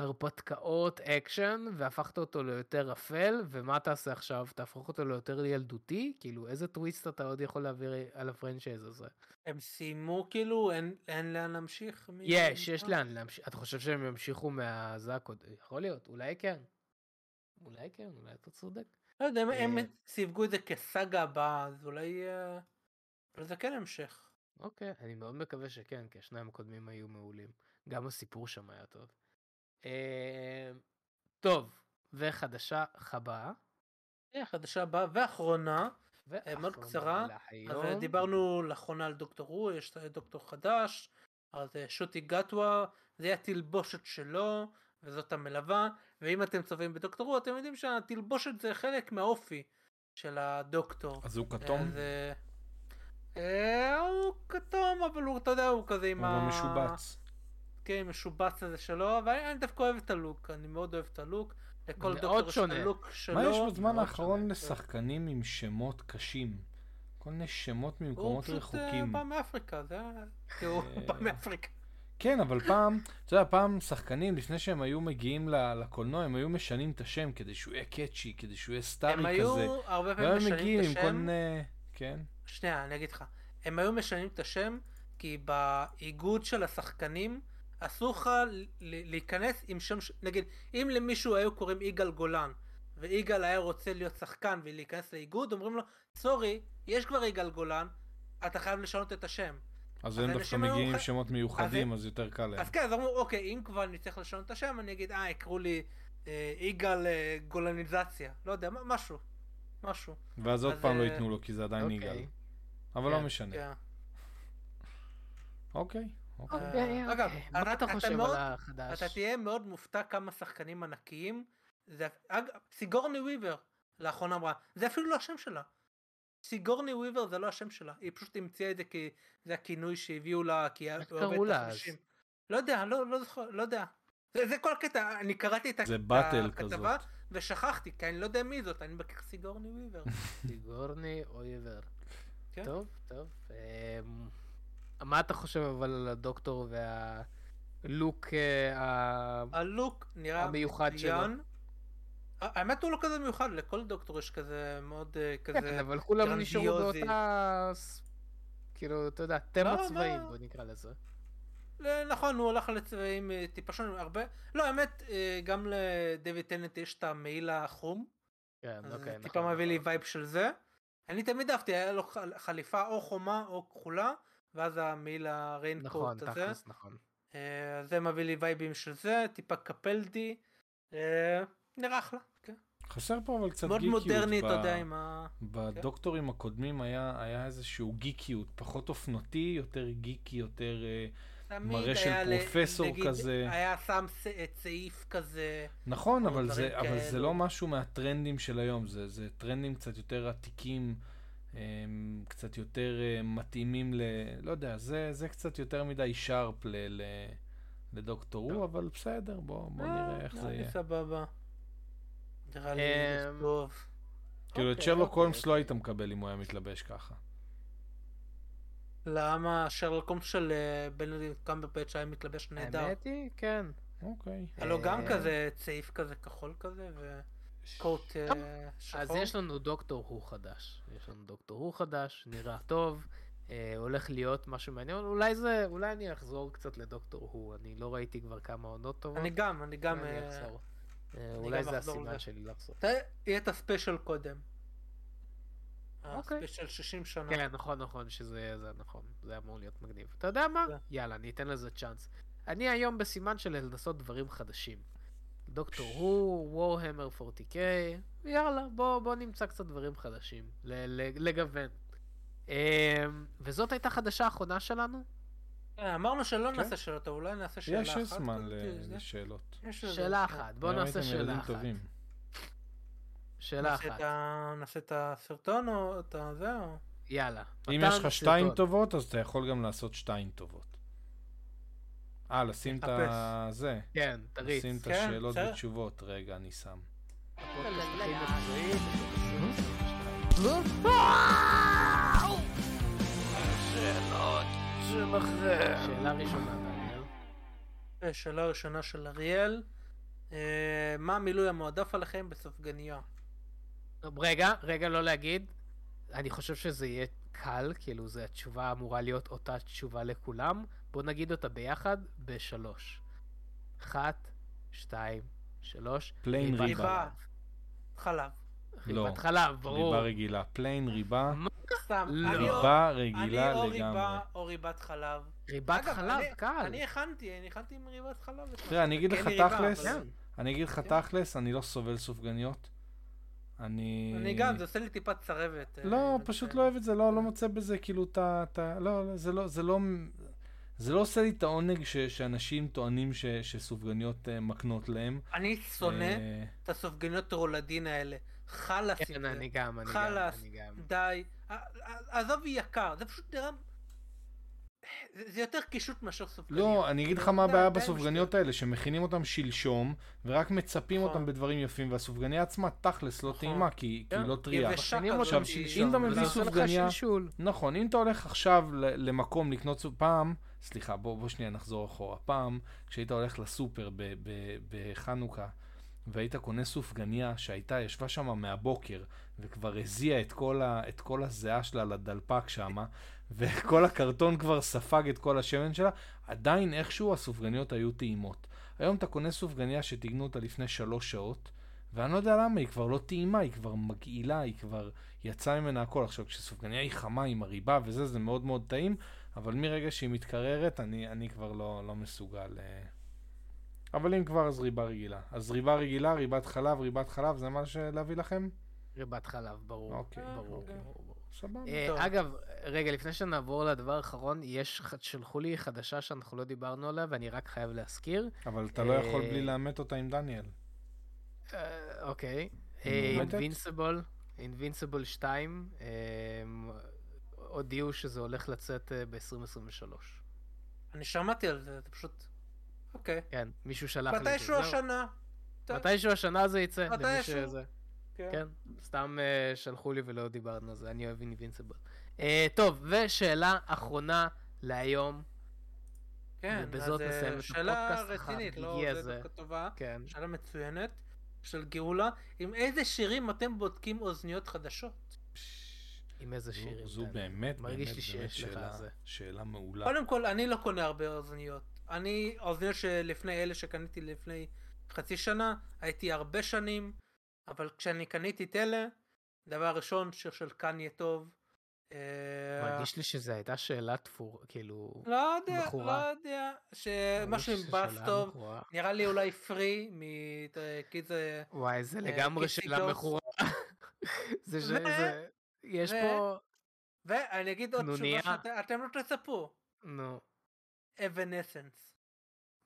הרפתקאות אקשן והפכת אותו ליותר אפל ומה תעשה עכשיו תהפוך אותו ליותר ילדותי כאילו איזה טוויסט אתה עוד יכול להעביר על ה franchise הזה. הם סיימו כאילו אין, אין לאן להמשיך? יש יש לאן להמשיך אתה חושב שהם ימשיכו מהזה הקודם יכול להיות אולי כן. אולי כן אולי אתה צודק. לא יודע הם אה, סיווגו את זה כסאגה הבאה אז אולי אה, זה כן המשך. אוקיי אני מאוד מקווה שכן כי השניים הקודמים היו מעולים גם הסיפור שם היה טוב. אמ, טוב, וחדשה הבאה. חדשה הבאה ואחרונה, אה, מאוד קצרה. אז אה, דיברנו לאחרונה על דוקטור רו, יש דוקטור חדש, אז אה, שוטי גטווה, זה יהיה התלבושת שלו, וזאת המלווה, ואם אתם צובעים בדוקטור רו, אתם יודעים שהתלבושת זה חלק מהאופי של הדוקטור. אז הוא כתום? אז, אה, הוא כתום, אבל הוא, אתה יודע, הוא כזה עם ה... הוא משובץ. כן, משובץ הזה שלו, אבל אני דווקא אוהב את הלוק, אני מאוד אוהב את הלוק. לכל דוקטור יש את הלוק שלו. מה יש בזמן האחרון לשחקנים עם שמות קשים? כל מיני שמות ממקומות רחוקים. הוא פשוט בא מאפריקה, זה היה... כי הוא אה, בא מאפריקה. כן, אבל פעם, אתה יודע, פעם שחקנים, לפני שהם היו מגיעים לקולנוע, הם היו משנים את השם כדי שהוא יהיה קאצ'י, כדי שהוא יהיה סטארי כזה. הם היו הרבה פעמים משנים את השם. כל מיני... כן. שנייה, אני אגיד לך. הם היו משנים את השם, כי באיגוד של השחקנים, אסור לך להיכנס עם שם, נגיד, אם למישהו היו קוראים יגאל גולן, ויגאל היה רוצה להיות שחקן ולהיכנס לאיגוד, אומרים לו, סורי, יש כבר יגאל גולן, אתה חייב לשנות את השם. אז הם דווקא מגיעים עם שמות מיוחדים, אז יותר קל להם. אז כן, אז אמרו, אוקיי, אם כבר אני צריך לשנות את השם, אני אגיד, אה, יקראו לי אה, יגאל אה, גולניזציה. לא יודע, משהו. משהו. ואז עוד פעם לא ייתנו לו, כי זה עדיין אוקיי. יגאל. אבל לא כן, משנה. כן. אוקיי. אוקיי, אגב, מה אתה חושב על החדש? אתה תהיה מאוד מופתע כמה שחקנים ענקיים. סיגורני וויבר לאחרונה אמרה, זה אפילו לא השם שלה. סיגורני וויבר זה לא השם שלה, היא פשוט המציאה את זה כי זה הכינוי שהביאו לה, כי איך קראו לה אז? לא יודע, לא, לא זוכר, לא יודע. זה, זה כל הקטע, אני קראתי את הכתבה ושכחתי, כי אני לא יודע מי זאת, אני מכיר סיגורני וויבר. סיגורני וויבר. כן. טוב, טוב. מה אתה חושב אבל על הדוקטור והלוק אה, הלוק נראה המיוחד שלו? האמת הוא לא כזה מיוחד, לכל דוקטור יש כזה מאוד אה, כזה כן, אבל כולם נשארו באותה... כאילו, אתה יודע, תמה לא, צבעים, בוא נקרא לזה. נכון, הוא הלך לצבעים אה, טיפה שונים, הרבה... לא, האמת, גם לדיוויד טננט יש את המעיל החום. כן, אוקיי, נכון. טיפה מביא לי וייב נכון. של זה. אני תמיד אהבתי, היה לו חליפה או חומה או כחולה, ואז המעיל ה raincoat נכון, הזה. נכון, תכלס, נכון. זה מביא לי וייבים של זה, טיפה קפלדי. נראה אחלה. חסר פה אבל קצת מאוד גיקיות. מאוד מודרני, אתה יודע, עם ה... בדוקטורים כן. הקודמים היה, היה איזשהו גיקיות, פחות אופנותי, יותר גיקי, יותר uh, מראה של פרופסור נגיד, כזה. היה שם צעיף כזה. נכון, אבל, זה, אבל זה לא משהו מהטרנדים של היום, זה, זה טרנדים קצת יותר עתיקים. הם קצת יותר uh, מתאימים ל... לא יודע, זה, זה קצת יותר מדי שרפ ל, ל, לדוקטור הוא, אבל בסדר, בוא, בוא אה, נראה איך זה יהיה. סבבה. נראה לי אמ, טוב. כאילו את אוקיי, שרלוק הולמס אוקיי. לא היית מקבל אם הוא היה מתלבש ככה. למה שרלוק הולמס של אה, בנדיקט קמברבץ' היה מתלבש נהדר? האמת היא, כן. אוקיי. היה לו גם אה, כזה צעיף כזה כחול כזה וקוט אה, שחור. אז יש לנו דוקטור הוא חדש. יש לנו דוקטור הוא חדש, נראה טוב. הולך להיות משהו מעניין, אולי זה, אולי אני אחזור קצת לדוקטור הוא, אני לא ראיתי כבר כמה עונות טובות. אני גם, אני גם. אני אחזור. אה, אולי זה הסימן שלי לחזור. יהיה את הספיישל קודם. אוקיי. הספיישל 60 שנה. כן, נכון, נכון, שזה זה נכון. זה אמור להיות מגניב. אתה יודע מה? יאללה, אני אתן לזה צ'אנס. אני היום בסימן של לנסות דברים חדשים. דוקטור הו, וורהמר 40K, יאללה, בוא, בוא נמצא קצת דברים חדשים, לגוון. אמ, וזאת הייתה חדשה האחרונה שלנו. אה, אמרנו שלא כן. נעשה שאלות, אבל אולי נעשה שאלה אחת. יש זמן לשאלות. שאלה אחת, בוא נעשה שאלה אחת. שאלה אחת. נעשה את הסרטון או את זה או... יאללה. אם יש לך שתיים טובות, אז אתה יכול גם לעשות שתיים טובות. אה, לשים את זה. כן, תריץ. לשים את כן, השאלות ותשובות. רגע, אני שם. שלכם. שאלה ראשונה. אה, שאלה ראשונה של אריאל. אה, מה המילוי המועדף עליכם בסופגניה? רגע, רגע לא להגיד. אני חושב שזה יהיה קל, כאילו זה התשובה אמורה להיות אותה תשובה לכולם. בוא נגיד אותה ביחד בשלוש. אחת, שתיים, שלוש. plain ריבה. חלב. לא. ריבת חלב, ברור. ריבה רגילה. plain ריבה. סתם. ריבה רגילה לגמרי. אני או ריבה או ריבת חלב. ריבת חלב, קל. אני הכנתי, אני הכנתי עם ריבת חלב. תראה, אני אגיד לך תכלס, אני אגיד לך כן. תכלס, אני לא סובל סופגניות. אני... אני גם, זה עושה לי טיפה צרבת. אה, לא, פשוט לא אוהב את זה, לא, לא מוצא בזה כאילו את ה... לא, לא, זה לא, זה לא... עושה לי את העונג ש, שאנשים טוענים ש, שסופגניות uh, מקנות להם. אני שונא uh, את הסופגניות רולדין האלה. חלאס כן. אני גם, אני חלאס, גם, גם. די. עזוב יקר, זה פשוט נראה... זה יותר קישוט מאשר סופגניות. לא, אני אגיד לך מה הבעיה בסופגניות האלה, שמכינים אותם שלשום, ורק מצפים נכון. אותם בדברים יפים, והסופגניה עצמה תכלס לא נכון. טעימה, כי היא כן. לא טריה. עכשיו, אם אתה מביא סופגניה... נכון, אם אתה הולך עכשיו למקום לקנות פעם, סליחה, בוא שנייה נחזור אחורה. פעם, כשהיית הולך לסופר בחנוכה, והיית קונה סופגניה שהייתה, ישבה שם מהבוקר, וכבר הזיעה את כל, כל הזיעה שלה לדלפק שם, וכל הקרטון כבר ספג את כל השמן שלה, עדיין איכשהו הסופגניות היו טעימות. היום אתה קונה סופגניה שטיגנו אותה לפני שלוש שעות, ואני לא יודע למה, היא כבר לא טעימה, היא כבר מגעילה, היא כבר יצאה ממנה הכל. עכשיו, כשסופגניה היא חמה עם הריבה וזה, זה מאוד מאוד טעים, אבל מרגע שהיא מתקררת, אני, אני כבר לא, לא מסוגל... Uh... אבל אם כבר, אז ריבה רגילה. אז ריבה רגילה, ריבת חלב, ריבת חלב, זה מה שלהביא לכם? ריבת חלב, ברור. אוקיי, ברור, אוקיי. סבבה. אגב, רגע, לפני שנעבור לדבר האחרון, יש, שלחו לי חדשה שאנחנו לא דיברנו עליה, ואני רק חייב להזכיר. אבל אתה לא יכול בלי לאמת אותה עם דניאל. אוקיי. אינבינסיבול, אינבינסיבול 2, הודיעו שזה הולך לצאת ב-2023. אני שמעתי על זה, זה פשוט... אוקיי. כן, מישהו שלח לי. מתישהו השנה. מתישהו השנה זה יצא. מתישהו. כן. כן, סתם uh, שלחו לי ולא דיברנו על זה, אני אוהב אינבינסיבל. Uh, טוב, ושאלה אחרונה להיום. כן, אז שאלה רצינית, לא זה דווקא טובה, כן. שאלה מצוינת, של גאולה, עם איזה שירים אתם בודקים אוזניות חדשות? עם איזה שירים? זו באמת, באמת, באמת שאלה, שאלה מעולה. קודם כל, אני לא קונה הרבה אוזניות. אני, אוזניות שלפני אלה שקניתי לפני חצי שנה, הייתי הרבה שנים. אבל כשאני קניתי את אלה, דבר ראשון, שיר של קניה טוב. אה, מרגיש לי שזו הייתה שאלה תפור, כאילו, לא יודע, לא יודע, שמשהו עם בס טוב, נראה לי אולי פרי, כי זה... וואי, זה לגמרי שאלה מכורה. זה ש... יש פה... ואני אגיד עוד תשובה שאתם לא תצפו. נו. Evanescence.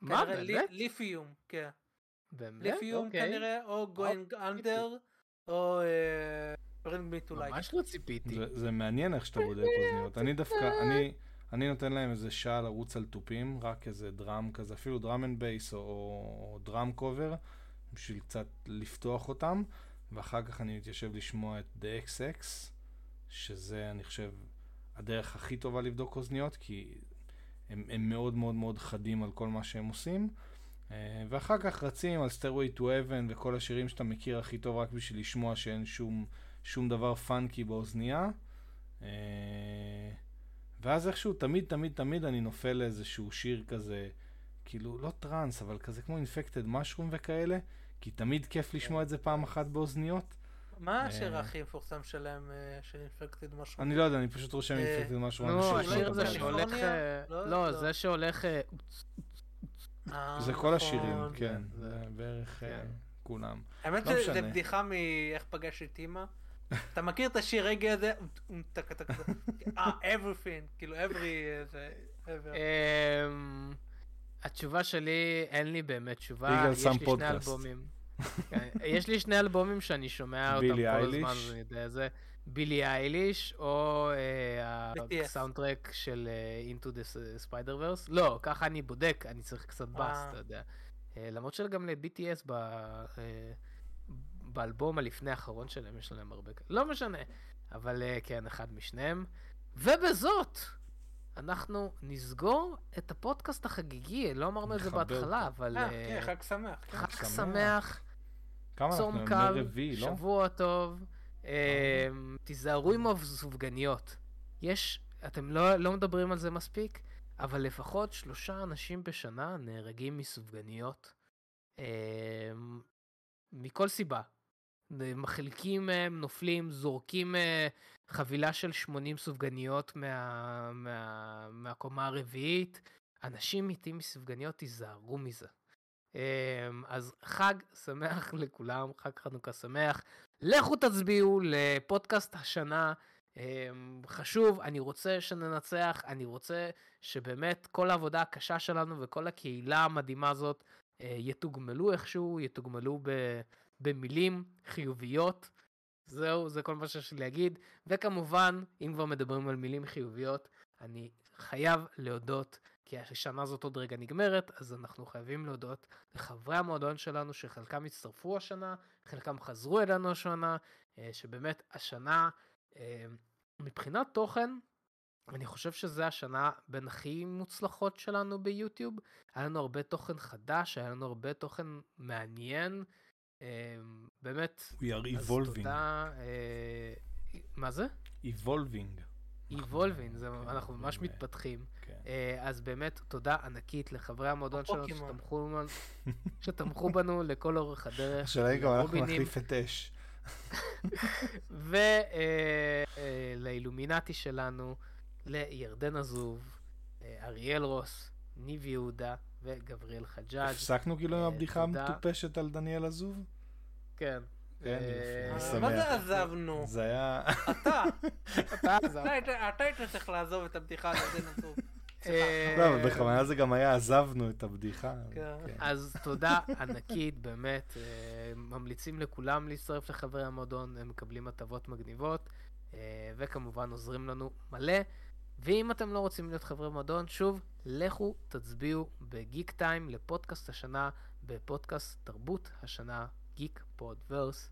מה, באמת? Lithium, כן. באמת? Lithium אוקיי. כנראה, או going under, או אה, bring me to life. ממש לא ציפיתי. זה מעניין איך שאתה בודק אוזניות. אני דווקא, אני... אני נותן להם איזה שעה לרוץ על תופים, רק איזה drum כזה, אפילו drum and bass או drum cover, בשביל קצת לפתוח אותם, ואחר כך אני מתיישב לשמוע את The XX, שזה, אני חושב, הדרך הכי טובה לבדוק אוזניות, כי הם, הם מאוד מאוד מאוד חדים על כל מה שהם עושים. אה, ואחר כך רצים על Stairway to Heaven וכל השירים שאתה מכיר הכי טוב רק בשביל לשמוע שאין שום, שום דבר פאנקי באוזנייה. אה, ואז איכשהו תמיד תמיד תמיד אני נופל לאיזשהו שיר כזה, כאילו לא טראנס, אבל כזה כמו אינפקטד משרום וכאלה, כי תמיד כיף לשמוע את זה פעם אחת באוזניות. מה אה, השיר הכי מפורסם שלהם, של אינפקטד משרום? אני לא יודע, אני פשוט רושם אינפקטד משרום. נו, השיר הזה שהולך... לא, לא, זה שהולך... זה כל השירים, כן, זה בערך כולם. האמת שזה בדיחה מאיך פגשתי את אימא. אתה מכיר את השיר רגע הזה? אה, everything, כאילו every... התשובה שלי, אין לי באמת תשובה. יש לי שני אלבומים. יש לי שני אלבומים שאני שומע אותם כל הזמן, אני יודע זה. בילי אייליש, או הסאונדטרק של Into the Spider-Verse. לא, ככה אני בודק, אני צריך קצת בס, אתה יודע. למרות שגם ל-BTS באלבום הלפני האחרון שלהם, יש להם הרבה כאלה. לא משנה, אבל כן, אחד משניהם. ובזאת, אנחנו נסגור את הפודקאסט החגיגי, לא אמרנו את זה בהתחלה, אבל... כן, חג שמח. חג שמח. צום קל, שבוע טוב. אמ, תיזהרו עם הסופגניות. יש, אתם לא, לא מדברים על זה מספיק, אבל לפחות שלושה אנשים בשנה נהרגים מסופגניות. אמ, מכל סיבה. מחלקים מהם, נופלים, זורקים אה, חבילה של 80 סופגניות מה, מה, מהקומה הרביעית. אנשים מתים מסופגניות, תיזהרו מזה. אמ, אז חג שמח לכולם, חג חנוכה שמח. לכו תצביעו לפודקאסט השנה. אמ, חשוב, אני רוצה שננצח, אני רוצה שבאמת כל העבודה הקשה שלנו וכל הקהילה המדהימה הזאת אה, יתוגמלו איכשהו, יתוגמלו במילים חיוביות. זהו, זה כל מה שיש לי להגיד. וכמובן, אם כבר מדברים על מילים חיוביות, אני חייב להודות כי השנה הזאת עוד רגע נגמרת, אז אנחנו חייבים להודות לחברי המועדון שלנו, שחלקם הצטרפו השנה, חלקם חזרו אלינו השנה, אה, שבאמת השנה, אה, מבחינת תוכן, אני חושב שזו השנה בין הכי מוצלחות שלנו ביוטיוב. היה לנו הרבה תוכן חדש, היה לנו הרבה תוכן מעניין. אה, באמת, We are evolving. אז תודה. מה זה? Evolving. Evolving, אנחנו ממש מתפתחים. אה, אז באמת תודה ענקית לחברי המועדון שלנו שתמכו, שתמכו בנו לכל אורך הדרך. השאלה היא גם אנחנו נחליף את אש. ולאילומינטי אה, שלנו, לירדן עזוב, אה, אריאל רוס, ניב יהודה וגבריאל חג'אג'. הפסקנו כאילו עם הבדיחה המטופשת על דניאל עזוב? כן. כן, שמח. מה זה עזבנו? זה היה... אתה. אתה עזבת. אתה היית צריך לעזוב את הבדיחה הזאת, נצור. לא, אבל בכוונה זה גם היה עזבנו את הבדיחה. כן. כן. אז תודה ענקית, באמת. אה, ממליצים לכולם להצטרף לחברי המועדון, הם מקבלים הטבות מגניבות, אה, וכמובן עוזרים לנו מלא. ואם אתם לא רוצים להיות חברי מועדון, שוב, לכו תצביעו בגיק טיים לפודקאסט השנה, בפודקאסט תרבות השנה, גיק פוד ורס.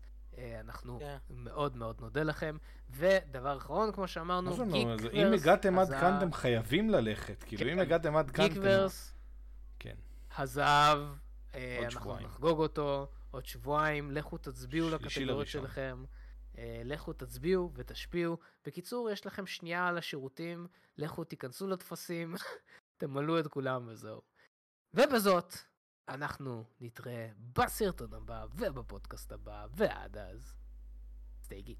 אנחנו כן. מאוד מאוד נודה לכם. ודבר אחרון, כמו שאמרנו, מה זה גיק נו, זה- ורס. אם הגעתם עד כאן אתם חייבים ללכת, כאילו אם כן. הגעתם עד כאן גיק אתם... ורס, כן. הזהב, אה, אנחנו. נחגוג אותו עוד שבועיים, לכו תצביעו לקטגוריות. שלכם, אה, לכו תצביעו ותשפיעו. בקיצור, יש לכם שנייה על השירותים, לכו תיכנסו לטפסים, תמלאו את כולם וזהו. ובזאת, אנחנו נתראה בסרטון הבא ובפודקאסט הבא, ועד אז, סטי.